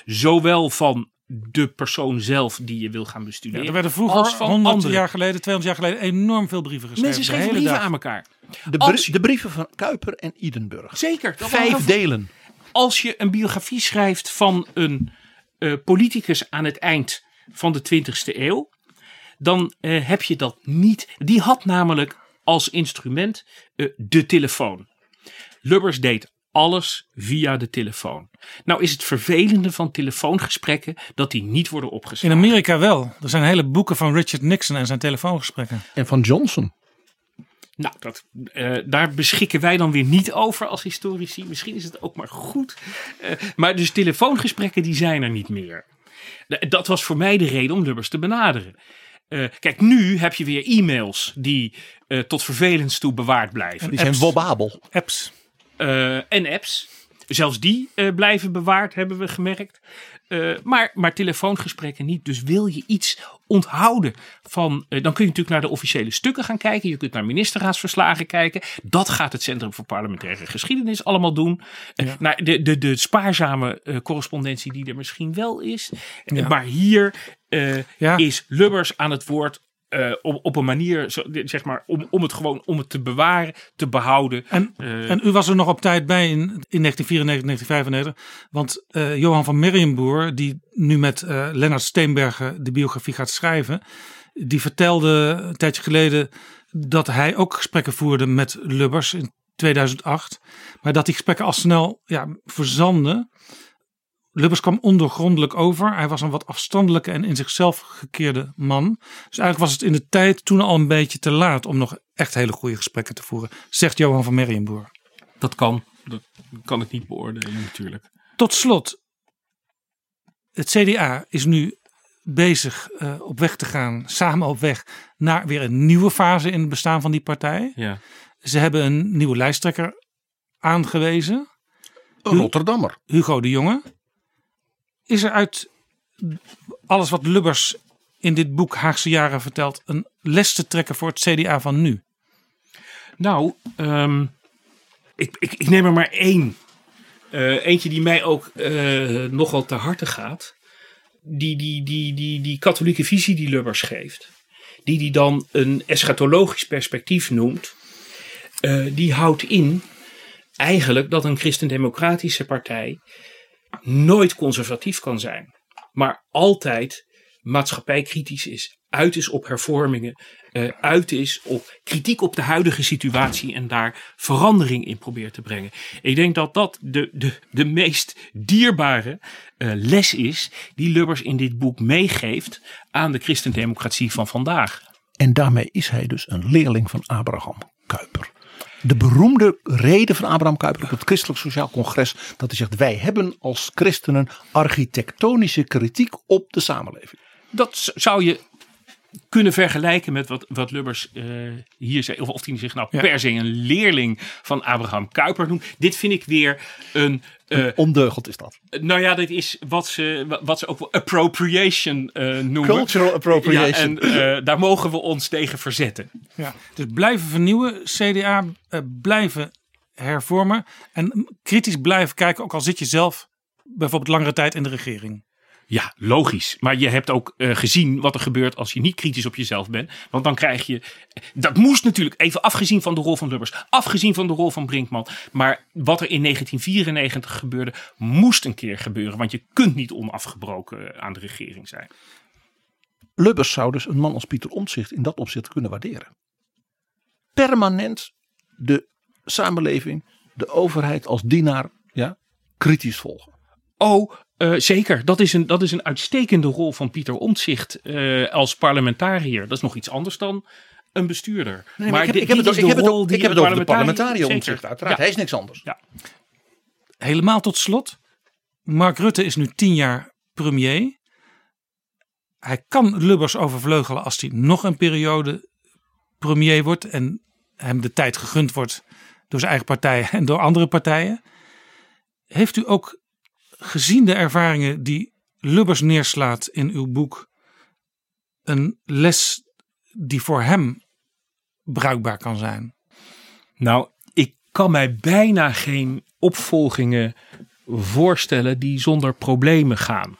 Zowel van de persoon zelf die je wil gaan Ja, bestuderen. er werden vroeger, als van 100 anderen. jaar geleden, 200 jaar geleden, enorm veel brieven geschreven. Mensen schreven hele brieven dag. aan elkaar. De, Als brieven van Kuiper en Idenburg. Zeker. Vijf delen. Als je een biografie schrijft van een eh, politicus aan het eind van de 20e eeuw, dan eh, heb je dat niet. Die had namelijk als instrument eh, de telefoon. Lubbers deed alles via de telefoon. Nou is het vervelende van telefoongesprekken dat die niet worden In opgeslagen. Amerika wel. Er zijn hele boeken van Richard Nixon en zijn telefoongesprekken. En van Johnson. Nou, dat, eh, daar beschikken wij dan weer niet over als historici. Misschien is het ook maar goed. Eh, maar dus telefoongesprekken die zijn er niet meer. D- Dat was voor mij de reden om Lubbers te benaderen. Eh, kijk, nu heb je weer e-mails die eh, tot vervelens toe bewaard blijven. Die zijn apps. wobbabel. Apps. Eh, en apps. Zelfs die eh, blijven bewaard, hebben we gemerkt. Eh, maar, maar telefoongesprekken niet. Dus wil je iets onthouden van. dan kun je natuurlijk naar de officiële stukken gaan kijken. Je kunt naar ministerraadsverslagen kijken. Dat gaat het Centrum voor Parlementaire Geschiedenis allemaal doen. Naar de, de, de spaarzame correspondentie die er misschien wel is. Ja. Maar hier Ja. is Lubbers aan het woord. Eh, op, op een manier, zeg maar, om, om het gewoon om het te bewaren, te behouden. En, Eh, en u was er nog op tijd bij in, in 1994, 1995. Want eh, Johan van Merrienboer, die nu met Lennart Steenbergen de biografie gaat schrijven. Die vertelde een tijdje geleden dat hij ook gesprekken voerde met Lubbers in 2008. Maar dat die gesprekken al snel ja, verzanden. Lubbers kwam ondoorgrondelijk over. Hij was een wat afstandelijke en in zichzelf gekeerde man. Dus eigenlijk was het in de tijd toen al een beetje te laat om nog echt hele goede gesprekken te voeren, zegt Johan van Merrienboer. Dat kan. Dat kan ik niet beoordelen natuurlijk. Tot slot, het CDA is nu bezig eh, op weg te gaan, samen op weg naar weer een nieuwe fase in het bestaan van die partij. Ja. Ze hebben een nieuwe lijsttrekker aangewezen, Een Rotterdammer. Hugo de Jonge. Is er uit alles wat Lubbers in dit boek Haagse Jaren vertelt, een les te trekken voor het CDA van nu? Nou, ehm, ik, ik, ik neem er maar één. Uh, eentje die mij ook uh, nogal te harte gaat. Die, die, die, die, die katholieke visie die Lubbers geeft. Die die dan een eschatologisch perspectief noemt. Uh, die houdt in eigenlijk dat een christendemocratische partij nooit conservatief kan zijn. Maar altijd maatschappijkritisch is. Uit is op hervormingen. Uh, uit is op kritiek op de huidige situatie. En daar verandering in probeert te brengen. Ik denk dat dat de, de, de meest dierbare uh, les is. Die Lubbers in dit boek meegeeft aan de christendemocratie van vandaag. En daarmee is hij dus een leerling van Abraham Kuyper de beroemde reden van Abraham Kuyper op het Christelijk Sociaal Congres. Dat hij zegt: Wij hebben als christenen architectonische kritiek op de samenleving. Dat zou je kunnen vergelijken met wat, wat Lubbers uh, hier zei. Of, of hij zich nou per se een leerling van Abraham Kuyper noemt. Dit vind ik weer een... Uh, ondeugend is dat. Nou ja, dit is wat ze, wat ze ook wel appropriation uh, noemen. Cultural appropriation. Ja, en daar mogen we ons tegen verzetten. Ja, dus blijven vernieuwen, CDA blijven hervormen. En kritisch blijven kijken, ook al zit je zelf bijvoorbeeld langere tijd in de regering. Ja, logisch. Maar je hebt ook uh, gezien wat er gebeurt als je niet kritisch op jezelf bent. Want dan krijg je. Dat moest natuurlijk, even afgezien van de rol van Lubbers, afgezien van de rol van Brinkman. Maar wat er in 1994 gebeurde, moest een keer gebeuren. Want je kunt niet onafgebroken aan de regering zijn. Lubbers zou dus een man als Pieter Omtzigt in dat opzicht kunnen waarderen. Permanent de samenleving, de overheid als dienaar ja, kritisch volgen. Oh, uh, zeker. Dat is, een, dat is een uitstekende rol van Pieter Omtzigt uh, als parlementariër. Dat is nog iets anders dan een bestuurder. Nee, maar, ik heb, ik heb het, ik heb het, ook, ik heb het over de parlementariër Omtzigt uiteraard. Ja. Hij is niks anders. Ja. Helemaal tot slot. Mark Rutte is nu tien jaar premier. Hij kan Lubbers overvleugelen als hij nog een periode premier wordt. En hem de tijd gegund wordt door zijn eigen partij en door andere partijen. Heeft u ook gezien de ervaringen die Lubbers neerslaat in uw boek, een les die voor hem bruikbaar kan zijn? Nou, ik kan mij bijna geen opvolgingen voorstellen die zonder problemen gaan.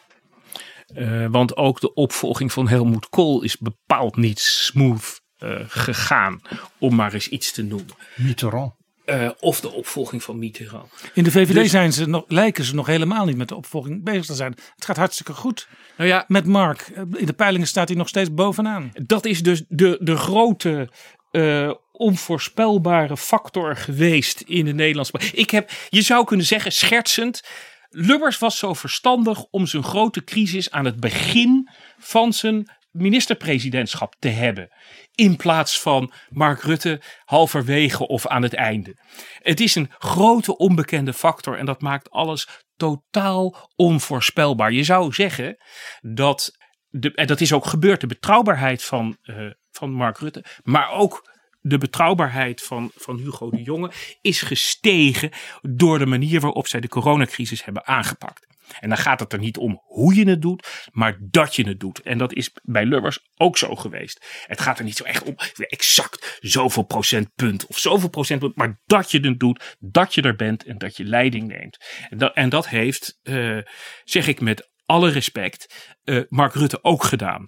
Uh, want ook de opvolging van Helmoet Kool is bepaald niet smooth uh, gegaan, om maar eens iets te noemen. Mitterrand. Uh, of de opvolging van Mitterrand. In de VVD dus, zijn ze nog, lijken ze nog helemaal niet met de opvolging bezig te zijn. Het gaat hartstikke goed nou ja, met Mark. Eh, in de peilingen staat hij nog steeds bovenaan. Dat is dus de, de grote uh, onvoorspelbare factor geweest in de Nederlandse. Ik heb, je zou kunnen zeggen, schertsend. Lubbers was zo verstandig om zijn grote crisis aan het begin van zijn ministerpresidentschap te hebben. In plaats van Mark Rutte halverwege of aan het einde. Het is een grote onbekende factor en dat maakt alles totaal onvoorspelbaar. Je zou zeggen dat, de, en dat is ook gebeurd, de betrouwbaarheid van, uh, van Mark Rutte, maar ook de betrouwbaarheid van, van Hugo de Jonge is gestegen door de manier waarop zij de coronacrisis hebben aangepakt. En dan gaat het er niet om hoe je het doet, maar dat je het doet. En dat is bij Lubbers ook zo geweest. Het gaat er niet zo echt om exact zoveel procentpunt of zoveel procentpunt, maar dat je het doet, dat je er bent en dat je leiding neemt. En dat, en dat heeft, uh, zeg ik met alle respect, uh, Mark Rutte ook gedaan.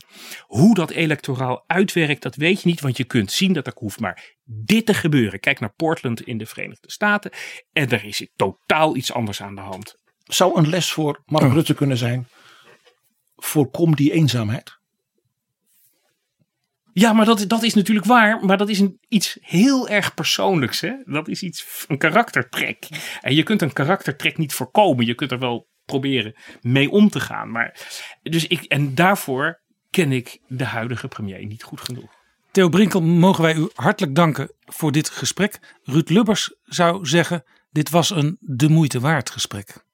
Hoe dat electoraal uitwerkt, dat weet je niet, want je kunt zien dat er hoeft maar dit te gebeuren. Kijk naar Portland in de Verenigde Staten en daar is totaal iets anders aan de hand zou een les voor Mark oh. Rutte kunnen zijn. Voorkom die eenzaamheid. Ja, maar dat, dat is natuurlijk waar. Maar dat is een, iets heel erg persoonlijks. Hè? Dat is iets, een karaktertrek. En je kunt een karaktertrek niet voorkomen. Je kunt er wel proberen mee om te gaan. Maar, dus ik, en daarvoor ken ik de huidige premier niet goed genoeg. Theo Brinkel, mogen wij u hartelijk danken voor dit gesprek. Ruud Lubbers zou zeggen, dit was een de moeite waard gesprek.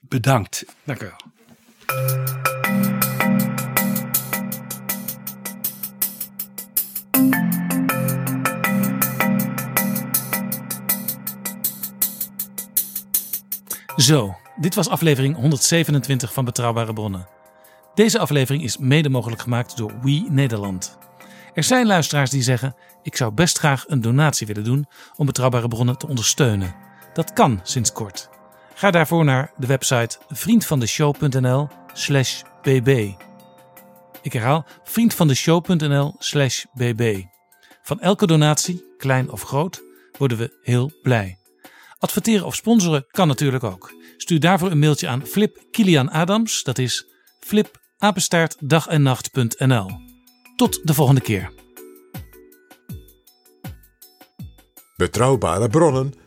Bedankt. Dank u wel. Zo, dit was aflevering 127 van Betrouwbare Bronnen. Deze aflevering is mede mogelijk gemaakt door We Nederland. Er zijn luisteraars die zeggen: Ik zou best graag een donatie willen doen om betrouwbare bronnen te ondersteunen. Dat kan sinds kort. Ga daarvoor naar de website vriendvandeshow.nl/slash bb. Ik herhaal vriendvandeshow.nl/slash bb. Van elke donatie, klein of groot, worden we heel blij. Adverteren of sponsoren kan natuurlijk ook. Stuur daarvoor een mailtje aan Flip Kilian Adams. Dat is flip apenstaartdagennacht.nl. Tot de volgende keer. Betrouwbare bronnen